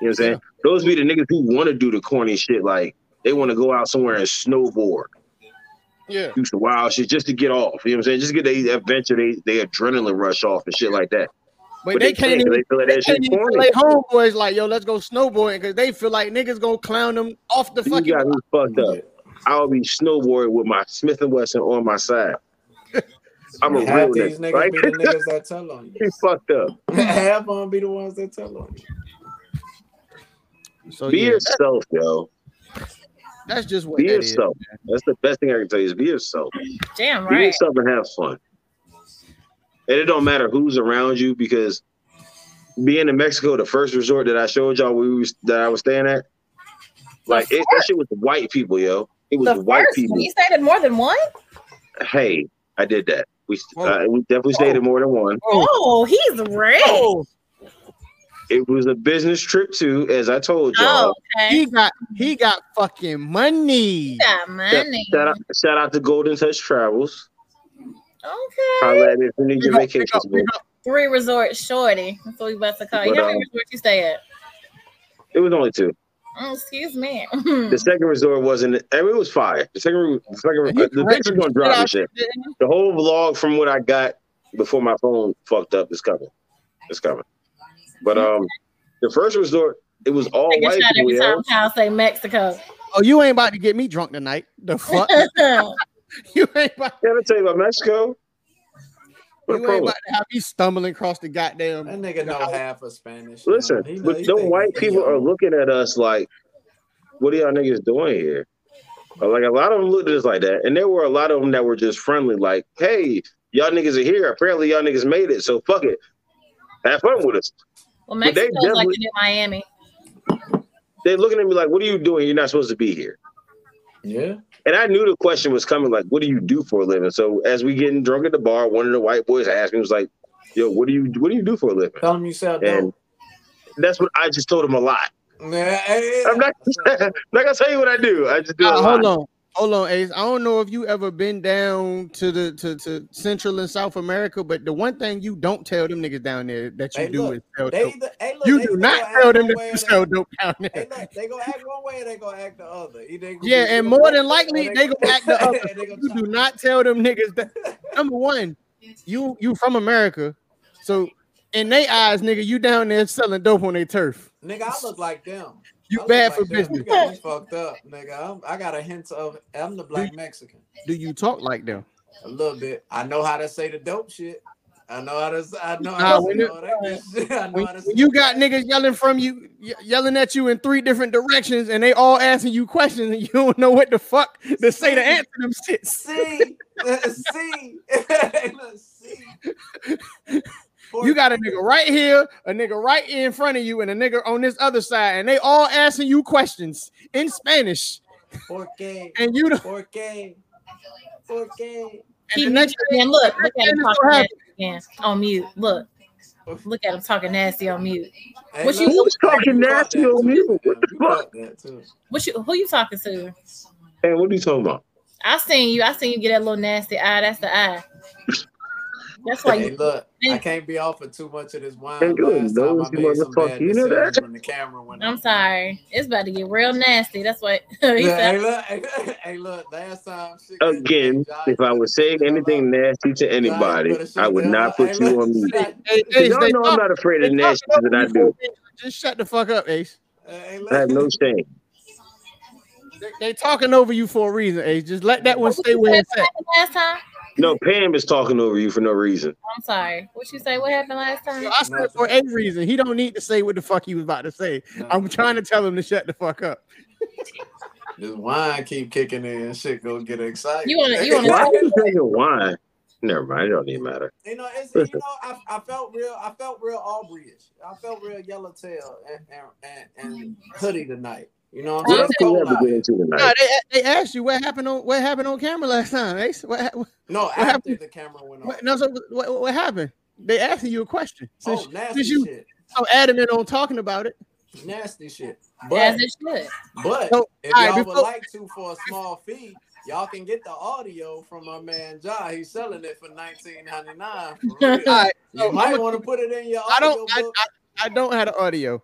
what I'm saying? Those be the niggas who want to do the corny shit, like they want to go out somewhere and snowboard, Yeah, do some wild shit just to get off. You know what I'm saying? Just get the adventure, they, they adrenaline rush off and shit like that. but, But they, they can't even. they feel like They that can't shit corny. tell homeboys like, yo, let's go snowboarding because they feel like niggas gonna clown them off the You fucking. got me fucked up. I'll be snowboarding with my Smith and Wesson on my side. (laughs) I'm a real Half these nigga, niggas right? be the niggas that (laughs) tell on you. He fucked up. (laughs) Half of them be the ones that tell on you. So Be yeah, yourself, yo. that's just what Be that is. yourself. That's the best thing I can tell you is be yourself. damn right. Be yourself and have fun. And it don't matter who's around you because being in Mexico, the first resort that I showed y'all we was, that I was staying at, like it, that shit was white people, yo. It was The white first people. one. You stayed at more than one? Hey, I did that. We uh, we definitely stayed at more than one. Oh, he's red. Oh, It was a business trip too, as I told Oh, y'all. okay. he got he got fucking money. got Shout, money. shout out, shout out to Golden Touch Travels. Okay. Holla at me if you need your up, big vacations, up, big book. up. Three resort shorty. That's what we about to call you. But, How many um, resorts you stay at? It was only two. Oh, excuse me. The (laughs) second resort wasn't. I mean, it was fire. The second, the second, the picture's gonna drop shit and shit. you, didn't he? The whole vlog from what I got before my phone fucked up is coming. It's coming. But um, the first resort, it was all Take a white people. every time Kyle say Mexico. Oh, you ain't about to get me drunk tonight. The fuck? (laughs) (laughs) you ain't about, Yeah, let me tell you about Mexico. What you ain't problem. about to have me stumbling across the goddamn. That nigga know half of Spanish. Listen, He know- but he white people are looking at us like, what are y'all niggas doing here? Uh, like a lot of them looked at us like that, and there were a lot of them that were just friendly, like, "Hey, y'all niggas are here. Apparently, y'all niggas made it. So fuck it, have fun with us." Well, But they Mexico's like definitely- in Miami. They're looking at me like, "What are you doing? You're not supposed to be here." Yeah. And I knew the question was coming, like, "What do you do for a living?" So as we getting drunk at the bar, one of the white boys asked me, was like, "Yo, what do you what do you do for a living?" Tell him you sell And that's what I just told him a lot. Nah, hey, I'm not, (laughs) I'm not gonna tell you what I do. I just do a Uh, lot. hold on, hold on, Ace. I don't know if you ever been down to the to, to Central and South America, but the one thing you don't tell them niggas down there that you Hey, do look, is sell dope. either, hey, look, You do not tell them that you sell they- dope down there. Hey, look, they gonna act one way they gonna act the other. Yeah, and more than likely they gonna act the (laughs) other. they You do not tell them niggas that (laughs) number one, you you from America, so in their eyes, nigga, you down there selling dope on their turf. Nigga, I look like them. You bad like for them. business. You got me fucked up, nigga. I'm, I got a hint of I'm the black Mexican. Do you talk like them? A little bit. I know how to say the dope shit. I know how to. I know Nah, how to say it- that (laughs) shit. (laughs) I know When, how to when you got niggas yelling from you, yelling at you in three different directions, and they all asking you questions, and (laughs) you don't know what the fuck to say to answer them shits. see, see, see. You got a nigga right here, a nigga right in front of you, and a nigga on this other side, and they all asking you questions in Spanish. ¿Por qué? And you the ¿Por qué? ¿Por qué? He the next and look, look at him thing talking gonna nasty again on mute. Look, look at him talking nasty on mute. Hey, What you Who's talking nasty on mute? What the You fuck? caught what you who you talking to? Hey, what are you talking about? I seen you. I seen you get that little nasty eye. That's the eye. That's why Hey, you look, I can't be offered too much of this wine. Hey, good Last time I made some bad you know that? when the camera went. I'm off. sorry. It's about to get real nasty. That's what (laughs) he Look, said. hey, look, hey, hey, look, last time shit Again, if I was saying anything nasty to anybody, I would not put you on mute. Hey, Cause Ace, y'all they know I'm not afraid of they the talking nasty that I do. Just shut the fuck up, Ace. Hey, I have no shame. They, they talking over you for a reason, Ace. Just let that one stay where it's what at. last time? No, Pam is talking over you for no reason. I'm sorry. What you say? What happened last time? I said for a reason. He don't need to say what the fuck he was about to say. I'm trying to tell him to shut the fuck up. (laughs) This wine keep kicking in and shit go get excited. You wanna- you wanna- Why are you drinking wine? Never mind, it don't even matter. You know, it's, you know, I, I felt real. I felt real Aubrey-ish. I felt real yellowtail and and, and, and hoodie tonight. You know what I'm saying? else It's can we cold ever out get here. into No, they, they asked you what happened on what happened on camera last time, Ace. What, hap- No, what after happened? the camera went off. What, no, so what, what happened? They asking you a question. Oh, since, oh, nasty since you shit. so adamant on talking about it. Nasty shit. As But it should. but So, if all right, y'all would before- like to for a small fee, y'all can get the audio from my man Ja. He's selling it for nineteen ninety nine. (laughs) All right, You so might I'ma- want to put it in your I audio don't. I, book. I, I don't have the audio.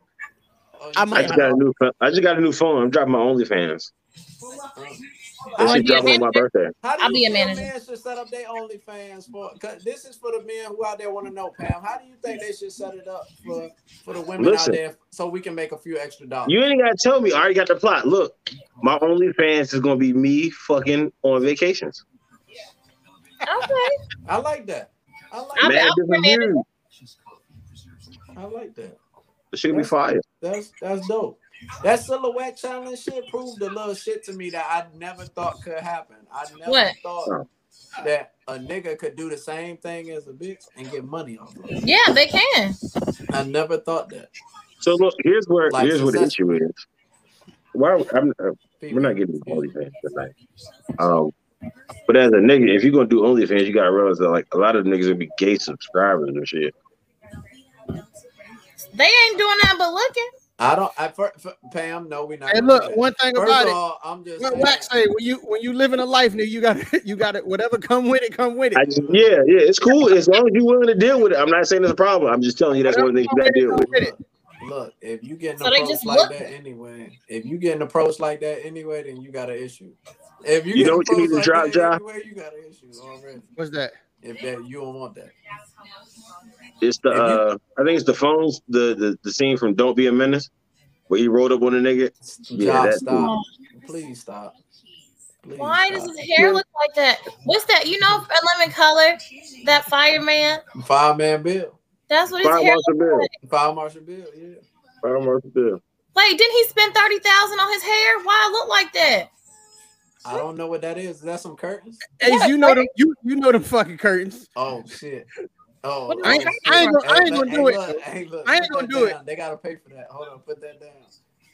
Oh, you I I just got a new phone. I just got a new phone. I'm dropping my OnlyFans. This wanna shit be a dropping on my birthday. How do I'll you be a manager. men should set up their OnlyFans for? Cause this is for the men who out there want to know, Pam. How do you think they should set it up for for the women Listen. out there so we can make a few extra dollars? You ain't gotta tell me. I already got the plot. Look, my OnlyFans is gonna be me fucking on vacations. Okay. I like that. I like I'll that. be- Mad I'll be different manager. views. I like that. The shit gonna be fire. That's that's dope. That silhouette challenge shit proved a little shit to me that I never thought could happen. I never What? thought that a nigga could do the same thing as a bitch and get money off of it. Yeah, they can. I never thought that. So look, here's where Like here's where the success- issue is. Why I'm, uh, we're not getting to OnlyFans tonight. Um, but as a nigga, if you're gonna do OnlyFans, you gotta realize that like a lot of niggas will be gay subscribers and shit. They ain't doing that but looking. I don't. I for, for, Pam, no, we not. Hey, gonna look, do that. one thing First about of it. all, I'm just What Wax say when you when you living a life, nigga, you got to (laughs) you got it. whatever come with it, come with it. I just, yeah, yeah, it's cool as long as you're willing to deal with it. I'm not saying it's a problem. I'm just telling you that's one of the things you gotta deal with. Look, look, if you getting So they approached like look. that anyway, if you getting approached like that anyway, then you got an issue. If you, You get know what you need to approached drop, like that anyway, you got an issue already. What's that? If that you don't want that, It's the uh, I think it's the phones, the, the the scene from Don't Be a Menace, where he rolled up on a nigga. Yeah, Ja, that's stop. cool. Please stop. Please Why stop. does his hair look like that? What's that? You know, a lemon color, that fireman. Fireman bill, That's what his Fire hair Marshal looks Bill. like. five marshal bill, yeah. Fire Marshal Bill. Wait, didn't he spend thirty thousand on his hair? Why it look like that? I don't know what that is. Is that some curtains? Ace, you know them you you know them fucking curtains. Oh shit. Oh, I ain't- I ain't gonna- I ain't gonna do hey, it. look, hey, look, I ain't gonna that do it. They gotta pay for that. Hold on, put that down.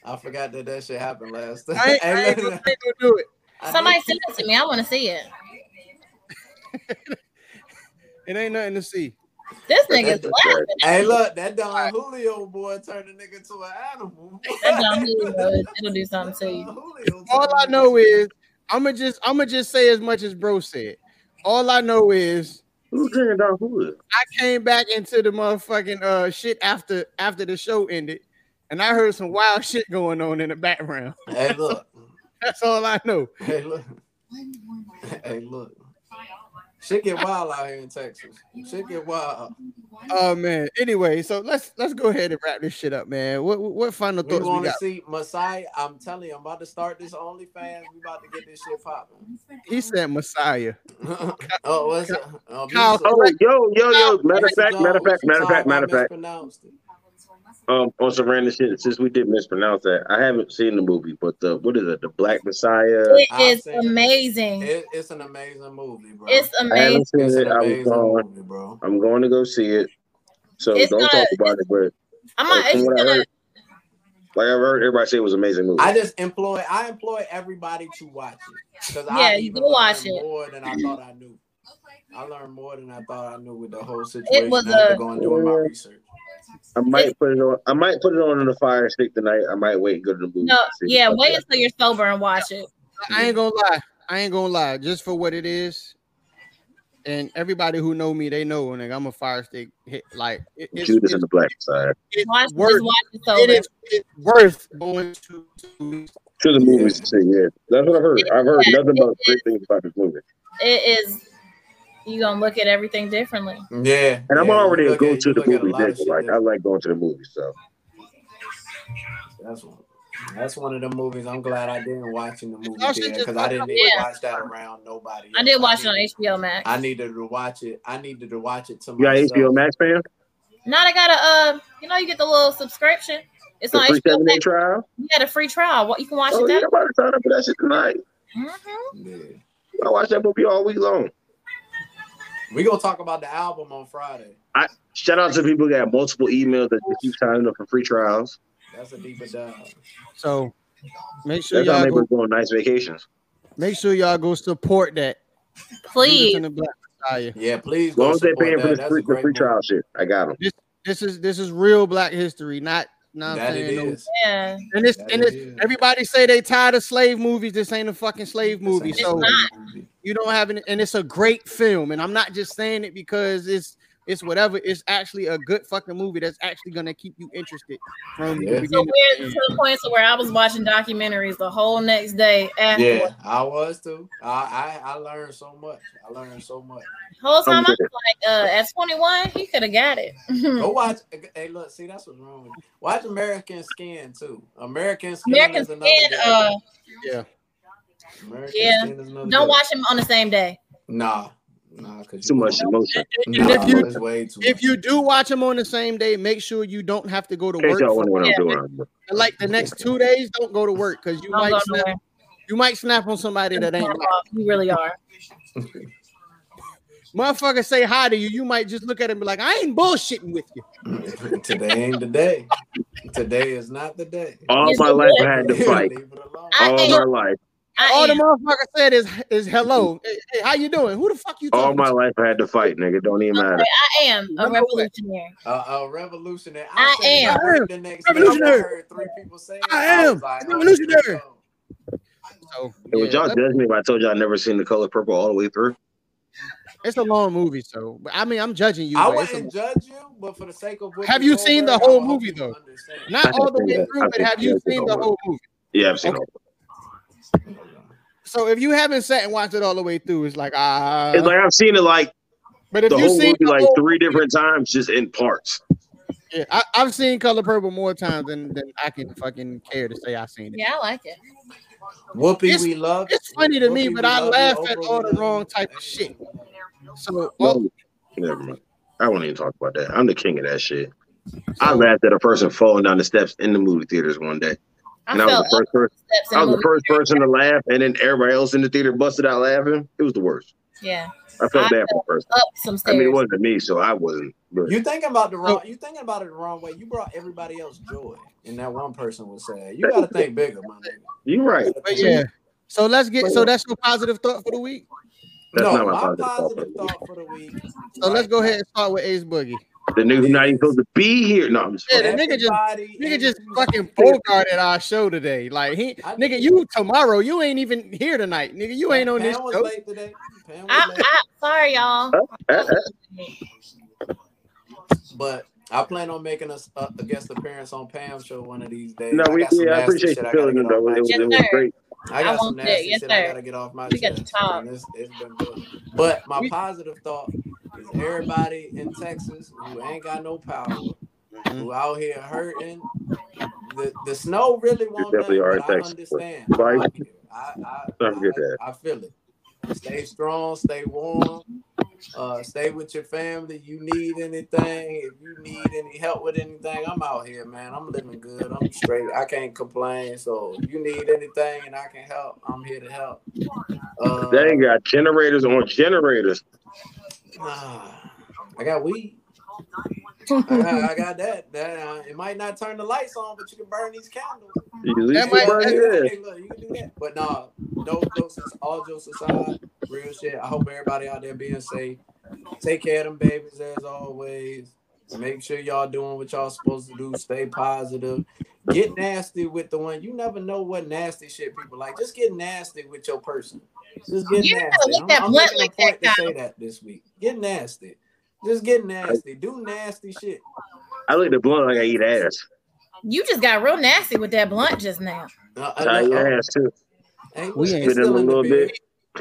I forgot that that shit happened last time. I ain't, (laughs) Hey, I ain't, gonna, I ain't gonna do it. Somebody did- send (laughs) it to me. I want to see it. It ain't nothing to see. This nigga's laughing. Hey, look, that Don Julio boy turned a nigga to an animal. (laughs) That don't do it. It'll do something to you. Julio All I know is I'ma just I'ma just say as much as bro said. All I know is Who's drinking Don Julio? I came back into the motherfucking uh shit after after the show ended, and I heard some wild shit going on in the background. Hey, look. (laughs) That's all I know. Hey, look. Hey, look. Shit get wild out here in Texas. Shit get wild. Oh man. Anyway, so let's let's go ahead and wrap this shit up, man. What what, what final We thoughts we want to got? see Messiah. I'm telling you, I'm about to start this OnlyFans. We about to get this shit popping. He said Messiah. (laughs) oh, what's it? Oh, Kyle, Oh, yo, yo, yo. Matter of fact, matter of fact, matter of fact, matter of fact. Mispronounced it. Um, on some random shit. Since we did mispronounce that, I haven't seen the movie, but the what is it? The Black Messiah. It is I've is seen it. amazing. It, it's an amazing movie, bro. It's amazing. I amazing. haven't seen It's it. an I was amazing going. movie, bro. I'm going to go see it. So It's don't gonna- talk about it. But I'm not. It's gonna. heard, like I've heard everybody say it was an amazing movie. I just employ I employ everybody to watch it because Yeah, I you even go watch it. more than I thought I knew. I learned more than I thought I knew with the whole situation. was after a- going doing my research. I might put it on. I might put it on in the fire stick tonight. I might wait and go to the movie. No, yeah. what Wait until you're sober and watch it. I ain't gonna lie. I ain't gonna lie. Just for what it is, and everybody who know me, they know. Nigga, I'm a fire stick hit. Like it, it's, Judas it's, and the Black Messiah. it's Watch, worth. just watch it sober. It is it's worth going to. to To the movies to see. Yeah, that's what I've heard. I've heard nothing but great things about this movie. It is. You gonna look at everything differently. Yeah, And I'm yeah, already a go to the look at a movie lot of nigga. Like I like going to the movies. So That's one. That's one of the movies. I'm glad I didn't watch in the movie theater because I didn't need Yeah. watch that around nobody. I did watch it on HBO Max. I needed to watch it. I needed to watch it to you got myself. HBO Max fan? Now I got a, uh, you know, you get the little subscription. It's The on HBO Max. trial. You had a free trial. What you can watch Oh it yeah, there. I'm about to sign up for that shit tonight. Mhm. Yeah. I watch that movie all week long. We gonna talk about the album on Friday. I Shout out to people that have multiple emails that they keep signing up for free trials. That's a deeper dive. So make sure That's y'all neighbors go, go on nice vacations. make sure y'all go support that. Please. and the Black Yeah, please As go long as they're support paying that. for the free, a the free trial shit, I got them. This is this is real Black history, not not That it saying no. Yeah. And this That and it this, is. everybody say they tired of slave movies. This ain't a fucking slave movie. It's So not. you don't have any, and it's a great film. And I'm not just saying it because it's it's whatever. It's actually a good fucking movie that's actually gonna keep you interested from Yeah. the So beginning. weird to the point to where I was watching documentaries the whole next day after. Yeah, I was too. I, I I learned so much. I learned so much. Whole time I was like, uh, at 21, he could have got it. (laughs) Go watch. Hey, look, see that's what's wrong with you. Watch American Skin too. American Skin American is another. Skin, uh. Yeah. American yeah. Skin is another. Don't good watch him on the same day. one. Nah, nah, cause Too much emotion. And Nah, if you it's way if you do watch them on the same day, make sure you don't have to go to work. y'all For, wonder what I'm Yeah. doing. like the next two days, don't go to work because you Don't might go snap, nowhere. you might snap on somebody that ain't. Snap black. off. You really are. (laughs) Motherfucker say hi to you, you might just look at him and be like, I ain't bullshitting with you. (laughs) Today ain't the day. Today is not the day. All Yes, my life would. I had to fight. (laughs) Leave it alone. I All my life. I All the motherfucker said is is hello. Mm-hmm. Hey, hey, how you doing? Who the fuck you All my to? life I had to fight, nigga. Don't even matter. Okay, I am a revolutionary. A, a revolutionary. I said am. that word The next day, Revolutionary. I heard three people say. I was am. like, oh, Revolutionary. oh, here we go. So Hey, would y'all let- judge me if I told y'all I never seen the color purple all the way through? it's a long movie, so but I mean I'm judging you. I wouldn't judge you, but for the sake of Have you you seen the whole movie, though? not all the way through, but have you seen the whole whole movie? Yeah, I've seen Okay. All. So if you haven't sat and watched it all the way through, it's like ah. It's like I've seen it like but if the you whole seen movie the like whole, three different times, just in parts. yeah, I, I've seen Color Purple more times than, than I can fucking care to say I've seen it. Yeah, I like it. Whoopi, It's- we love. It's funny to me, but I laugh at all the wrong type of shit. So No, oh, never mind. I won't even talk about that. I'm the king of that shit. I laughed at a person falling down the steps in the movie theaters one day, I and I was felt the first person. I was the movie. first person to laugh, and then everybody else in the theater busted out laughing. It was the worst. Yeah, I felt I bad for the person. up some I mean, it wasn't me, so I wasn't. But You thinking about the wrong? You thinking about it the wrong way? You brought everybody else joy, and that one person was sad. You got to think bigger, my nigga. you're right. but yeah. So let's get. So that's your positive thought for the week. That's no, not my my positive thought for positive the week. thought for the week. So let's go ahead and start with Ace Boogie. The nigga who's not even supposed to be here. No, I'm just. Yeah, fucking- the nigga just nigga in just the- fucking bogarted our show today. Like he I nigga, you tomorrow, you ain't even here tonight. Nigga, you ain't on Pam this was show. late today. Was I, late. I, sorry, y'all. Uh, uh. But I plan on making a, a, a guest appearance on Pam's show one of these days. No, I we got some yeah, I appreciate shit you I gotta feeling get it though. It was, Yes, it was great. I I got some want that. nasty Yes, shit I gotta get off my We got chest. to talk. It's, it's been good. But my positive thought is everybody in Texas who ain't got no power, Mm-hmm. who out here hurting. The the snow really won't definitely are I in Texas, but understand. right. I. I, I, I. I feel it. Stay strong, stay warm, uh, stay with your family. You need anything, if you need any help with anything, I'm out here, man. I'm living good. I'm straight. I can't complain. So if you need anything and I can help, I'm here to help. Uh, They ain't got generators on generators. (sighs) I got weed. I got, I got that. That uh, it might not turn the lights on, but you can burn these candles. You That might- burn it. Hey, look, you can do that. But nah, no jokes, all jokes aside, real shit. I hope everybody out there being safe. Take care of them babies as always. Make sure y'all doing what y'all supposed to do. Stay positive. Get nasty with the one. You never know what nasty shit people like. Just get nasty with your person. Just get You gotta nasty. lick I'm, that I'm blunt making a like that, point to say that this week. Get nasty. Just get nasty. Do nasty shit. I like the blunt like I eat ass. You just got real nasty with that blunt just now. Uh, I eat ass too. Hey, We look, ain't it's Spit in still a in the little beard. bit.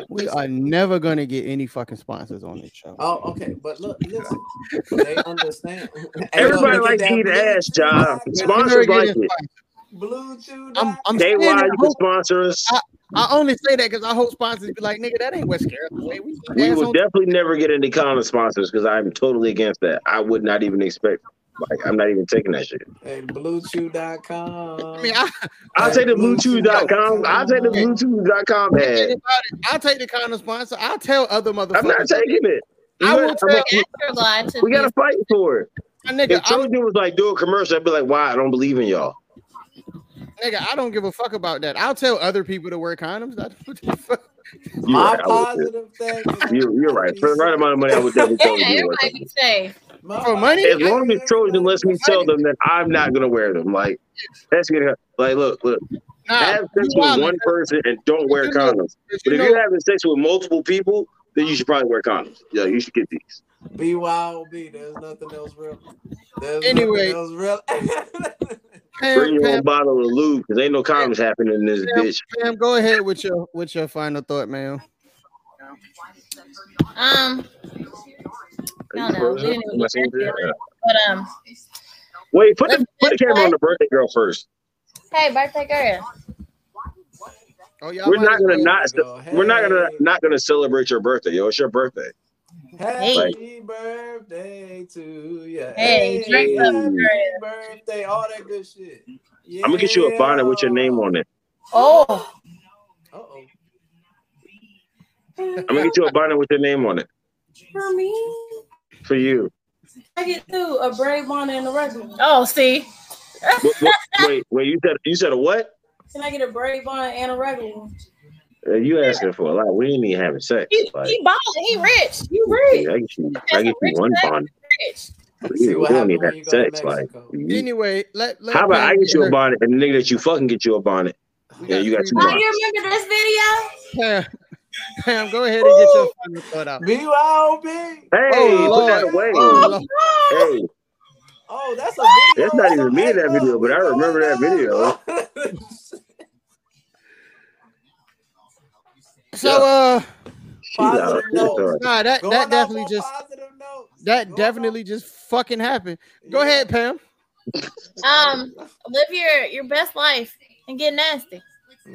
We are never gonna get any fucking sponsors on this show. Oh, okay, but look, listen, they understand. (laughs) Everybody look, like look eat that ass, blue John. chew Sponsors Never like get it. Blue chew I'm, I'm KY, saying you that sponsor us. I only say that because I hope sponsors be like, nigga, that ain't West Carolina. We, We will on- definitely never get any common sponsors because I'm totally against that. I would not even expect. Like, I'm not even taking that shit. Hey, bluechew.com. I mean, I, I'll take the Bluetooth.com. I'll take the Bluetooth.com think ad. about it, I'll take the kind of sponsor. I'll tell other motherfuckers. I'm not taking it. I will tell like, Lie to we got to fight for it. my nigga, If I'm, was like, do a commercial, I'd be like, why? I don't believe in y'all. nigga, I don't give a fuck about that. I'll tell other people to wear condoms. That, what? You're My right. I would too. positive thing. You're, you're right. For the right amount of money, I would (laughs) definitely tell Yeah, them to wear everybody them. be safe. My For money? As long as Trojan lets me tell them that I'm not gonna wear them, like that's gonna like look, look, Nah, have sex with wildin', one person and don't wear you know- condoms. but But you if know- you're having sex with multiple people, then you should probably wear condoms. Yeah, you should get these. BYOB. There's nothing else real. There's Anyway. nothing else real. (laughs) Pam, Bring your own bottle of lube because ain't no condoms happening in this Pam, bitch. Pam, go ahead with your with your final thought, man. Um, no, no, we didn't even get there. Yeah. But um, Wait, put the put the camera on the birthday girl first. hey, birthday girl. Oh, y'all We're not gonna not go. we're not gonna not gonna celebrate your birthday, yo. It's your birthday. Happy birthday to you. Hey, drink up, happy girl. birthday, all that good shit. I'm gonna get you a bonnet with your name on it. Oh, Uh-oh. I'm gonna get you a bonnet with your name on it For me, for you. I get two a brave one and a regular. one. oh, see, What, what, wait, wait. You said you said a what? Can I get a brave one and a regular one? Uh, you asking for a lot. We ain't even having sex. he, Like, he ballin', he rich, you rich. I get you, I get you one bond. rich. We, See we what don't happened even have you go to sex. Like, Anyway, let, let how about I get you a bonnet and the nigga that you fucking get you a bonnet? Yeah, you got two. bonnets. you remember this video? Pam, Pam, go ahead and get your final thought out. BYOB. Hey, Oh, put that Lord. away. Oh, Lord. Hey, Oh, that's a video. That's not even me in that video, but I remember that video. So, uh. Positive She's nah, that Going that definitely just notes. that Going definitely off- just fucking happened. Go Yeah. ahead, Pam. Um, live your your best life and get nasty.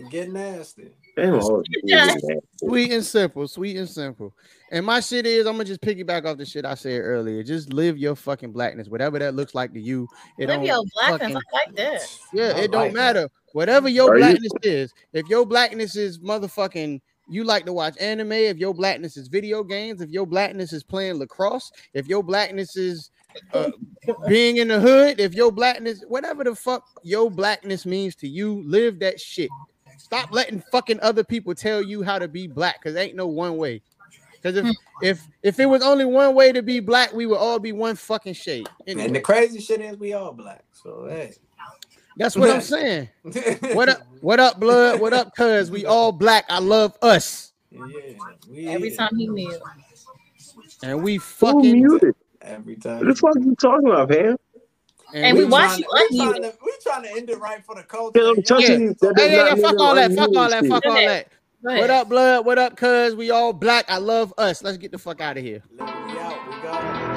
Get nasty. Damn, Yeah. Sweet and simple, sweet and simple. And my shit is, I'm gonna just piggyback off the shit I said earlier. Just live your fucking blackness, whatever that looks like to you. It Live don't your blackness. fucking- I like that. Yeah, I it don't like that. matter. Whatever your Are you- blackness is, if your blackness is motherfucking, you like to watch anime, if your blackness is video games, if your blackness is playing lacrosse, if your blackness is uh, (laughs) being in the hood, if your blackness, whatever the fuck your blackness means to you, live that shit. Stop letting fucking other people tell you how to be black, cause ain't no one way. Cause if hmm. if if it was only one way to be black, we would all be one fucking shade. Anyway, And the crazy shit is we all black. So hey. that's what I'm (laughs) saying. What up? (laughs) What up, blood? What up, cuz? We all black. I love us. Yeah. Every is. time he mute. And we Who fucking muted? Every What time. the fuck are you talking about, Pam? And we watch you to- we trying to we trying to end it right for the culture. Yeah, I'm touching you. That Hey, yeah, yeah, fuck all that, fuck all that, fuck all that. What up, blood? What up, cuz? We all black. I love us. Let's get the fuck out of here. We out. We got it.